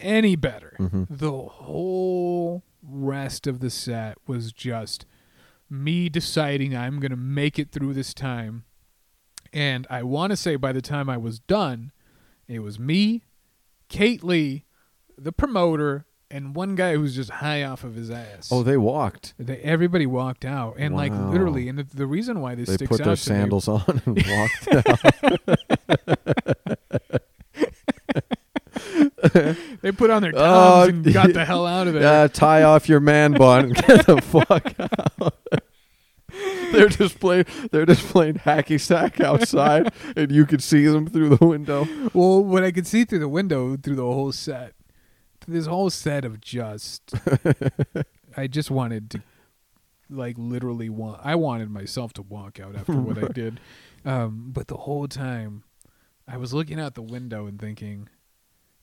Speaker 4: any better.
Speaker 3: hmm
Speaker 4: The whole rest of the set was just me deciding I'm going to make it through this time. And I want to say by the time I was done, it was me, Kate Lee, the promoter, and one guy who was just high off of his ass.
Speaker 3: Oh, they walked.
Speaker 4: They, everybody walked out, and like literally, and the, the reason why this
Speaker 3: They
Speaker 4: sticks
Speaker 3: put
Speaker 4: out
Speaker 3: their
Speaker 4: to me-
Speaker 3: sandals on and walked out.
Speaker 4: they put on their toms
Speaker 3: Oh,
Speaker 4: and got the hell out of.
Speaker 3: Yeah, tie off your man bun and get the fuck out. they're just playing. They're just playing hacky sack outside, and you could see them through the window.
Speaker 4: Well, what I could see through the window, through the whole set, this whole set of just I just wanted to, like, literally want. I wanted myself to walk out after what I did, um, but the whole time, I was looking out the window and thinking,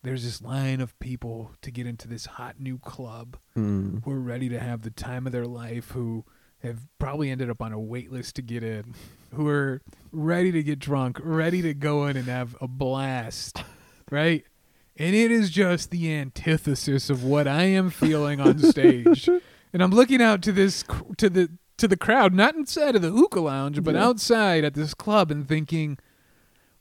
Speaker 4: "There's this line of people to get into this hot new club
Speaker 3: Mm.
Speaker 4: who are ready to have the time of their life, who have probably ended up on a wait list to get in, who are ready to get drunk, ready to go in and have a blast, right? And it is just the antithesis of what I am feeling on stage. and I'm looking out to this to the to the crowd, not inside of the hookah lounge, but
Speaker 3: Yeah.
Speaker 4: outside at this club, and thinking,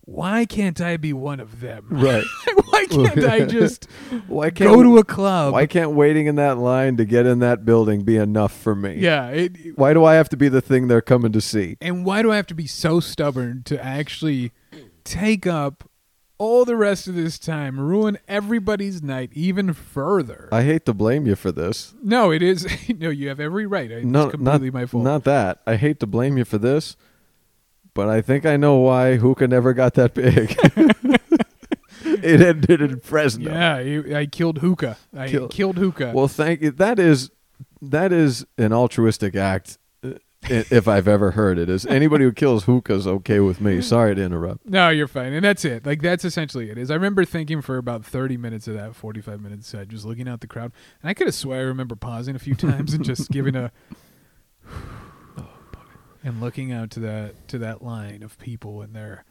Speaker 4: why can't I be one of them?
Speaker 3: Right.
Speaker 4: why can't I just
Speaker 3: Why can't
Speaker 4: go to a club?
Speaker 3: Why can't waiting in that line to get in that building be enough for me?
Speaker 4: yeah, it,
Speaker 3: Why do I have to be the thing they're coming to see?
Speaker 4: And why do I have to be so stubborn to actually take up all the rest of this time, ruin everybody's night even further?
Speaker 3: I hate to blame you for this.
Speaker 4: no, it is. no, you have every right. It's
Speaker 3: no,
Speaker 4: completely
Speaker 3: not,
Speaker 4: my fault.
Speaker 3: Not that. I hate to blame you for this, but I think I know why hookah never got that big. it ended in Fresno.
Speaker 4: yeah, you, I killed hookah. I
Speaker 3: Kill-
Speaker 4: killed hookah.
Speaker 3: Well, thank you. That is that is an altruistic act. uh, If I've ever heard it, is anybody who kills hookahs okay with me? Sorry to interrupt.
Speaker 4: no, you're fine. And that's it. Like that's essentially it. Is I remember thinking for about 30 minutes of that 45 minute set, just looking out the crowd, and I could have swear I remember pausing a few times and just giving a and looking out to that to that line of people in their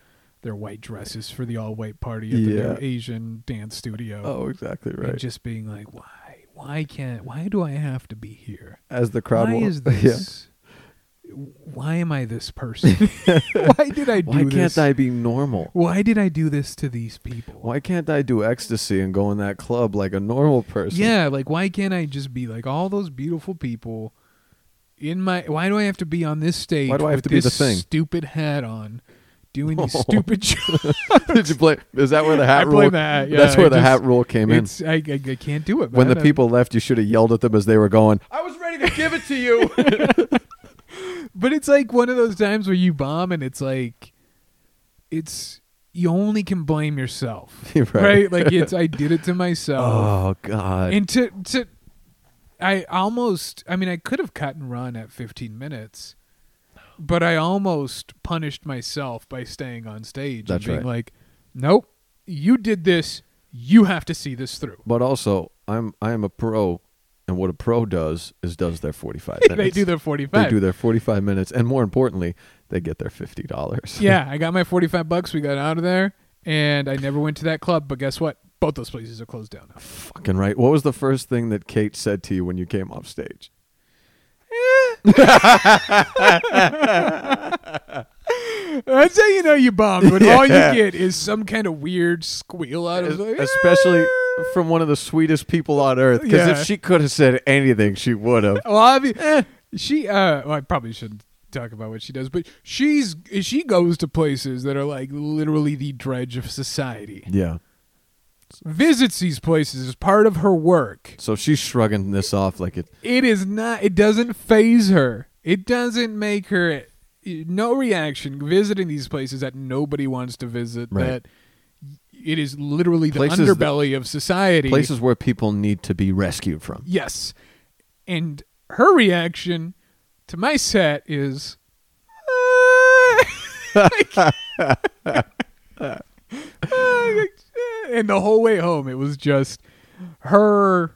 Speaker 4: their white dresses for the all white party at the
Speaker 3: Yeah.
Speaker 4: new Asian dance studio.
Speaker 3: Oh, exactly
Speaker 4: And
Speaker 3: right.
Speaker 4: just being like, why? Why can't? Why do I have to be here?
Speaker 3: As the crowd,
Speaker 4: why
Speaker 3: wa-
Speaker 4: is
Speaker 3: Yeah.
Speaker 4: Why am I this person? why did I do
Speaker 3: Why
Speaker 4: this?
Speaker 3: Why can't I be normal?
Speaker 4: Why did I do this to these people?
Speaker 3: Why can't I do ecstasy and go in that club like a normal person?
Speaker 4: Yeah, like why can't I just be like all those beautiful people in my why do I have to be on this stage
Speaker 3: Why do I have
Speaker 4: with
Speaker 3: to be the thing?
Speaker 4: stupid hat on doing these oh. stupid jokes?
Speaker 3: Did you play? Is that where the hat
Speaker 4: I
Speaker 3: rule?
Speaker 4: the hat, yeah,
Speaker 3: that's where
Speaker 4: I
Speaker 3: the
Speaker 4: just-
Speaker 3: hat rule came in.
Speaker 4: I, I, I can't do it.
Speaker 3: When the people left, you should have yelled at them as they were going. I was ready to give it to you.
Speaker 4: But it's like one of those times where you bomb and it's like it's you only can blame yourself.
Speaker 3: Right.
Speaker 4: right? Like it's I did it to myself.
Speaker 3: oh God.
Speaker 4: and to to I almost I mean I could have cut and run at 15 minutes. But I almost punished myself by staying on stage
Speaker 3: That's
Speaker 4: and being
Speaker 3: right.
Speaker 4: like, "Nope, you did this. You have to see this through."
Speaker 3: but also, I'm I am a pro, and what a pro does is does their 45 minutes.
Speaker 4: they do their 45.
Speaker 3: They do their 45 minutes, and more importantly, they get their fifty dollars.
Speaker 4: yeah, I got my 45 bucks. We got out of there, and I never went to that club. But guess what? Both those places are closed down now.
Speaker 3: Fucking right. What was the first thing that Kate said to you when you came off stage?
Speaker 4: That's how you know you bombed. When all you get is some kind of weird squeal out of like,
Speaker 3: Especially from one of the sweetest people on earth. Because
Speaker 4: Yeah.
Speaker 3: if she could have said anything, she would have.
Speaker 4: Well, I mean, eh, she. Uh, well, I probably shouldn't talk about what she does, but she's she goes to places that are like literally the dredge of society.
Speaker 3: Yeah.
Speaker 4: Visits these places as part of her work.
Speaker 3: So she's shrugging this off like it.
Speaker 4: It is not. It doesn't faze her. It doesn't make her. No reaction visiting these places that nobody wants to visit.
Speaker 3: Right.
Speaker 4: That it is literally the
Speaker 3: Places that-
Speaker 4: underbelly of society.
Speaker 3: Places where people need to be rescued from.
Speaker 4: Yes. And her reaction to my set is and the whole way home it was just her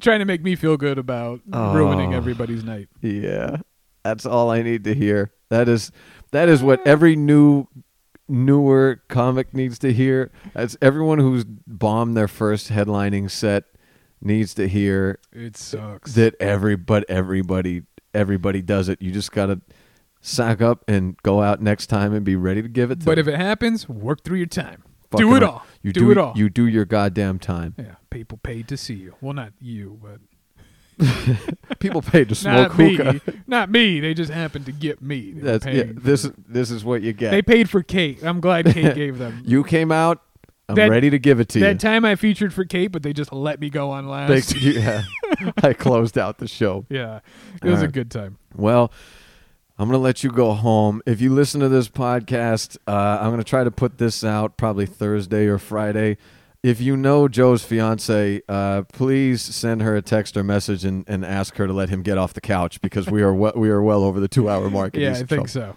Speaker 4: trying to make me feel good about ruining
Speaker 3: Oh.
Speaker 4: everybody's night.
Speaker 3: Yeah. That's all I need to hear. That is that is what every new newer comic needs to hear. That's everyone who's bombed their first headlining set needs to hear
Speaker 4: It sucks.
Speaker 3: that every but everybody everybody does it. You just gotta sack up and go out next time and be ready to give it to
Speaker 4: but if it happens, work through your time. Do it all.
Speaker 3: You
Speaker 4: do,
Speaker 3: do,
Speaker 4: it all.
Speaker 3: You do your goddamn time.
Speaker 4: yeah, people paid to see you. Well, not you, but
Speaker 3: People paid to smoke
Speaker 4: not
Speaker 3: hookah.
Speaker 4: me. Not me. They just happened to get me. They
Speaker 3: That's yeah, this
Speaker 4: it.
Speaker 3: this is what you get.
Speaker 4: They paid for Kate. I'm glad Kate gave them.
Speaker 3: you came out. I'm
Speaker 4: That-
Speaker 3: ready to give it to
Speaker 4: that
Speaker 3: you.
Speaker 4: That time I featured for Kate, but they just let me go on last.
Speaker 3: Thanks- yeah, I closed out the show.
Speaker 4: yeah, it was a good time.
Speaker 3: Well, I'm gonna let you go home. If you listen to this podcast, uh, I'm gonna try to put this out probably Thursday or Friday. if you know Joe's fiance, uh, please send her a text or message and, and ask her to let him get off the couch because we are we, we are well over the two hour mark.
Speaker 5: yeah, I think
Speaker 3: trouble.
Speaker 5: so.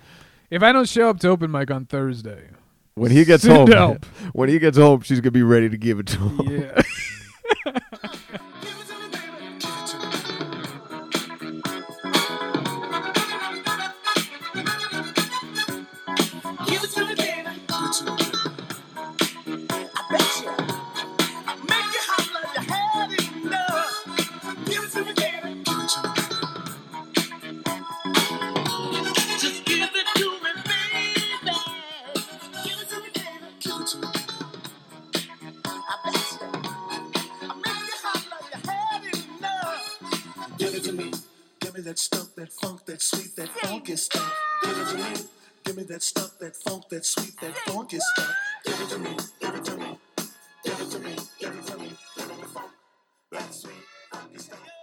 Speaker 5: If I don't show up to open mic on Thursday,
Speaker 3: When he gets home,
Speaker 5: help.
Speaker 3: when he gets home, she's gonna be ready to give it to him.
Speaker 5: yeah.
Speaker 6: me that stuff, that funk, that sweet, that funky stuff. Give it to me. Give me that stuff, that funk, that sweet, that funky stuff. Give it to me. Give it to me. Give it to me. Give it to me. Give me the funk, that sweet, funky stuff.